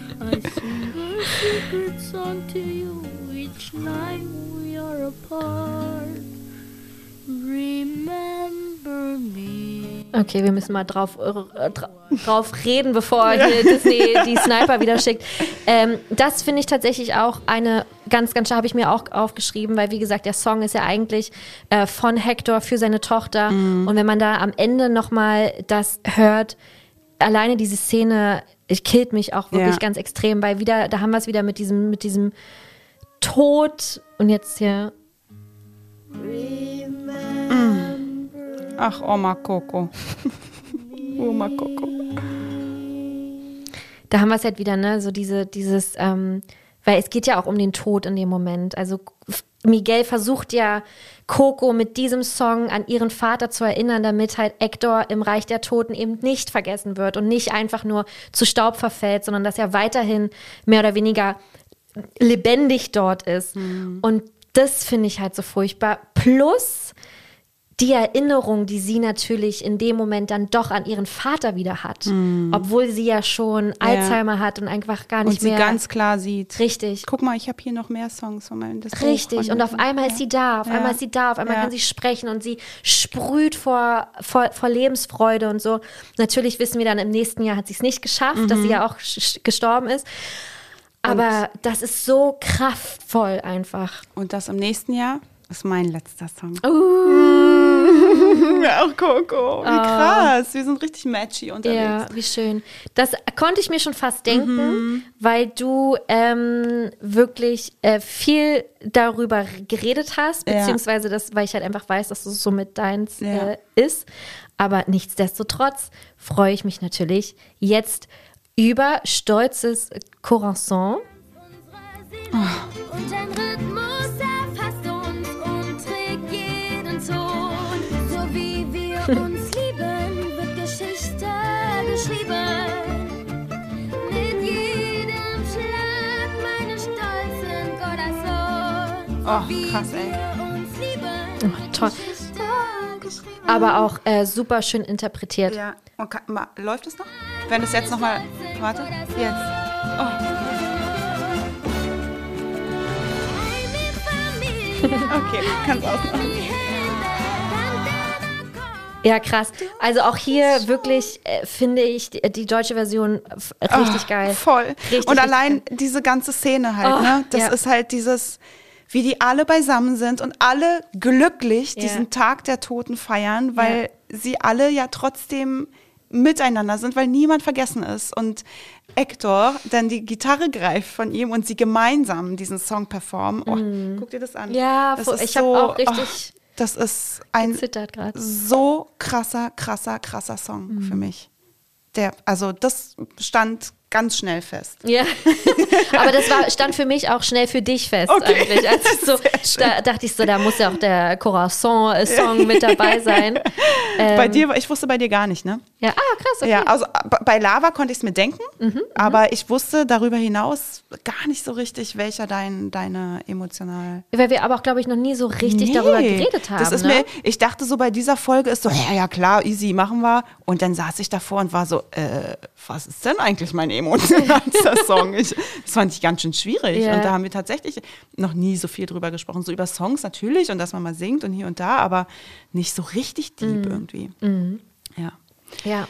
Okay, wir müssen mal drauf, äh, dra drauf reden, bevor hier Disney die Sniper wieder schickt. Ähm, das finde ich tatsächlich auch eine ganz, ganz habe ich mir auch aufgeschrieben, weil wie gesagt, der Song ist ja eigentlich äh, von Hector für seine Tochter. Und wenn man da am Ende nochmal das hört, alleine diese Szene, ich killt mich auch wirklich Ja. ganz extrem, weil wieder, da haben wir es wieder mit diesem, mit diesem Tod und jetzt hier. Ach, Oma Coco. Oma Coco. da haben wir es halt wieder, ne, so diese, dieses, ähm, weil es geht ja auch um den Tod in dem Moment. Also Miguel versucht ja Coco mit diesem Song an ihren Vater zu erinnern, damit halt Hector im Reich der Toten eben nicht vergessen wird und nicht einfach nur zu Staub verfällt, sondern dass er weiterhin mehr oder weniger lebendig dort ist. Und das finde ich halt so furchtbar. Plus die Erinnerung, die sie natürlich in dem Moment dann doch an ihren Vater wieder hat, obwohl sie ja schon Alzheimer hat und einfach gar Und nicht sie mehr ganz klar sieht. richtig. Guck mal, ich habe hier noch mehr Songs von meinem das Richtig, und auf einmal ist sie da, auf Ja. einmal ist sie da, auf einmal Ja. kann sie sprechen und sie sprüht vor, vor, vor Lebensfreude und so. Natürlich wissen wir dann, im nächsten Jahr hat sie es nicht geschafft, dass Mhm. sie ja auch gestorben ist. Aber das ist so kraftvoll einfach. Und das im nächsten Jahr ist mein letzter Song. Uh. Auch Coco. Wie krass. Wir sind richtig matchy unterwegs. Ja, wie schön. Das konnte ich mir schon fast denken, weil du ähm, wirklich äh, viel darüber geredet hast, beziehungsweise das, weil ich halt einfach weiß, dass es so mit deins Ja. äh, ist. Aber nichtsdestotrotz freue ich mich natürlich jetzt über stolzes Corazon. Und ein Rhythmus uns lieben, wird Geschichte geschrieben. Mit jedem Schlag meines stolzen Corazon. Oh, krass, ey. Oh, toll. Aber auch äh, super schön interpretiert. Ja. Und kann, ma, läuft es noch? Wenn es jetzt nochmal. Warte. Jetzt. Oh. Okay, kannst ausmachen. Ja, krass. Also auch hier wirklich äh, finde ich die, die deutsche Version f- richtig Ah, geil. Voll. Richtig, und allein geil. diese ganze Szene halt, Oh, ne? Das ja. ist halt dieses, wie die alle beisammen sind und alle glücklich Ja. diesen Tag der Toten feiern, weil sie alle ja trotzdem miteinander sind, weil niemand vergessen ist. Und Hector dann die Gitarre greift von ihm und sie gemeinsam diesen Song performen. Oh, Guck dir das an. Mhm. Ja, das ist ich habe auch richtig oh, das ist ein so krasser, krasser, krasser Song Mhm. für mich. Der, also das stand ganz schnell fest. Ja, aber das war, stand für mich auch schnell für dich fest Okay. eigentlich. Also so, da dachte ich so, da muss ja auch der Corazon-Song mit dabei sein. Ähm, bei dir, ich wusste bei dir gar nicht, ne? Ja, ah, krass, okay. Mhm, Ja, also b- bei Lava konnte ich es mir denken, aber ich wusste darüber hinaus gar nicht so richtig, welcher dein, deine emotional. Weil wir aber auch, glaube ich, noch nie so richtig darüber Nee, geredet haben. Das ist ne? mir, ich dachte so bei dieser Folge ist so, ja, ja klar, easy, machen wir. Und dann saß ich davor und war so, äh, was ist denn eigentlich mein emotionalster Song? Ich, das fand ich ganz schön schwierig. Ja. Und da haben wir tatsächlich noch nie so viel drüber gesprochen. So über Songs natürlich und dass man mal singt und hier und da, aber nicht so richtig Mhm. deep irgendwie. Ja. Ja.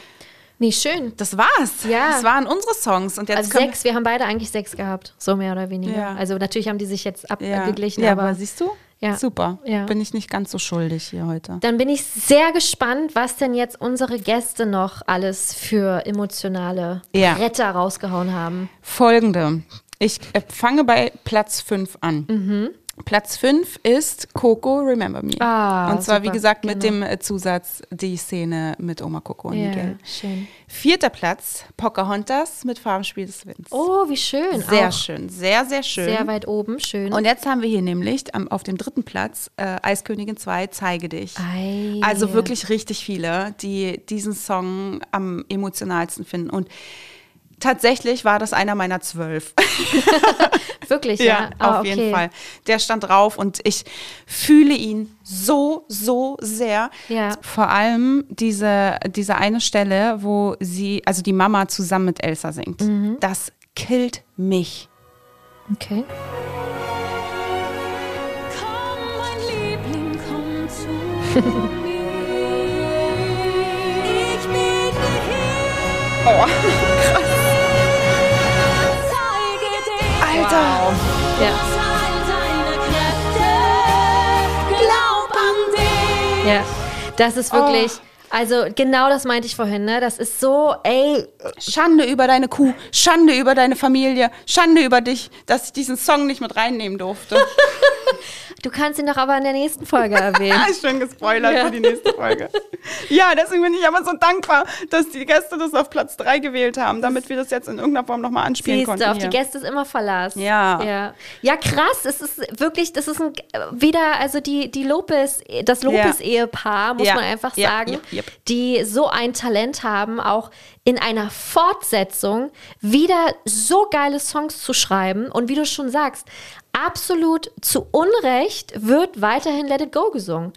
Nee, schön. Das war's. Ja. Das waren unsere Songs. Und jetzt Also sechs, wir haben beide eigentlich sechs gehabt, so mehr oder weniger. Ja. Also natürlich haben die sich jetzt abgeglichen, ja, aber, aber siehst du? Ja. Super. Ja. Bin ich nicht ganz so schuldig hier heute. dann bin ich sehr gespannt, was denn jetzt unsere Gäste noch alles für emotionale Ja. Bretter rausgehauen haben. Folgende. Ich äh, fange bei Platz 5 an. Mhm. Platz 5 ist Coco Remember Me. Ah, und zwar, wie super, gesagt, mit genau. dem äh, Zusatz die Szene mit Oma Coco und Ja, Miguel. schön. Vierter Platz, Pocahontas mit Farbenspiel des Winds. Oh, wie schön. sehr auch schön, sehr, sehr schön. Sehr weit oben, schön. Und jetzt haben wir hier nämlich am, auf dem dritten Platz äh, Eiskönigin 2, Zeige dich. Ei. Also wirklich richtig viele, die diesen Song am emotionalsten finden. Und tatsächlich war das einer meiner zwölf. Wirklich, ja. Ja, Ah, auf jeden okay. Fall. Der stand drauf und ich fühle ihn so, so sehr. Ja. Vor allem diese, diese eine Stelle, wo sie, also die Mama zusammen mit Elsa singt. Mhm. Das killt mich. Okay. Komm, mein Liebling, komm zu mir. Ich bin hier. Zeige Alter! Ja. Glaub an dich. Ja. Das ist wirklich. Also genau das meinte ich vorhin, ne? Das ist so, ey, Schande über deine Kuh, Schande über deine Familie, Schande über dich, dass ich diesen Song nicht mit reinnehmen durfte. du kannst ihn doch aber in der nächsten Folge erwähnen. Schön gespoilert Ja. für die nächste Folge. Ja, deswegen bin ich aber so dankbar, dass die Gäste das auf Platz 3 gewählt haben, damit wir das jetzt in irgendeiner Form nochmal anspielen Siehst konnten. du, auf die hier. Gäste ist immer Verlass. Ja. ja. Ja, krass. Es ist wirklich, das ist ein, wieder, also die, die Lopez, das Lopez-Ehepaar, muss Ja. man einfach sagen, yep. Die so ein Talent haben, auch in einer Fortsetzung wieder so geile Songs zu schreiben. Und wie du schon sagst, absolut zu Unrecht wird weiterhin Let It Go gesungen.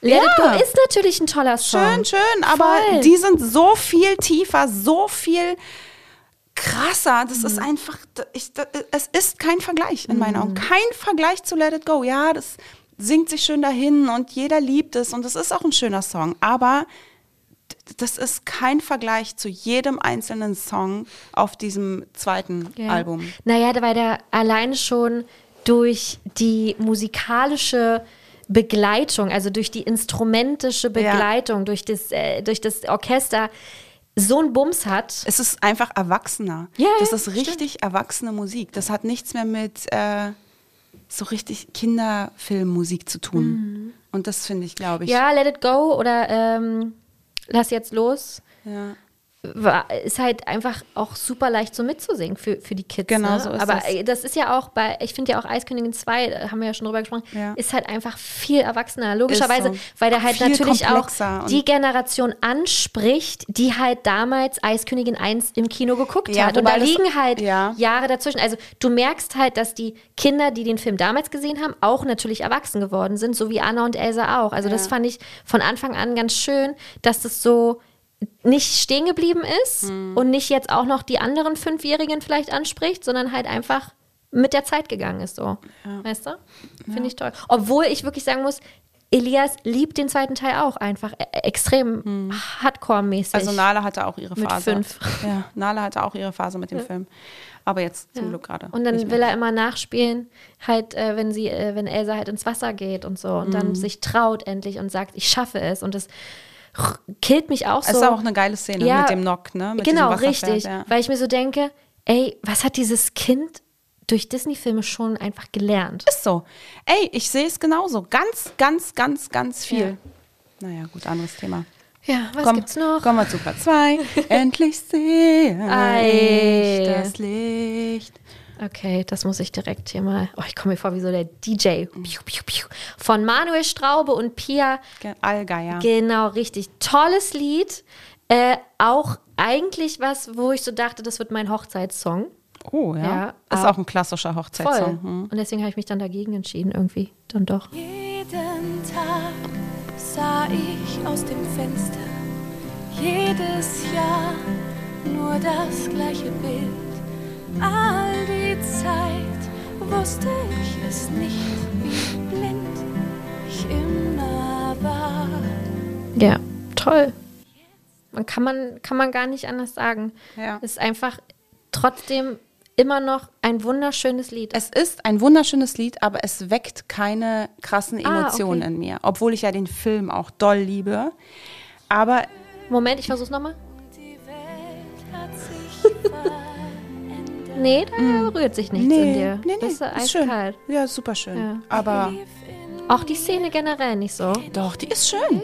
Let It Ja. Go ist natürlich ein toller Song. Schön, schön, aber Voll. die sind so viel tiefer, so viel krasser. Das ist einfach, ich, das, es ist kein Vergleich in meinen Augen. Kein Vergleich zu Let It Go. Ja, das singt sich schön dahin und jeder liebt es und es ist auch ein schöner Song, aber das ist kein Vergleich zu jedem einzelnen Song auf diesem zweiten Ja. Album. Naja, weil der alleine schon durch die musikalische Begleitung, also durch die instrumentische Begleitung, durch, das, äh, durch das Orchester so einen Bums hat. Es ist einfach erwachsener. Ja, das ja, ist richtig erwachsene Musik. Das hat nichts mehr mit äh, so richtig Kinderfilmmusik zu tun. Und das finde ich, glaube ich. Mhm. Ja, Let It Go oder ähm, Lass jetzt los. Ja. War, ist halt einfach auch super leicht so mitzusingen für, für die Kids. Genau ne? so ist Aber das. äh, das ist ja auch bei, ich finde ja auch Eiskönigin 2, da haben wir ja schon drüber gesprochen, Ja. ist halt einfach viel erwachsener. Logischerweise, so. weil der halt Viel natürlich auch die Generation anspricht, die halt damals Eiskönigin 1 im Kino geguckt Ja, hat. Und da liegen halt ja. Jahre dazwischen. Also du merkst halt, dass die Kinder, die den Film damals gesehen haben, auch natürlich erwachsen geworden sind, so wie Anna und Elsa auch. Also das fand ich von Anfang an ganz schön, dass das so nicht stehen geblieben ist Hm. und nicht jetzt auch noch die anderen Fünfjährigen vielleicht anspricht, sondern halt einfach mit der Zeit gegangen ist, so. Weißt du? Finde ich toll. Obwohl ich wirklich sagen muss, Elias liebt den zweiten Teil auch einfach e extrem Hardcore-mäßig. Also Nala hatte auch ihre Mit Phase. fünf. Ja, Nala hatte auch ihre Phase mit dem Film. Aber jetzt zum Glück gerade. Und dann will er immer nachspielen, halt, äh, wenn sie, äh, wenn Elsa halt ins Wasser geht und so und Mhm. dann sich traut endlich und sagt, ich schaffe es. Und das killt mich auch Es so. ist auch eine geile Szene Ja, mit dem Nock, ne? Mit genau, richtig. Ja. Weil ich mir so denke, ey, was hat dieses Kind durch Disney-Filme schon einfach gelernt? Ist so. Ey, ich sehe es genauso. Ganz, ganz, ganz, ganz viel. Naja, gut, anderes Thema. Ja, was Komm, gibt's noch? Kommen wir zu Platz 2. Endlich sehe ich das Licht. Okay, das muss ich direkt hier mal. Oh, ich komme mir vor wie so der DJ. Piu, piu, piu. Von Manuel Straube und Pia. Ge- Allgeier. Genau, richtig. Tolles Lied. Äh, auch eigentlich was, wo ich so dachte, das wird mein Hochzeitssong. Oh, ja. Ja, ist auch ein klassischer Voll. Hochzeitssong. Hm. Und deswegen habe ich mich dann dagegen entschieden, irgendwie. Dann doch. Jeden Tag sah ich aus dem Fenster, jedes Jahr nur das gleiche Bild. All die Zeit wusste ich es nicht, wie blind ich immer war. Ja, toll. Man kann man, kann man gar nicht anders sagen. Ja. Ist einfach trotzdem immer noch ein wunderschönes Lied. Es ist ein wunderschönes Lied, aber es weckt keine krassen Ah, Emotionen okay. in mir. Obwohl ich ja den Film auch doll liebe. Aber Moment, ich versuch's nochmal. Die Welt hat sich. Nee, da rührt sich nichts in dir. nee, nee, ist schön. eiskalt. Ja, super schön. Ja. Aber Auch die Szene generell nicht so. doch, die ist schön.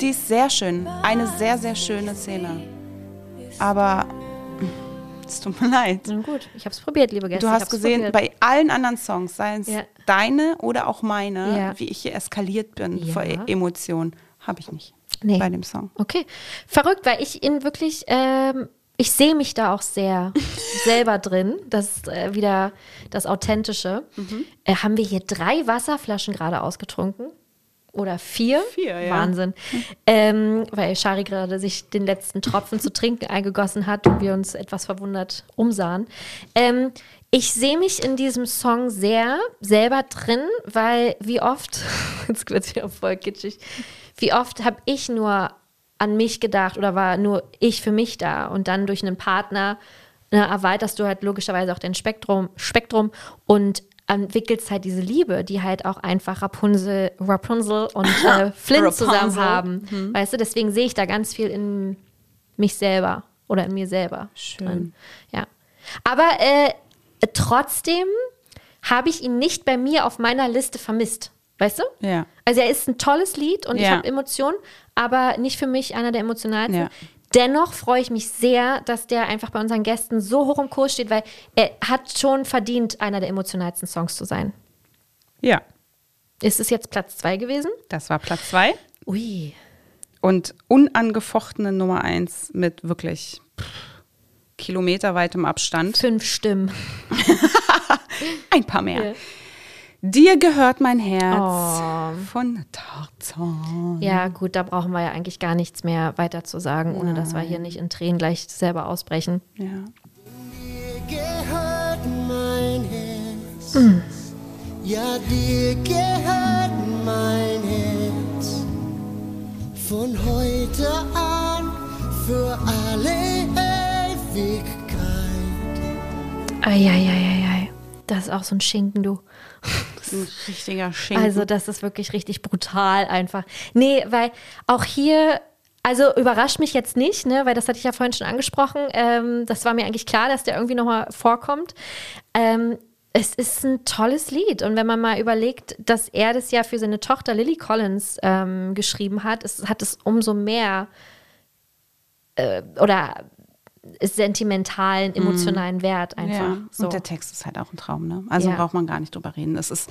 Die ist sehr schön. Eine sehr, sehr schöne Szene. Aber es tut mir leid. Na gut, ich hab's probiert, liebe Gäste. Du hast gesehen, probiert. bei allen anderen Songs, seien es Ja. deine oder auch meine, Ja. wie ich hier eskaliert bin Ja. vor E- Emotionen, habe ich nicht Nee. bei dem Song. Okay. Verrückt, weil ich ihn wirklich, ähm, ich sehe mich da auch sehr selber drin. Das ist äh, wieder das Authentische. Mhm. Äh, haben wir hier drei Wasserflaschen gerade ausgetrunken? Oder vier? Vier, ja. Wahnsinn. Ähm, weil Shari gerade sich den letzten Tropfen zu trinken eingegossen hat und wir uns etwas verwundert umsahen. Ähm, ich sehe mich in diesem Song sehr selber drin, weil wie oft, jetzt wird es wieder voll kitschig, wie oft habe ich nur an mich gedacht oder war nur ich für mich da und dann durch einen Partner ne, erweiterst du halt logischerweise auch dein Spektrum, Spektrum und entwickelst halt diese Liebe, die halt auch einfach Rapunzel, Rapunzel und äh, Flynn zusammen Rapunzel. haben. Weißt du, deswegen sehe ich da ganz viel in mich selber oder in mir selber. Schön. Drin. Ja. Aber äh, trotzdem habe ich ihn nicht bei mir auf meiner Liste vermisst. Weißt du? Ja. Also er ist ein tolles Lied und ich Ja. habe Emotionen, aber nicht für mich einer der emotionalsten. Ja. Dennoch freue ich mich sehr, dass der einfach bei unseren Gästen so hoch im Kurs steht, weil er hat schon verdient, einer der emotionalsten Songs zu sein. Ja, Ist es jetzt Platz zwei gewesen? das war Platz zwei. Ui. Und unangefochtene Nummer eins mit wirklich kilometerweitem Abstand. Fünf Stimmen. Ein paar mehr. Ja. Dir gehört mein Herz Oh. von Tarzan. Ja, gut, da brauchen wir ja eigentlich gar nichts mehr weiter zu sagen, ohne dass wir hier nicht in Tränen gleich selber ausbrechen. Ja. gehört mein Herz. Mm. Ja, dir gehört mein Herz. Von heute an für alle Ewigkeit. Eieieiei. Das ist auch so ein Schinken, du. Ein richtiger Schinken. Also, das ist wirklich richtig brutal einfach. Nee, weil auch hier, also überrascht mich jetzt nicht, ne, weil das hatte ich ja vorhin schon angesprochen. Ähm, das war mir eigentlich klar, dass der irgendwie nochmal vorkommt. Ähm, es ist ein tolles Lied. Und wenn man mal überlegt, dass er das ja für seine Tochter Lily Collins ähm, geschrieben hat, es hat es umso mehr äh, oder sentimentalen, emotionalen Wert einfach. Ja, so. und der Text ist halt auch ein Traum, ne? Also Ja. braucht man gar nicht drüber reden. Es ist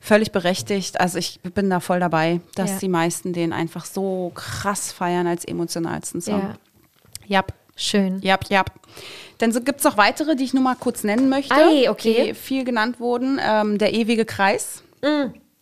völlig berechtigt. Also ich bin da voll dabei, dass Ja. die meisten den einfach so krass feiern als emotionalsten Song. Ja. Jap, Schön. jap, jap. Dann so, gibt es noch weitere, die ich nur mal kurz nennen möchte, Ei, okay. die viel genannt wurden. Ähm, der ewige Kreis.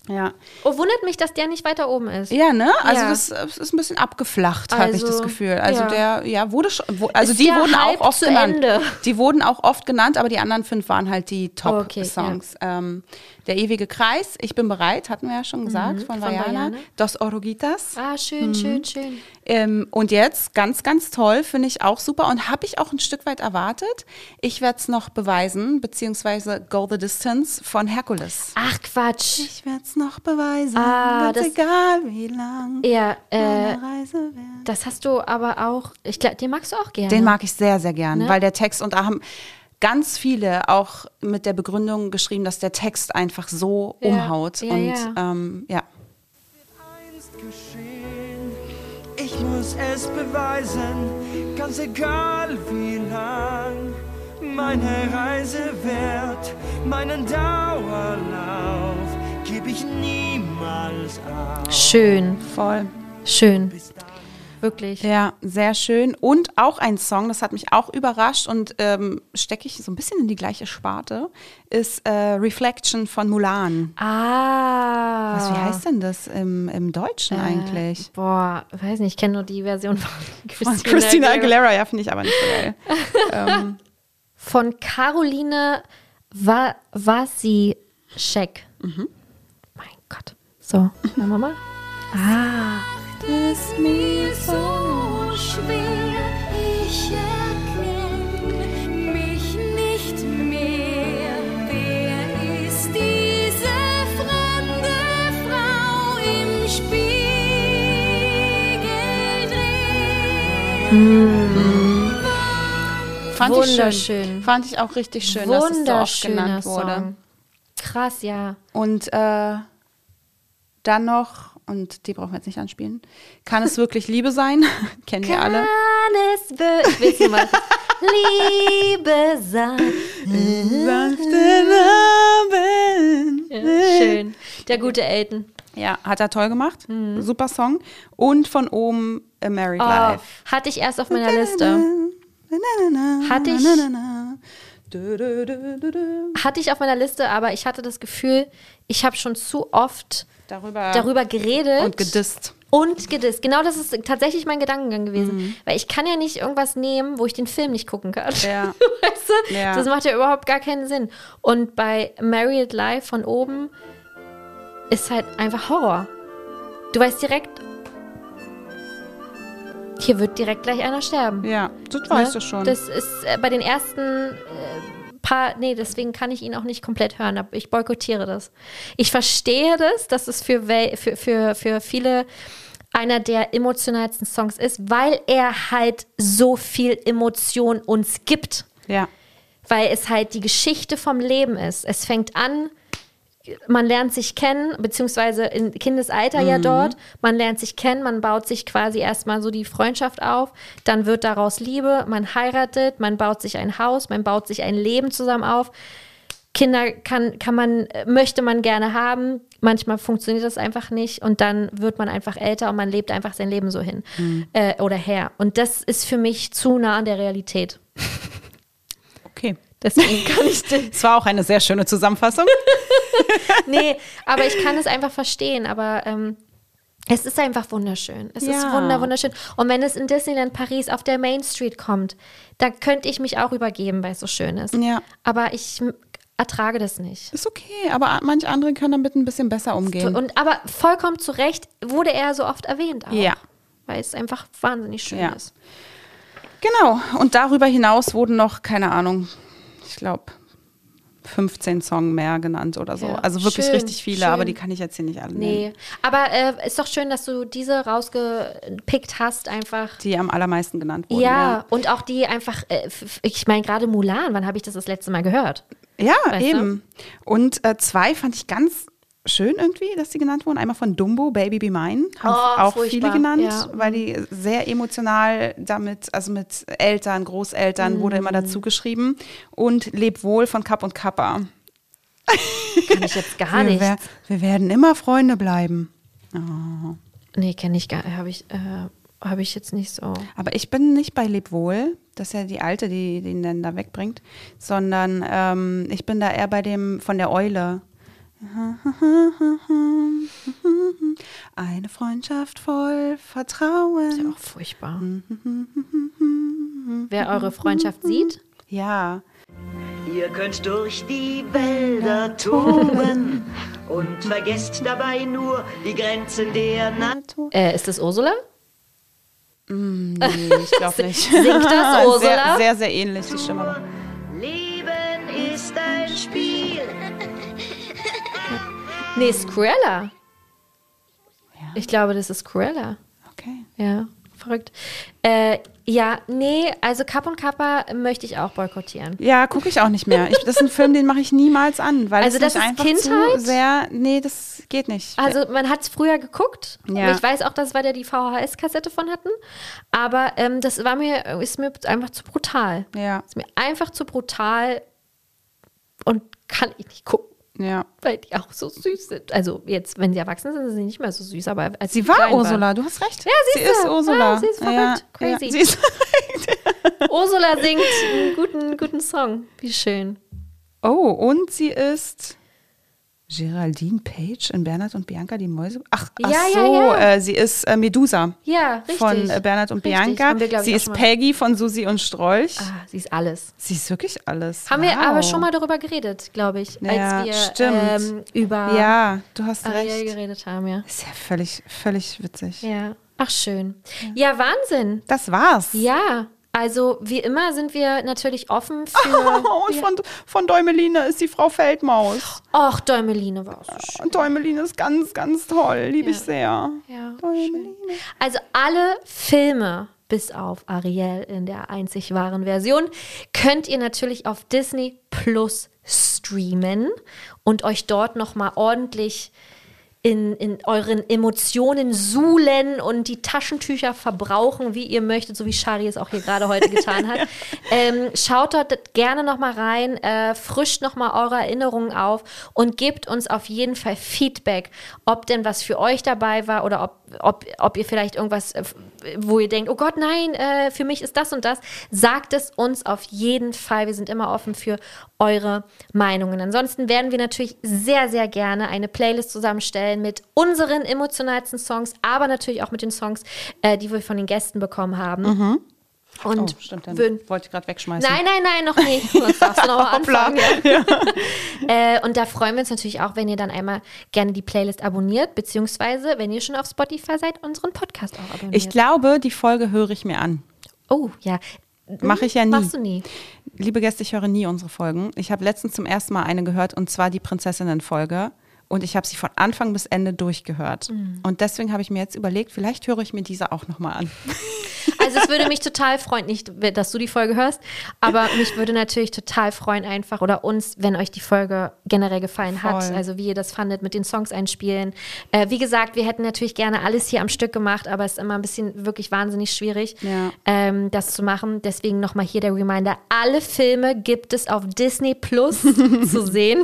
Ja. Oh, wundert mich, dass der nicht weiter oben ist. Ja, ne? Also Ja. das, das ist ein bisschen abgeflacht, hatte ich das Also, Gefühl. Also ja. der, ja, wurde schon, wo, also Ist die wurden Hype auch oft genannt. Die wurden auch oft genannt, aber die anderen fünf waren halt die Okay, Top-Songs. Ähm, der ewige Kreis, ich bin bereit, hatten wir ja schon gesagt, von, Mhm, von Vajana. Vajana. Dos Oruguitas. Ah, schön, schön, schön. Ähm, und jetzt, ganz, ganz toll, finde ich auch super und habe ich auch ein Stück weit erwartet. Ich werde es noch beweisen, beziehungsweise Go the Distance von Hercules. Ach, Quatsch. Ich werde es noch beweisen, Ah, ganz das- egal wie lang Ja, äh, meine Reise wird. das hast du aber auch, ich glaube, den magst du auch gerne. Den mag ich sehr, sehr gern, Ne? weil der Text, und da haben ganz viele auch mit der Begründung geschrieben, dass der Text einfach so Ja, umhaut. ja, und ja. Ähm, ja. Ich muss es beweisen, ganz egal wie lang meine Reise wird, meinen Dauerlauf Schön, Voll. schön. Wirklich. Ja, sehr schön. Und auch ein Song, das hat mich auch überrascht und ähm, stecke ich so ein bisschen in die gleiche Sparte, ist äh, Reflection von Mulan. Ah. Was, wie heißt denn das im, im Deutschen eigentlich? Boah, weiß nicht, ich kenne nur die Version von Christina, Von Christina Aguilera, ja, finde ich aber nicht so geil. ähm, Von Caroline Wa Wasischek. Mhm. So, hören wir mal. Ah. es mir so schwer, ich erkenn mich nicht mehr. Wer ist diese fremde Frau im Spiegel fand ich schön. Wunderschön. Fand ich auch richtig schön, dass es so oft genannt wurde. Song. Krass, ja. Und äh, dann noch, und die brauchen wir jetzt nicht anspielen, kann es wirklich Liebe sein? Kennen wir alle. Kann es wirklich, Liebe sein? Ja, schön. Der gute Elton. Ja, hat er toll gemacht. Super Song. Und von oben A Married Oh, Life. hatte ich erst auf meiner Liste. Hatte ich- Hatte ich auf meiner Liste, aber ich hatte das Gefühl, ich habe schon zu oft Darüber, darüber geredet. und gedisst. Und gedisst. Genau das ist tatsächlich mein Gedankengang gewesen. Mhm. Weil ich kann ja nicht irgendwas nehmen, wo ich den Film nicht gucken kann. Ja. weißt du? Ja. Das macht ja überhaupt gar keinen Sinn. Und bei Married Life von oben ist halt einfach Horror. Du weißt direkt, hier wird direkt gleich einer sterben. Ja, das weißt Ne? du schon. Das ist äh, bei den ersten äh, paar, nee, deswegen kann ich ihn auch nicht komplett hören. aber Ich boykottiere das. Ich verstehe das, dass es für, für, für, für viele einer der emotionalsten Songs ist, weil er halt so viel Emotion uns gibt. ja. Weil es halt die Geschichte vom Leben ist. Es fängt an, man lernt sich kennen, beziehungsweise in Kindesalter ja dort. Man lernt sich kennen, man baut sich quasi erstmal so die Freundschaft auf. Dann wird daraus Liebe, man heiratet, man baut sich ein Haus, man baut sich ein Leben zusammen auf. Kinder kann, kann man, möchte man gerne haben. Manchmal funktioniert das einfach nicht und dann wird man einfach älter und man lebt einfach sein Leben so hin äh, oder her. Und das ist für mich zu nah an der Realität. Okay. Deswegen kann ich Es war auch eine sehr schöne Zusammenfassung. nee, aber ich kann es einfach verstehen. Aber ähm, es ist einfach wunderschön. Es ist Ja. wunder, wunderschön. Und wenn es in Disneyland Paris auf der Main Street kommt, da könnte ich mich auch übergeben, weil es so schön ist. Ja. Aber ich ertrage das nicht. Ist okay, aber manche andere können damit ein bisschen besser umgehen. Und aber vollkommen zu Recht wurde er so oft erwähnt. Auch, Ja. Weil es einfach wahnsinnig schön Ja. ist. Genau. Und darüber hinaus wurden noch, keine Ahnung, ich glaube, 15 Song mehr genannt oder so. Ja. Also wirklich Schön, richtig viele, schön. aber die kann ich jetzt hier nicht alle nennen. Nee. Aber äh, ist doch schön, dass du diese rausgepickt hast, einfach. Die am allermeisten genannt wurden. Ja, und auch die einfach, äh, ich meine, gerade Mulan, wann habe ich das das letzte Mal gehört? Ja, Weißt du? eben. Und äh, zwei fand ich ganz schön irgendwie, dass die genannt wurden. Einmal von Dumbo, Baby Be Mine, haben Oh, auch furchtbar, viele genannt, ja. weil die sehr emotional damit, also mit Eltern, Großeltern wurde Mhm. immer dazu geschrieben. Und Leb wohl von Kapp und Kappa. Kann ich jetzt gar wir, nicht. wer- wir werden immer Freunde bleiben. Nee, kenne ich gar habe ich, äh, habe ich jetzt nicht so. Aber ich bin nicht bei Leb wohl, das ist ja die alte, die, ihn dann da wegbringt, sondern ähm, ich bin da eher bei dem von der Eule. Eine Freundschaft voll Vertrauen. Auch furchtbar. Wer eure Freundschaft sieht, Ja. Ihr könnt durch die Wälder toben und vergesst dabei nur die Grenzen der Natur. äh, ist das Ursula? Nee, ich glaube nicht. Singt das Ursula? Sehr, sehr, sehr ähnlich, die Stimme. Leben ist ein Spiel. Nee, ist Cruella. Ich glaube, das ist Cruella. Okay. Ja, verrückt. Äh, ja, nee, also Kapp und Kappa möchte ich auch boykottieren. Ja, gucke ich auch nicht mehr. Ich, das ist ein Film, den mache ich niemals an, weil Also das mich ist einfach Kindheit? zu sehr. Nee, das geht nicht. Also man hat es früher geguckt. Ja. Ich weiß auch, dass wir da die VHS-Kassette von hatten. Aber ähm, das war mir, ist mir einfach zu brutal. ja, Ist mir einfach zu brutal und kann ich nicht gucken. Ja. Weil die auch so süß sind. Also jetzt, wenn sie erwachsen sind, sind sie nicht mehr so süß, aber als Sie die war Ursula, du hast recht. Ja, sie siehst ist du. Ursula. Ja, sie ist verrückt. Crazy. Ja, sie ist Ursula singt einen guten, guten Song. Wie schön. oh, und sie ist Geraldine Page in Bernhard und Bianca die Mäuse. Ach, ach Ja, ja, so, ja. Äh, sie ist äh, Medusa Ja, richtig. von äh, Bernhard und Richtig. Bianca. Wir, sie ist Peggy von Susi und Strolch. Ah, sie ist alles. Sie ist wirklich alles. Haben wir wow. aber schon mal darüber geredet, glaube ich, Ja, als wir stimmt. Ähm, über Ja, du hast Ariel recht. geredet haben, ja. Ist ja völlig, völlig witzig. Ja. Ach, schön. Ja, Wahnsinn. Das war's. Ja. Also, wie immer sind wir natürlich offen für. Oh, und von, von Däumeline ist die Frau Feldmaus. Och, Däumeline war auch so schön. Und Däumeline ist ganz, ganz toll. Liebe ich sehr. Ja, Däumeline. Also alle Filme bis auf Ariel in der einzig wahren Version könnt ihr natürlich auf Disney Plus streamen und euch dort noch mal ordentlich in, in euren Emotionen suhlen und die Taschentücher verbrauchen, wie ihr möchtet, so wie Shari es auch hier gerade heute getan hat. ähm, schaut dort gerne noch mal rein, äh, frischt noch mal eure Erinnerungen auf und gebt uns auf jeden Fall Feedback, ob denn was für euch dabei war oder ob, ob, ob ihr vielleicht irgendwas, äh, wo ihr denkt, oh Gott, nein, äh, für mich ist das und das. Sagt es uns auf jeden Fall. Wir sind immer offen für eure Meinungen. Ansonsten werden wir natürlich sehr, sehr gerne eine Playlist zusammenstellen mit unseren emotionalsten Songs, aber natürlich auch mit den Songs, äh, die wir von den Gästen bekommen haben. Und Oh, stimmt, dann würden- wollte ich gerade wegschmeißen. Nein, nein, nein, noch nicht. Sonst darfst du noch mal Hoppla. anfangen. Ja. äh, und da freuen wir uns natürlich auch, wenn ihr dann einmal gerne die Playlist abonniert, beziehungsweise, wenn ihr schon auf Spotify seid, unseren Podcast auch abonniert. Ich glaube, die Folge höre ich mir an. oh, ja. Mache ich ja nie. Machst du nie. Liebe Gäste, ich höre nie unsere Folgen. Ich habe letztens zum ersten Mal eine gehört und zwar die Prinzessinnen-Folge. Und ich habe sie von Anfang bis Ende durchgehört. Mhm. Und deswegen habe ich mir jetzt überlegt, vielleicht höre ich mir diese auch nochmal an. Also es würde mich total freuen, nicht, dass du die Folge hörst, aber mich würde natürlich total freuen einfach oder uns, wenn euch die Folge generell gefallen hat, Voll. also wie ihr das fandet mit den Songs einspielen. Äh, wie gesagt, wir hätten natürlich gerne alles hier am Stück gemacht, aber es ist immer ein bisschen wirklich wahnsinnig schwierig, Ja. ähm, das zu machen. Deswegen nochmal hier der Reminder, alle Filme gibt es auf Disney Plus zu sehen.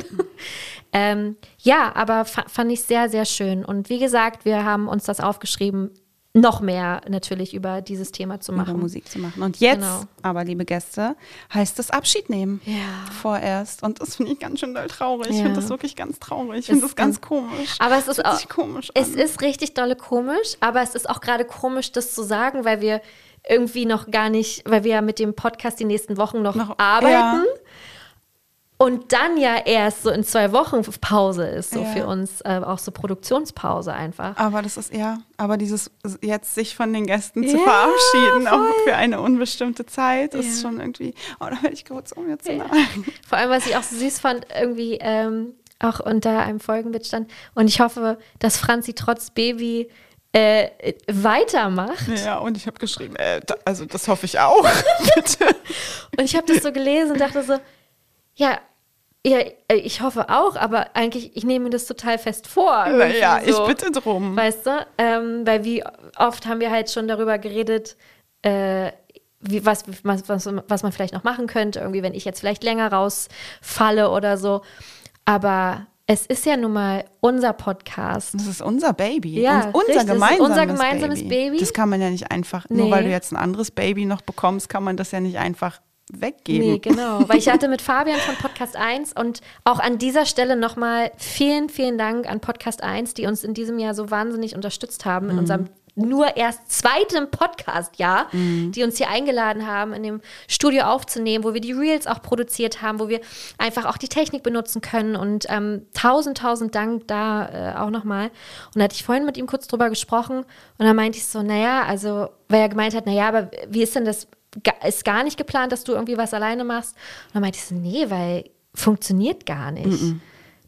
Ähm, ja, aber fa fand ich sehr, sehr schön. Und wie gesagt, wir haben uns das aufgeschrieben, noch mehr natürlich über dieses Thema zu machen. über Musik zu machen. Und jetzt, Genau. aber liebe Gäste, heißt es Abschied nehmen. Ja. Vorerst. Und das finde ich ganz schön doll traurig. Ich Ja. finde das wirklich ganz traurig. Ich finde das ganz komisch. Aber es ist auch, komisch es ist richtig dolle komisch, aber es ist auch gerade komisch, das zu sagen, weil wir irgendwie noch gar nicht, weil wir ja mit dem Podcast die nächsten Wochen noch, Noch- arbeiten. Und dann ja erst so in zwei Wochen Pause ist, so Ja. für uns äh, auch so Produktionspause einfach. Aber das ist ja, aber dieses jetzt sich von den Gästen zu Ja, verabschieden, auch voll. für eine unbestimmte Zeit, ist Ja. schon irgendwie, oh, da werde ich kurz um jetzt. Ja. Vor allem, was ich auch so süß fand, irgendwie ähm, auch unter einem Folgenbild stand. Und ich hoffe, dass Franzi trotz Baby äh, weitermacht. Ja, und ich habe geschrieben, äh, da, also das hoffe ich auch. Bitte. Und ich habe das so gelesen und dachte so, ja, ja, äh, ich hoffe auch, aber eigentlich, ich nehme mir das total fest vor. irgendwie Naja, ich so. bitte drum. Weißt du? Ähm, weil wie oft haben wir halt schon darüber geredet, äh, wie, was, was, was, man vielleicht noch machen könnte, irgendwie, wenn ich jetzt vielleicht länger rausfalle oder so. Aber es ist ja nun mal unser Podcast. Das ist unser Baby. Ja, und unser richtig, das ist gemeinsames, unser gemeinsames Baby. Baby. Das kann man ja nicht einfach, Nee. nur weil du jetzt ein anderes Baby noch bekommst, kann man das ja nicht einfach weggeben. Nee, genau. Weil ich hatte mit Fabian von Podcast 1 und auch an dieser Stelle nochmal vielen, vielen Dank an Podcast 1, die uns in diesem Jahr so wahnsinnig unterstützt haben in unserem nur erst zweiten Podcast-Jahr, die uns hier eingeladen haben, in dem Studio aufzunehmen, wo wir die Reels auch produziert haben, wo wir einfach auch die Technik benutzen können. Und ähm, tausend, tausend Dank da äh, auch nochmal. Und da hatte ich vorhin mit ihm kurz drüber gesprochen und dann meinte ich so, naja, also, weil er gemeint hat, naja, aber wie ist denn das? Ist gar nicht geplant, dass du irgendwie was alleine machst? Und dann meinte ich so, nee, weil funktioniert gar nicht.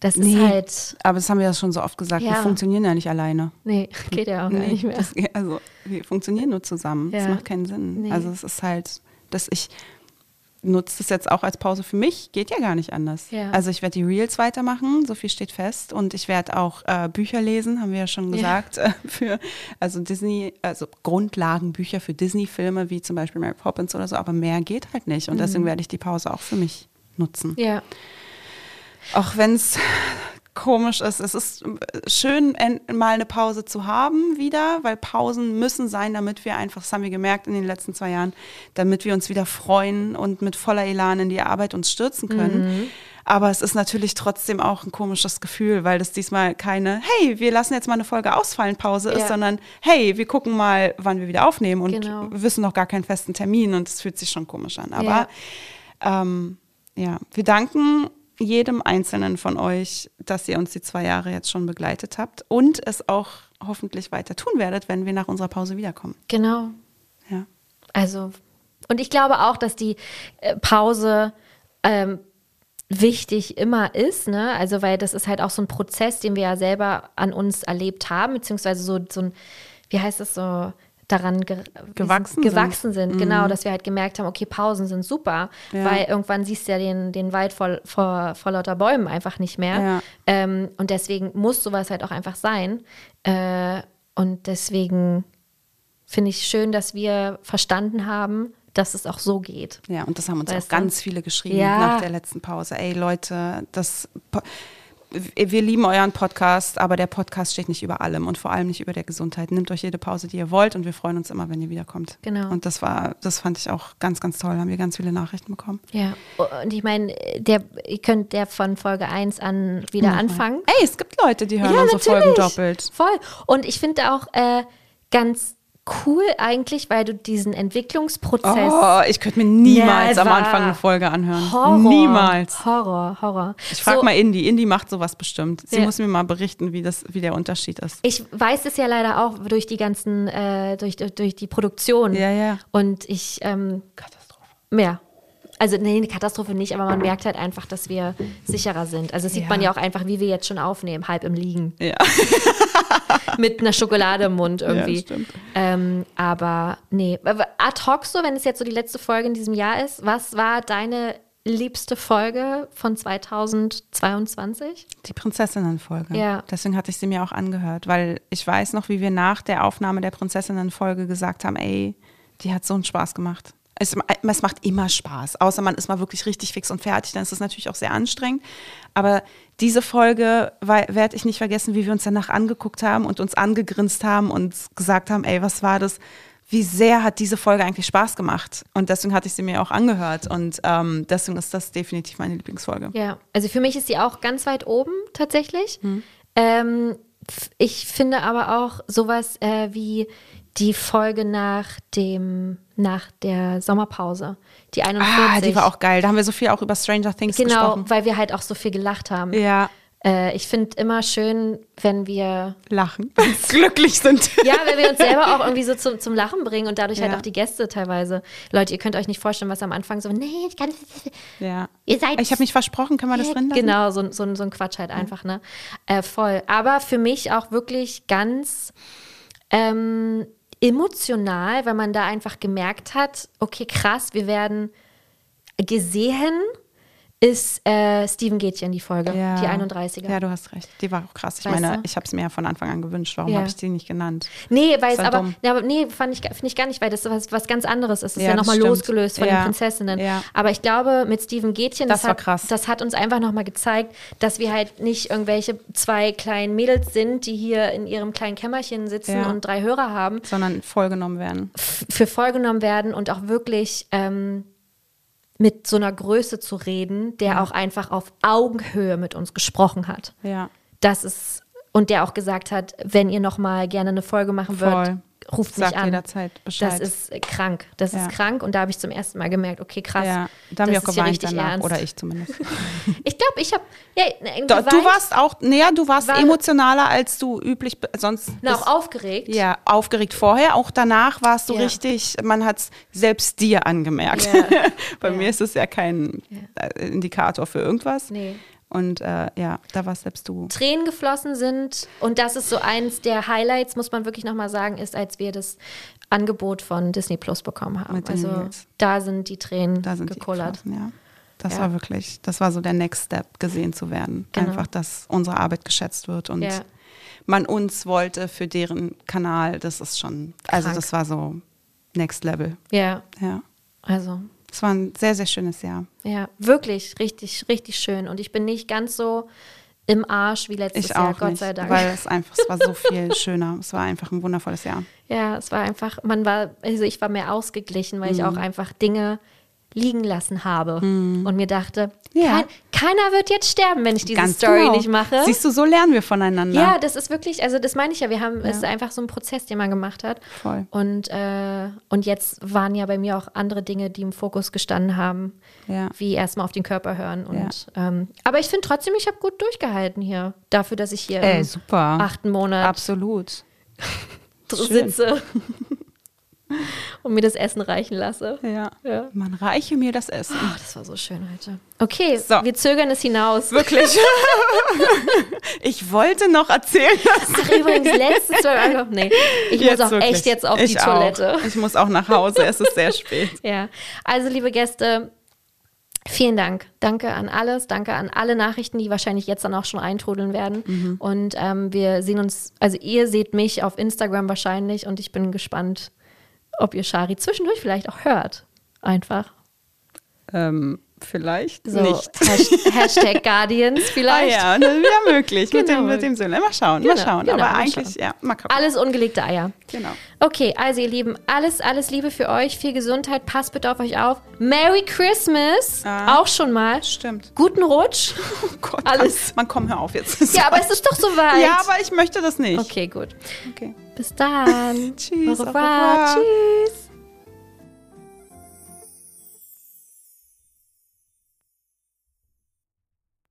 Das ist Nee, halt, aber das haben wir ja schon so oft gesagt. Wir Ja. funktionieren ja nicht alleine. nee, geht ja auch gar Nee, nicht mehr. Das, also wir funktionieren nur zusammen. Das Ja. macht keinen Sinn. Nee. Also es ist halt, dass ich nutze das jetzt auch als Pause für mich, geht ja gar nicht anders. Ja. Also ich werde die Reels weitermachen, so viel steht fest. Und ich werde auch äh, Bücher lesen, haben wir ja schon Ja. gesagt, äh, für also Disney, also Grundlagenbücher für Disney-Filme, wie zum Beispiel Mary Poppins oder so, aber mehr geht halt nicht. Und deswegen werde ich die Pause auch für mich nutzen. Mhm. Ja. Auch wenn es komisch ist. Es ist schön, en- mal eine Pause zu haben wieder, weil Pausen müssen sein, damit wir einfach, das haben wir gemerkt in den letzten zwei Jahren, damit wir uns wieder freuen und mit voller Elan in die Arbeit uns stürzen können. Aber es ist natürlich trotzdem auch ein komisches Gefühl, weil das diesmal keine, hey, wir lassen jetzt mal eine Folge ausfallen, Pause ist, Ja. sondern hey, wir gucken mal, wann wir wieder aufnehmen und Genau. wissen noch gar keinen festen Termin und es fühlt sich schon komisch an. Aber Ja. ähm, ja, wir danken jedem Einzelnen von euch, dass ihr uns die zwei Jahre jetzt schon begleitet habt und es auch hoffentlich weiter tun werdet, wenn wir nach unserer Pause wiederkommen. Genau. Ja. Also, und ich glaube auch, dass die äh, Pause ähm, wichtig immer ist, ne? Also, weil das ist halt auch so ein Prozess, den wir ja selber an uns erlebt haben, beziehungsweise so, so ein, wie heißt das so, daran ge Gewachsen gewachsen sind. sind. Genau, dass wir halt gemerkt haben, okay, Pausen sind super, Ja. weil irgendwann siehst du ja den, den Wald vor, vor, vor lauter Bäumen einfach nicht mehr. Ja. Ähm, und deswegen muss sowas halt auch einfach sein. Äh, und deswegen finde ich schön, dass wir verstanden haben, dass es auch so geht. Ja, und das haben uns Weißt auch du? ganz viele geschrieben Ja. nach der letzten Pause. Ey Leute, das wir lieben euren Podcast, aber der Podcast steht nicht über allem und vor allem nicht über der Gesundheit. Nehmt euch jede Pause, die ihr wollt und wir freuen uns immer, wenn ihr wiederkommt. Genau. Und das war, das fand ich auch ganz, ganz toll. Haben wir ganz viele Nachrichten bekommen. Ja. Und ich meine, der, ihr könnt der von Folge 1 an wieder Nochmal. anfangen. Ey, es gibt Leute, die hören Ja, unsere Folgen natürlich. doppelt. Voll. Und ich finde auch äh, ganz cool eigentlich, weil du diesen Entwicklungsprozess. Oh, ich könnte mir niemals am. Anfang eine Folge anhören. Horror. Niemals. Horror, Horror. Ich frage So, mal Indy. Indy macht sowas bestimmt. Sie Ja. muss mir mal berichten, wie, das, wie der Unterschied ist. Ich weiß es ja leider auch durch die ganzen, äh, durch, durch, die Produktion. Ja, ja. Und ich, ähm, Katastrophe. ja. Also, nee, eine Katastrophe nicht, aber man merkt halt einfach, dass wir sicherer sind. Also, das sieht Ja. man ja auch einfach, wie wir jetzt schon aufnehmen, halb im Liegen. Ja. Mit einer Schokolade im Mund irgendwie. Ja, stimmt. ähm, aber nee, Aber ad hoc so, wenn es jetzt so die letzte Folge in diesem Jahr ist, was war deine liebste Folge von 2022? Die Prinzessinnen-Folge. Ja. Deswegen hatte ich sie mir auch angehört, weil ich weiß noch, wie wir nach der Aufnahme der Prinzessinnen-Folge gesagt haben, ey, die hat so einen Spaß gemacht. Es, es macht immer Spaß, außer man ist mal wirklich richtig fix und fertig, dann ist es natürlich auch sehr anstrengend. Aber diese Folge werde ich nicht vergessen, wie wir uns danach angeguckt haben und uns angegrinst haben und gesagt haben, ey, was war das? Wie sehr hat diese Folge eigentlich Spaß gemacht? Und deswegen hatte ich sie mir auch angehört und ähm, deswegen ist das definitiv meine Lieblingsfolge. Ja, also für mich ist sie auch ganz weit oben tatsächlich. Hm. Ähm, ich finde aber auch sowas äh, wie die Folge nach dem, nach der Sommerpause, die 41. Ah, die war auch geil. Da haben wir so viel auch über Stranger Things Genau, gesprochen. weil wir halt auch so viel gelacht haben. Ja, Äh, ich finde immer schön, wenn wir lachen, glücklich sind. Ja, wenn wir uns selber auch irgendwie so zum, zum Lachen bringen und dadurch halt Ja. auch die Gäste teilweise. Leute, ihr könnt euch nicht vorstellen, was am Anfang so, nee, ich kann Ja. Ihr seid Ich habe mich versprochen, können wir das drin lassen? Genau, so, so, so ein Quatsch halt einfach, ne? Äh, voll. Aber für mich auch wirklich ganz ähm, emotional, weil man da einfach gemerkt hat, okay, krass, wir werden gesehen, ist äh, Steven Gätchen die Folge, Ja. die 31er. Ja, du hast recht. Die war auch krass. Ich Weißt meine, du? ich habe es mir ja von Anfang an gewünscht. Warum Ja. habe ich die nicht genannt? Nee, weil es Ist ja aber, dumm. ja, aber nee, fand ich, finde ich gar nicht, weil das was, was ganz anderes ist. Das ist Ja, ja, das nochmal losgelöst von Ja. den Prinzessinnen. Ja. Aber ich glaube, mit Steven Gätchen, Das das, war hat, krass. das hat uns einfach nochmal gezeigt, dass wir halt nicht irgendwelche zwei kleinen Mädels sind, die hier in ihrem kleinen Kämmerchen sitzen Ja. und drei Hörer haben, Sondern vollgenommen werden. für voll genommen werden und auch wirklich ähm, mit so einer Größe zu reden, der auch einfach auf Augenhöhe mit uns gesprochen hat. Ja. Das ist und der auch gesagt hat, wenn ihr noch mal gerne eine Folge machen würdet, ruft mich Sagt an. jederzeit Bescheid. Das ist äh, krank. Das Ja. ist krank und da habe ich zum ersten Mal gemerkt, okay, krass. Ja, da haben wir auch geweint richtig danach. ernst. Oder ich zumindest. Ich glaube, ich habe ja, ne, Du, du warst auch, näher, du warst War- emotionaler als du üblich sonst. na, auch aufgeregt. Ja, aufgeregt vorher, auch danach warst du Ja. richtig, man hat es selbst dir angemerkt. Bei mir ist es ja kein äh, Indikator für irgendwas. Nee. Und äh, ja, da warst selbst du. Tränen geflossen sind. Und das ist so eins der Highlights, muss man wirklich nochmal sagen, ist, als wir das Angebot von Disney Plus bekommen haben. Mit also da sind die Tränen Da sind gekullert. die ja. Das Ja. war wirklich, das war so der Next Step, gesehen zu werden. Genau. Einfach, dass unsere Arbeit geschätzt wird und Ja. man uns wollte für deren Kanal. Das ist schon, also Krank. das war so Next Level. Ja, Ja. also Es war ein sehr, sehr schönes Jahr. ja, wirklich richtig, richtig schön. Und ich bin nicht ganz so im Arsch wie letztes Ich Jahr, auch Gott nicht, sei Dank. weil es einfach, es war so viel schöner. Es war einfach ein wundervolles Jahr. Ja, es war einfach, man war, also ich war mehr ausgeglichen, weil ich Mhm. auch einfach Dinge liegen lassen habe und mir dachte, Ja. kein, keiner wird jetzt sterben, wenn ich diese Ganz Story genau. nicht mache. Siehst du, so lernen wir voneinander. Ja, das ist wirklich, also das meine ich ja, wir haben, es ist einfach so ein Prozess, den man gemacht hat. Voll. Und, äh, und jetzt waren ja bei mir auch andere Dinge, die im Fokus gestanden haben, Ja. wie erstmal auf den Körper hören. Und, ähm, aber ich finde trotzdem, ich habe gut durchgehalten hier, dafür, dass ich hier Ey, im super. achten Monat Absolut. sitze und mir das Essen reichen lasse. Ja. Ja. Man reiche mir das Essen. Ach, das war so schön heute. Okay, So. wir zögern es hinaus. Wirklich. ich wollte noch erzählen, dass Ach, übrigens, letztes Mal. Nee, ich muss auch wirklich. echt jetzt auf ich die Toilette. Auch. Ich muss auch nach Hause. Es ist sehr spät. Ja, also liebe Gäste, vielen Dank. Danke an alles. Danke an alle Nachrichten, die wahrscheinlich jetzt dann auch schon eintrudeln werden. Mhm. Und ähm, wir sehen uns, also ihr seht mich auf Instagram wahrscheinlich und ich bin gespannt, ob ihr Shari zwischendurch vielleicht auch hört. Einfach. Ähm, vielleicht So, nicht. Hasht- Hashtag Guardians Ah vielleicht. ja, ne, ja, möglich. mit, Genau. dem, mit dem Söhne. Mal schauen, mal Genau, schauen. genau, Aber mal eigentlich, schauen. ja, mal gucken. Alles ungelegte Eier. Genau. Okay, also ihr Lieben, alles, alles Liebe für euch. Viel Gesundheit. Passt bitte auf euch auf. Merry Christmas. Ah. Auch schon mal. Stimmt. Guten Rutsch. Oh Gott, Alles. Man, komm, hör auf jetzt. Ja, aber es ist doch soweit. Ja, aber ich möchte das nicht. Okay, gut. Okay. Bis dann. Tschüss, Au au revoir. revoir. Tschüss.